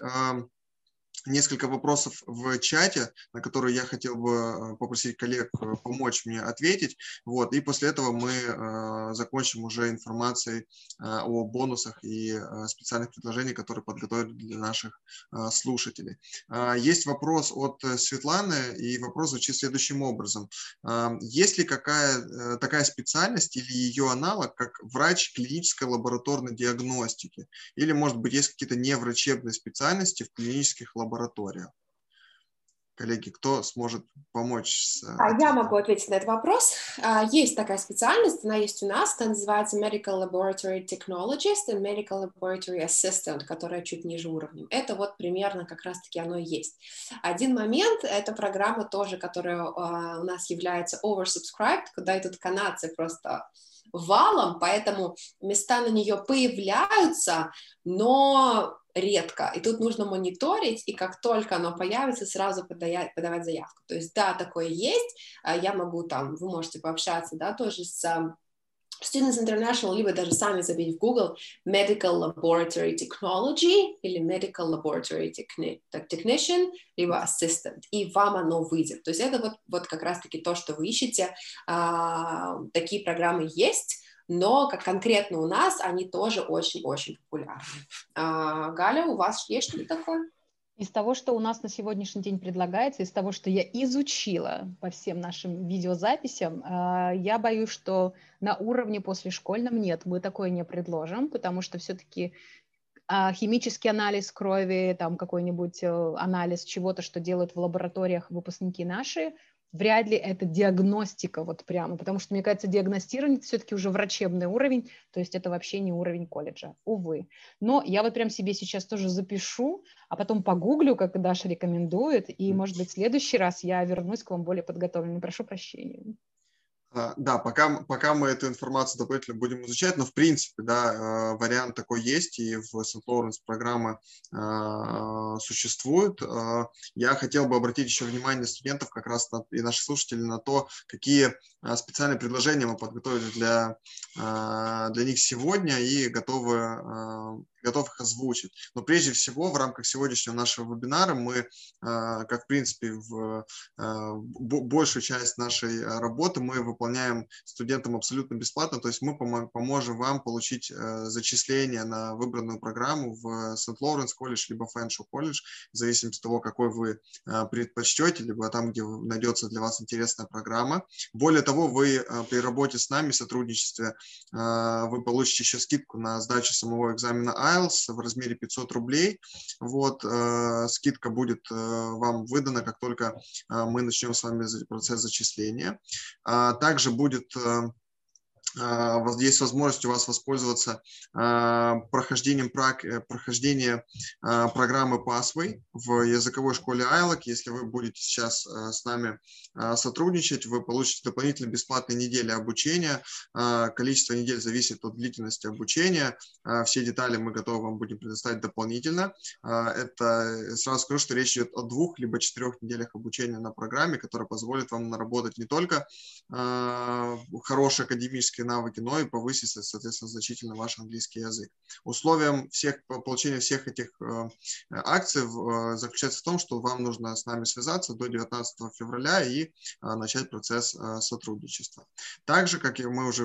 несколько вопросов в чате, на которые я хотел бы э, попросить коллег э, помочь мне ответить. Вот, и после этого мы э, закончим уже информацией о бонусах и специальных предложениях, которые подготовили для наших слушателей. Э, есть вопрос от Светланы, и вопрос звучит следующим образом. Э, есть ли какая, такая специальность или ее аналог, как врач клинической лабораторной диагностики? Или, может быть, есть какие-то неврачебные специальности в клинических лабораториях? Лаборатория. Коллеги, кто сможет помочь? С а я могу ответить на этот вопрос. А, есть такая специальность, она есть у нас, она называется Medical Laboratory Technologist и Medical Laboratory Assistant, которая чуть ниже уровнем. Это вот примерно как раз-таки оно и есть. Один момент, это программа тоже, которая а, у нас является oversubscribed, куда идут канадцы просто валом, поэтому места на нее появляются, но редко. И тут нужно мониторить, и как только оно появится, сразу подавать, подавать заявку. То есть, да, такое есть, а я могу там, вы можете пообщаться, да, тоже с Students International, либо даже сами забить в Google Medical Laboratory Technology или Medical Laboratory Technician, либо Assistant, и вам оно выйдет. То есть это вот, вот как раз-таки то, что вы ищете. А, такие программы есть, но как конкретно у нас они тоже очень-очень популярны. А, Галя, у вас есть что-то такое? Из того, что у нас на сегодняшний день предлагается, из того, что я изучила по всем нашим видеозаписям, а, я боюсь, что на уровне после школьном нет, мы такое не предложим, потому что все-таки а, химический анализ крови, там какой-нибудь э, анализ чего-то, что делают в лабораториях выпускники наши, вряд ли это диагностика вот прямо, потому что, мне кажется, диагностирование все-таки уже врачебный уровень, то есть это вообще не уровень колледжа, увы. Но я вот прям себе сейчас тоже запишу, а потом погуглю, как Даша рекомендует, и, может быть, в следующий раз я вернусь к вам более подготовленной. Прошу прощения. А, да, пока, пока мы эту информацию дополнительно будем изучать, но в принципе, да, э, вариант такой есть, и в Сент-Лоренс программа э, существует. Э, я хотел бы обратить еще внимание студентов, как раз на, и наших слушателей, на то, какие специальные предложения мы подготовили для, для них сегодня и готовы готов их озвучить. Но прежде всего в рамках сегодняшнего нашего вебинара мы, как в принципе в большую часть нашей работы мы выполняем студентам абсолютно бесплатно, то есть мы поможем вам получить зачисление на выбранную программу в Сент-Лоуренс колледж, либо Фэншу колледж, в зависимости от того, какой вы предпочтете, либо там, где найдется для вас интересная программа. Более того, вы при работе с нами, сотрудничестве, вы получите еще скидку на сдачу самого экзамена IELTS в размере 500 рублей. Вот, скидка будет вам выдана, как только мы начнем с вами процесс зачисления. А также будет э, есть возможность у вас воспользоваться а, прохождением э, прохождения а, программы Passway в языковой школе ILOC. Если вы будете сейчас с нами сотрудничать, вы получите дополнительно бесплатные недели обучения. Количество недель зависит от длительности обучения. Все детали мы готовы вам будем предоставить дополнительно. Это сразу скажу, что речь идет о двух либо четырех неделях обучения на программе, которая позволит вам наработать не только хорошие академические английские навыки, но и повысить, соответственно, значительно ваш английский язык. Условием всех, получения всех этих э, акций э, заключается в том, что вам нужно с нами связаться до 19 февраля и э, начать процесс сотрудничества. Также, как мы уже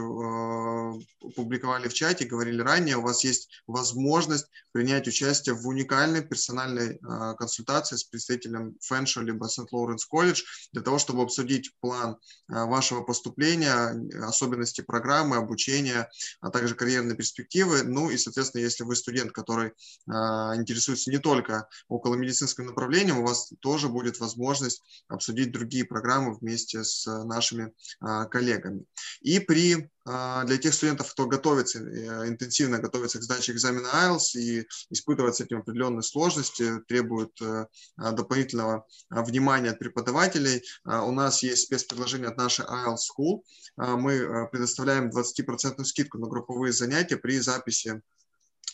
публиковали в чате, говорили ранее, у вас есть возможность принять участие в уникальной персональной консультации с представителем Фэншо либо Сент-Лоуренс колледж для того, чтобы обсудить план вашего поступления, особенности программы, программы обучения, а также карьерные перспективы. Ну и, соответственно, если вы студент, который а, интересуется не только около медицинским направлением, у вас тоже будет возможность обсудить другие программы вместе с нашими а, коллегами. И при для тех студентов, кто готовится, э, интенсивно готовится к сдаче экзамена IELTS и испытывает с этим определенные сложности, требует э, а, дополнительного а, внимания от преподавателей, у нас есть спецпредложение от нашей IELTS School. Мы предоставляем 20% скидку на групповые занятия при записи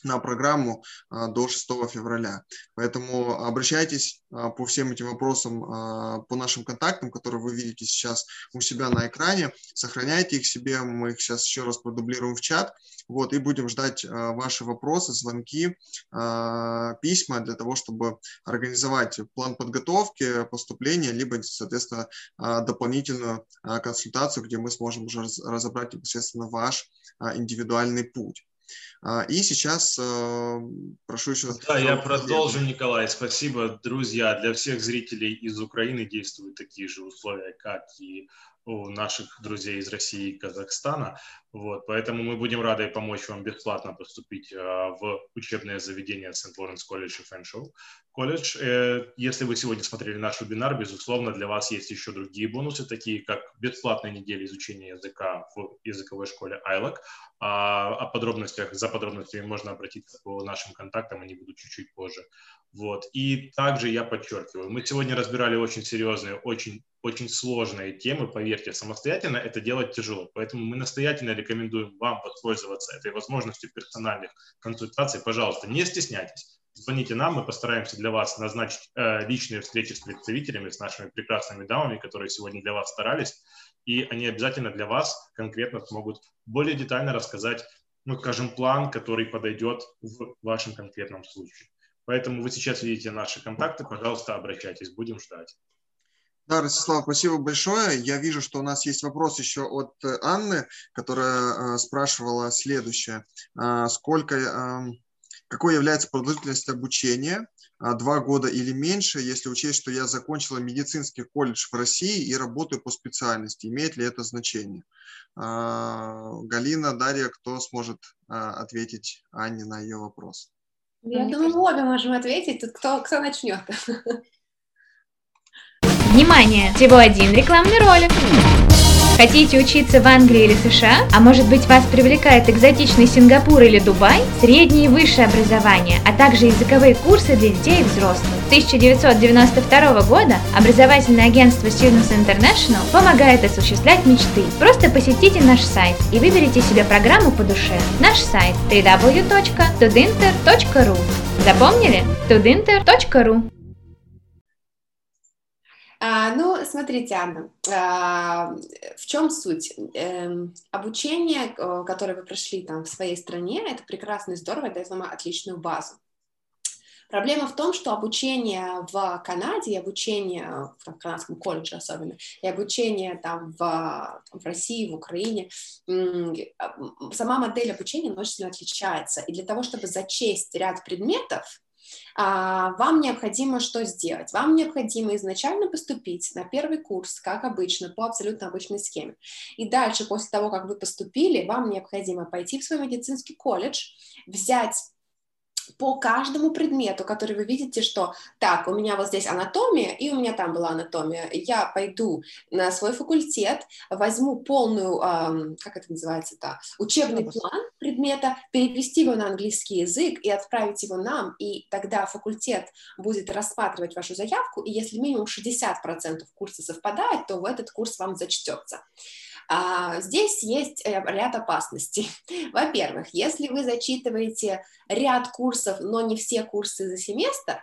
на программу а, до 6 февраля. Поэтому обращайтесь а, по всем этим вопросам а, по нашим контактам, которые вы видите сейчас у себя на экране. Сохраняйте их себе, мы их сейчас еще раз продублируем в чат. Вот, и будем ждать ваши вопросы, звонки, письма для того, чтобы организовать план подготовки, поступления, либо, соответственно, дополнительную консультацию, где мы сможем уже разобрать непосредственно ваш индивидуальный путь. А, и сейчас э, прошу еще... Да, я продолжу, Николай. Спасибо, друзья. Для всех зрителей из Украины действуют такие же условия, как и у наших друзей из России и Казахстана. Вот, поэтому мы будем рады помочь вам бесплатно поступить э, в учебное заведение St. Lawrence College и Fanshawe College. Э, если вы сегодня смотрели наш вебинар, безусловно, для вас есть еще другие бонусы, такие как бесплатная неделя изучения языка в языковой школе ILAC. А, о подробностях, за подробностями можно обратиться по нашим контактам, они будут чуть-чуть позже. Вот. И также я подчеркиваю, мы сегодня разбирали очень серьезные, очень, очень сложные темы, поверьте, самостоятельно это делать тяжело. Поэтому мы настоятельно рекомендуем вам воспользоваться этой возможностью персональных консультаций. Пожалуйста, не стесняйтесь. Звоните нам, мы постараемся для вас назначить э, личные встречи с представителями, с нашими прекрасными дамами, которые сегодня для вас старались, и они обязательно для вас конкретно смогут более детально рассказать, ну, скажем, план, который подойдет в вашем конкретном случае. Поэтому вы сейчас видите наши контакты, пожалуйста, обращайтесь, будем ждать. Да, Ростислав, спасибо большое. Я вижу, что у нас есть вопрос еще от э, Анны, которая э, спрашивала следующее. Э, сколько, э, какой является продолжительность обучения? Э, два года или меньше, если учесть, что я закончила медицинский колледж в России и работаю по специальности. Имеет ли это значение? Э, Галина, Дарья, кто сможет ответить Анне на ее вопрос? Я думаю, мы обе можем ответить. Тут кто, кто начнет? Внимание! Всего один рекламный ролик. Хотите учиться в Англии или США? А может быть вас привлекает экзотичный Сингапур или Дубай? Среднее и высшее образование, а также языковые курсы для детей и взрослых. С 1992 года образовательное агентство Students International помогает осуществлять мечты. Просто посетите наш сайт и выберите себе программу по душе. Наш сайт www.tudinter.ru Запомнили? tudinter.ru а, ну, смотрите, Анна, а, в чем суть? Эм, обучение, которое вы прошли там в своей стране, это прекрасно и здорово, дает вам отличную базу. Проблема в том, что обучение в Канаде, обучение в канадском колледже особенно, и обучение там в, в России, в Украине, сама модель обучения очень сильно отличается. И для того, чтобы зачесть ряд предметов, вам необходимо что сделать? Вам необходимо изначально поступить на первый курс, как обычно, по абсолютно обычной схеме. И дальше, после того, как вы поступили, вам необходимо пойти в свой медицинский колледж, взять по каждому предмету, который вы видите, что так, у меня вот здесь анатомия, и у меня там была анатомия, я пойду на свой факультет, возьму полную, эм, как это называется-то, учебный план предмета, перевести его на английский язык и отправить его нам, и тогда факультет будет рассматривать вашу заявку, и если минимум 60% курса совпадает, то в этот курс вам зачтется. А, здесь есть э, ряд опасностей. Во-первых, если вы зачитываете ряд курсов, но не все курсы за семестр,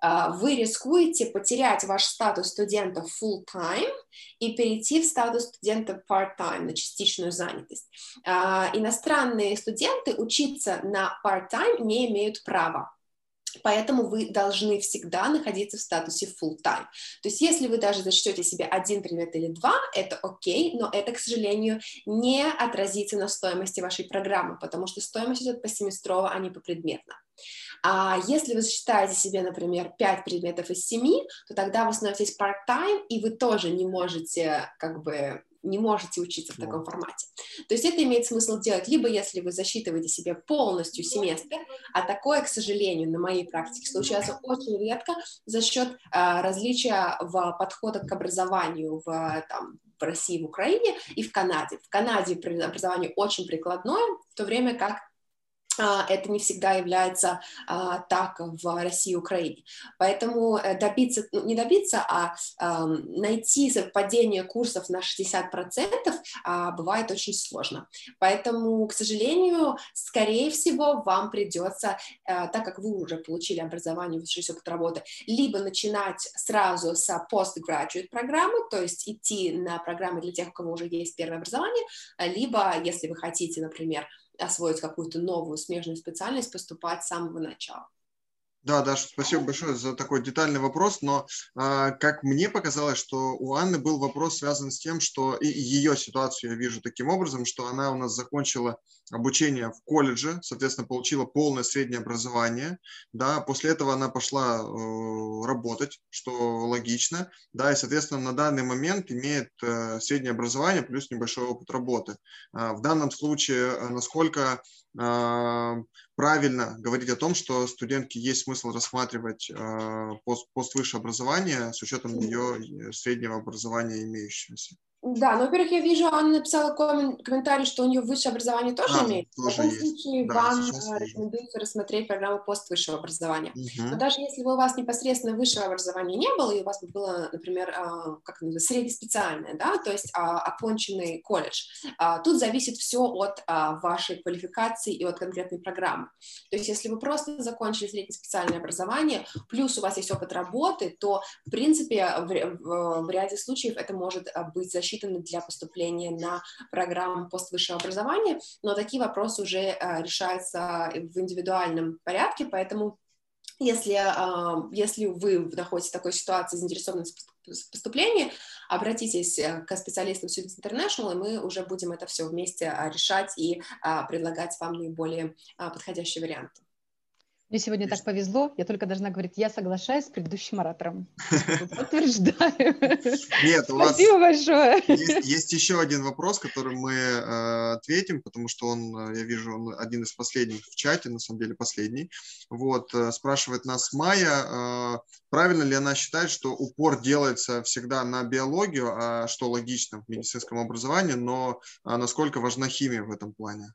а, вы рискуете потерять ваш статус студента full-time и перейти в статус студента part-time, на частичную занятость. А, иностранные студенты учиться на part-time не имеют права. Поэтому вы должны всегда находиться в статусе full-time. То есть если вы даже зачтете себе один предмет или два, это окей, но это, к сожалению, не отразится на стоимости вашей программы, потому что стоимость идет посеместрово, а не попредметно. А если вы считаете себе, например, 5 предметов из 7, то тогда вы становитесь part-time, и вы тоже не можете как бы не можете учиться в таком формате. То есть это имеет смысл делать либо если вы засчитываете себе полностью семестр, а такое, к сожалению, на моей практике случается очень редко за счет а, различия в подходах к образованию в, там, в России, в Украине и в Канаде. В Канаде образование очень прикладное, в то время как это не всегда является а, так в России и Украине. Поэтому э, добиться, ну, не добиться, а, а найти совпадение курсов на 60% а, бывает очень сложно. Поэтому, к сожалению, скорее всего, вам придется, а, так как вы уже получили образование, высший опыт работы, либо начинать сразу с postgraduate программы, то есть идти на программы для тех, у кого уже есть первое образование, либо, если вы хотите, например, освоить какую-то новую смежную специальность, поступать с самого начала. Да, Даша, спасибо большое за такой детальный вопрос, но э, как мне показалось, что у Анны был вопрос связан с тем, что и ее ситуацию я вижу таким образом, что она у нас закончила обучение в колледже, соответственно, получила полное среднее образование, да, после этого она пошла э, работать, что логично, да, и, соответственно, на данный момент имеет э, среднее образование плюс небольшой опыт работы. Э, в данном случае, э, насколько э, правильно говорить о том, что студентке есть смысл рассматривать э, пост, пост высшее образование с учетом ее среднего образования имеющегося. Да, ну, во-первых, я вижу, Анна написала коммен- комментарий, что у нее высшее образование тоже а, имеет. Тоже в есть. случае да, вам э, рекомендуется рассмотреть программу пост высшего образования. Угу. Но даже если бы у вас непосредственно высшего образования не было, и у вас было, например, а, как называется, среднеспециальное, да, то есть а, оконченный колледж, тут зависит все от вашей квалификации и от конкретной программы. То есть если вы просто закончили среднеспециальное образование, плюс у вас есть опыт работы, то, в принципе, в, в, в ряде случаев это может быть защита рассчитаны для поступления на программу поствысшего образования, но такие вопросы уже э, решаются в индивидуальном порядке, поэтому если, э, если вы находитесь в такой ситуации, заинтересованы в поступлении, обратитесь э, к специалистам Students International, и мы уже будем это все вместе решать и предлагать вам наиболее подходящие варианты. Мне сегодня так повезло, я только должна говорить, я соглашаюсь с предыдущим оратором. Подтверждаю. Нет, у вас Спасибо большое. Есть, есть еще один вопрос, который мы э, ответим, потому что он, э, я вижу, он один из последних в чате, на самом деле последний. Вот, э, спрашивает нас Майя, э, правильно ли она считает, что упор делается всегда на биологию, а что логично в медицинском образовании, но а насколько важна химия в этом плане?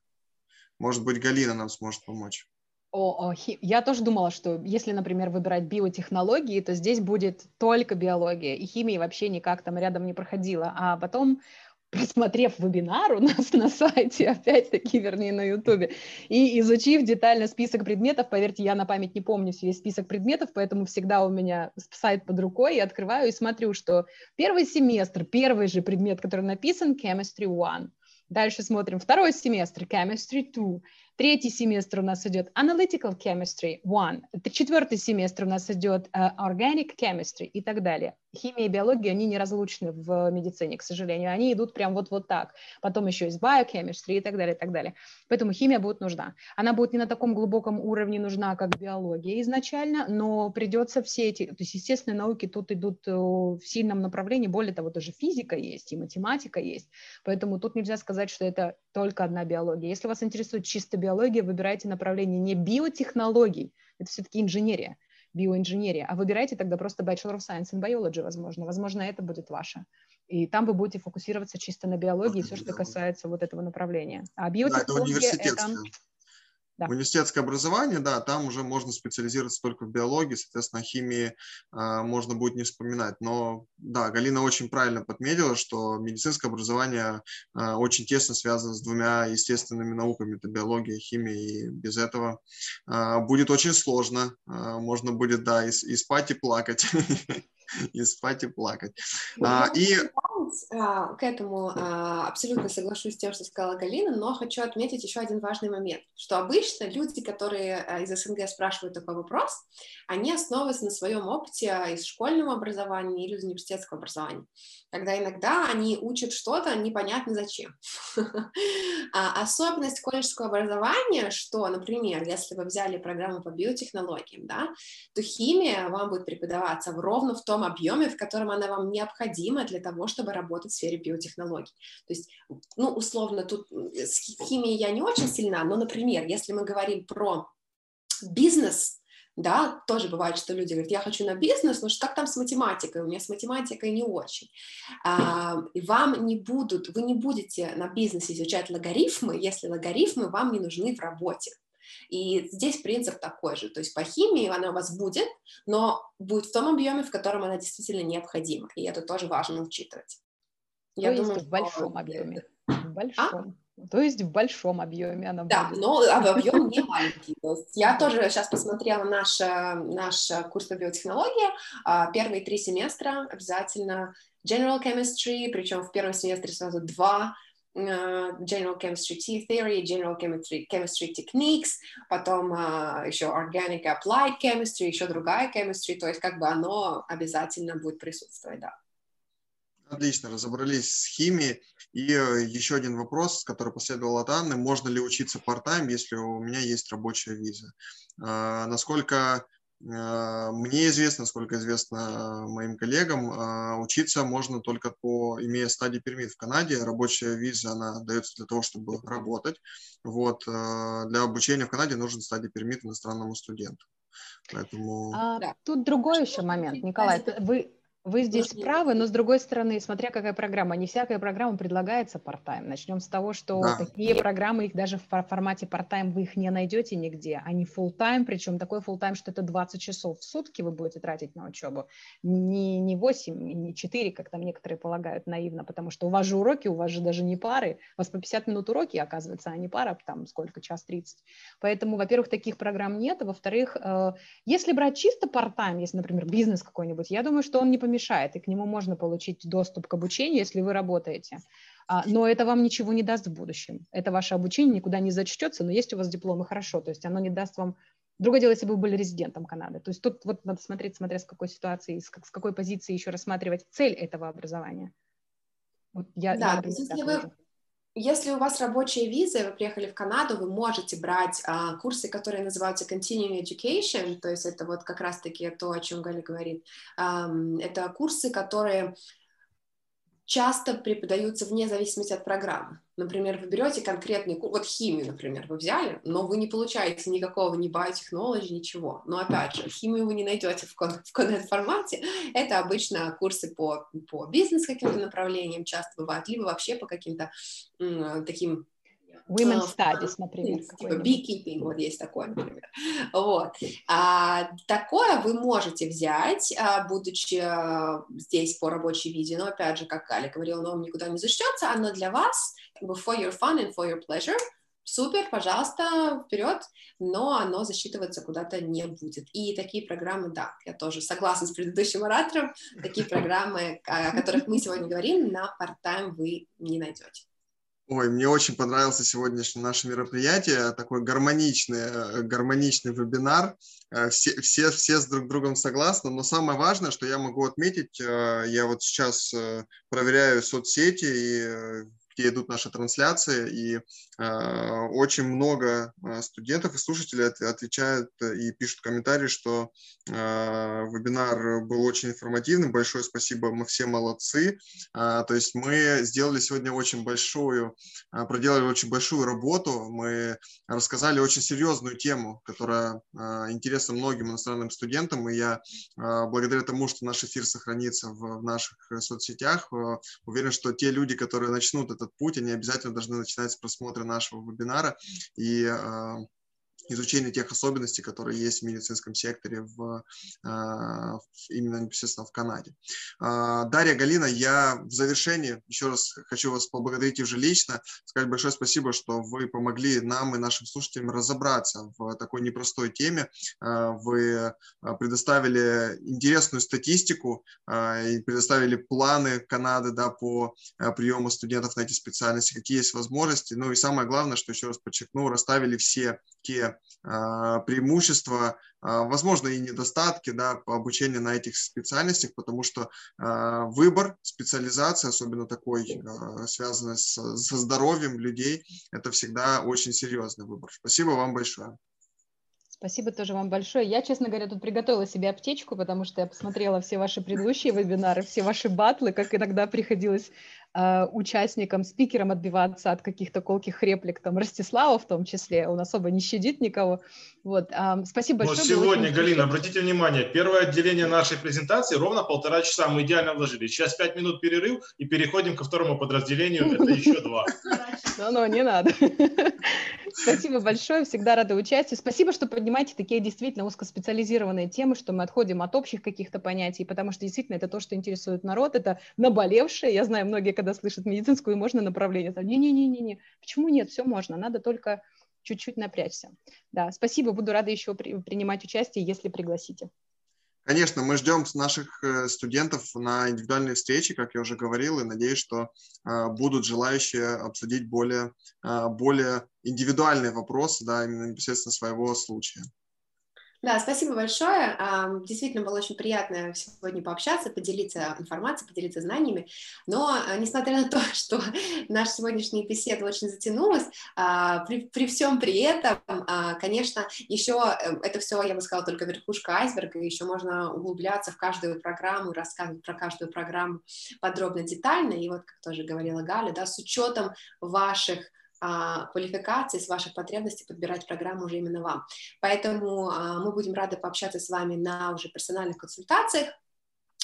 Может быть, Галина нам сможет помочь. О, о, хи... Я тоже думала, что если, например, выбирать биотехнологии, то здесь будет только биология, и химии вообще никак там рядом не проходила. А потом, просмотрев вебинар у нас на сайте, опять-таки, вернее, на ютубе, и изучив детально список предметов, поверьте, я на память не помню весь список предметов, поэтому всегда у меня сайт под рукой, я открываю и смотрю, что первый семестр, первый же предмет, который написан, Chemistry 1, Дальше смотрим второй семестр, Chemistry 2. Третий семестр у нас идет Analytical Chemistry 1. Четвертый семестр у нас идет uh, Organic Chemistry и так далее. Химия и биология, они неразлучны в медицине, к сожалению. Они идут прям вот-вот так. Потом еще есть Biochemistry и так далее, и так далее. Поэтому химия будет нужна. Она будет не на таком глубоком уровне нужна, как биология изначально, но придется все эти... То есть естественные науки тут идут э, в сильном направлении. Более того, даже физика есть и математика есть. Поэтому тут нельзя сказать, что это только одна биология. Если вас интересует чисто биология, биология, выбирайте направление не биотехнологий, это все-таки инженерия, биоинженерия, а выбирайте тогда просто Bachelor of Science in Biology, возможно. Возможно, это будет ваше. И там вы будете фокусироваться чисто на биологии, все, что касается вот этого направления. А биотехнология да, это, это да. Университетское образование, да, там уже можно специализироваться только в биологии, соответственно, химии э, можно будет не вспоминать. Но да, Галина очень правильно подметила, что медицинское образование э, очень тесно связано с двумя естественными науками, это биология химия, и без этого э, будет очень сложно. Э, можно будет, да, и, и спать, и плакать. и спать и плакать. И а, к этому а, абсолютно соглашусь с тем, что сказала Галина, но хочу отметить еще один важный момент, что обычно люди, которые а, из СНГ спрашивают такой вопрос, они основываются на своем опыте из школьного образования или из университетского образования, когда иногда они учат что-то непонятно зачем. Особенность колледжского образования, что, например, если вы взяли программу по биотехнологиям, да, то химия вам будет преподаваться ровно в том объеме, в котором она вам необходима для того, чтобы работать в сфере биотехнологий. То есть, ну, условно, тут с химией я не очень сильна, но, например, если мы говорим про бизнес, да, тоже бывает, что люди говорят, я хочу на бизнес, но как там с математикой? У меня с математикой не очень. А, и вам не будут, вы не будете на бизнесе изучать логарифмы, если логарифмы вам не нужны в работе. И здесь принцип такой же, то есть по химии она у вас будет, но будет в том объеме, в котором она действительно необходима, и это тоже важно учитывать. То Я есть думаю, в большом объеме. В а? большом. А? То есть в большом объеме она да, будет. Да, но объем не маленький. То есть я тоже сейчас посмотрела наш, наш курс по биотехнологии. А, первые три семестра обязательно General Chemistry, причем в первом семестре сразу два Uh, general chemistry theory, general chemistry, chemistry techniques, потом uh, еще organic applied chemistry, еще другая chemistry, то есть как бы оно обязательно будет присутствовать, да. Отлично, разобрались с химией. И э, еще один вопрос, который последовал от Анны. Можно ли учиться part-time, если у меня есть рабочая виза? А, насколько а, мне известно, насколько известно моим коллегам, а, учиться можно только по, имея стадии пермит в Канаде. Рабочая виза, она дается для того, чтобы работать. Вот. Для обучения в Канаде нужен стадий пермит иностранному студенту. Поэтому... А, Тут другой еще момент. Николай, вы вы здесь правы, но с другой стороны, смотря какая программа, не всякая программа предлагается part-time. Начнем с того, что да. такие программы, их даже в формате part-time вы их не найдете нигде. Они full-time, причем такой full-time, что это 20 часов в сутки вы будете тратить на учебу. Не, не 8, не 4, как там некоторые полагают наивно, потому что у вас же уроки, у вас же даже не пары. У вас по 50 минут уроки, оказывается, а не пара, там сколько, час 30. Поэтому, во-первых, таких программ нет, а во-вторых, э, если брать чисто part-time, если, например, бизнес какой-нибудь, я думаю, что он не помешает, и к нему можно получить доступ к обучению, если вы работаете. А, но это вам ничего не даст в будущем. Это ваше обучение никуда не зачтется, но есть у вас дипломы, хорошо, то есть оно не даст вам Другое дело, если бы вы были резидентом Канады. То есть тут вот надо смотреть, смотря с какой ситуации, с, как, с какой позиции еще рассматривать цель этого образования. Вот я, да, я, например, если вы, если у вас рабочая виза, вы приехали в Канаду, вы можете брать а, курсы, которые называются Continuing Education, то есть это вот как раз-таки то, о чем Галя говорит. А, это курсы, которые часто преподаются вне зависимости от программы. Например, вы берете конкретный курс, вот химию, например, вы взяли, но вы не получаете никакого ни biotechnology, ничего. Но опять же, химию вы не найдете в, кон- в коннект-формате. Это обычно курсы по, по бизнес каким-то направлениям часто бывают, либо вообще по каким-то м, таким Women Studies, например. Типа beekeeping, вот есть такое, например. Вот. А, такое вы можете взять, а, будучи а, здесь по рабочей визе, но опять же, как Галя говорила, оно вам никуда не зачтется, оно для вас, как бы for your fun and for your pleasure, супер, пожалуйста, вперед, но оно засчитываться куда-то не будет. И такие программы, да, я тоже согласна с предыдущим оратором, такие программы, о которых мы сегодня говорим, на part-time вы не найдете. Ой, мне очень понравился сегодняшнее наше мероприятие, такой гармоничный, э, гармоничный вебинар. Э, все, все, все с друг другом согласны, но самое важное, что я могу отметить, э, я вот сейчас проверяю соцсети и где идут наши трансляции, и э, очень много э, студентов и слушателей от, отвечают и пишут комментарии, что э, вебинар был очень информативным. Большое спасибо, мы все молодцы. Э, то есть мы сделали сегодня очень большую, э, проделали очень большую работу. Мы рассказали очень серьезную тему, которая э, интересна многим иностранным студентам, и я э, благодаря тому, что наш эфир сохранится в, в наших соцсетях, э, уверен, что те люди, которые начнут этот этот путь, они обязательно должны начинать с просмотра нашего вебинара. И а, изучение тех особенностей, которые есть в медицинском секторе в, а, именно непосредственно в Канаде. А, Дарья Галина, я в завершении еще раз хочу вас поблагодарить уже лично, сказать большое спасибо, что вы помогли нам и нашим слушателям разобраться в такой непростой теме. А, вы предоставили интересную статистику и предоставили планы Канады да, по приему студентов на эти специальности, какие есть возможности. Ну и самое главное, что еще раз подчеркну, расставили все те преимущества, а, возможно, и недостатки да, по обучению на этих специальностях, потому что а, выбор специализации, особенно такой, связанный с, со здоровьем людей, это всегда очень серьезный выбор. Спасибо вам большое. Спасибо тоже вам большое. Я, честно говоря, тут приготовила себе аптечку, потому что я посмотрела все ваши предыдущие вебинары, все ваши батлы, как иногда приходилось э, участникам, спикерам отбиваться от каких-то колких реплик, там, Ростислава в том числе, он особо не щадит никого. Вот, э, спасибо большое. Но сегодня, Галина, обратите внимание, первое отделение нашей презентации ровно полтора часа мы идеально вложили. Сейчас пять минут перерыв и переходим ко второму подразделению, это еще два. Ну-ну, не надо. Спасибо большое, всегда рада участию. Спасибо, что поднимаете такие действительно узкоспециализированные темы, что мы отходим от общих каких-то понятий, потому что действительно это то, что интересует народ, это наболевшее. Я знаю, многие, когда слышат медицинскую, можно направление, не-не-не-не, почему нет, все можно, надо только чуть-чуть напрячься. Да, спасибо, буду рада еще при, принимать участие, если пригласите. Конечно, мы ждем наших э, студентов на индивидуальные встречи, как я уже говорил, и надеюсь, что э, будут желающие обсудить более, э, более индивидуальные вопросы, да, именно непосредственно своего случая. Да, спасибо большое. Действительно было очень приятно сегодня пообщаться, поделиться информацией, поделиться знаниями. Но, а, несмотря на то, что наша сегодняшняя беседа очень затянулась, а, при, при всем при этом, а, конечно, еще э, это все, я бы сказала, только верхушка айсберга, еще можно углубляться в каждую программу, рассказывать про каждую программу подробно, детально. И вот, как тоже говорила Галя, да, с учетом ваших а, квалификации, с ваших потребностей подбирать программу уже именно вам. Поэтому а, мы будем рады пообщаться с вами на уже персональных консультациях,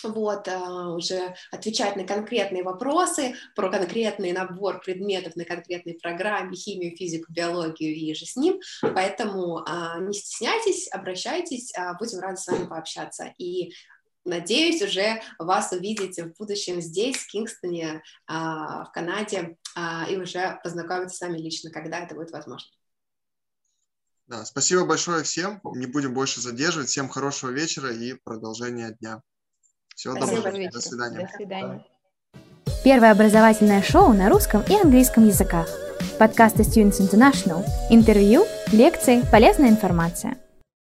вот, а, уже отвечать на конкретные вопросы про конкретный набор предметов на конкретной программе, химию, физику, биологию и же с ним, поэтому не стесняйтесь, обращайтесь, будем рады с вами пообщаться. И надеюсь уже вас увидеть в будущем здесь, в Кингстоне, в Канаде, а, и уже познакомиться с вами лично, когда это будет возможно. Да, спасибо большое всем. Не будем больше задерживать. Всем хорошего вечера и продолжения дня. Всего спасибо доброго. До свидания. До свидания. Первое образовательное шоу на русском и английском языках. Подкасты Students International. Интервью, лекции, полезная информация.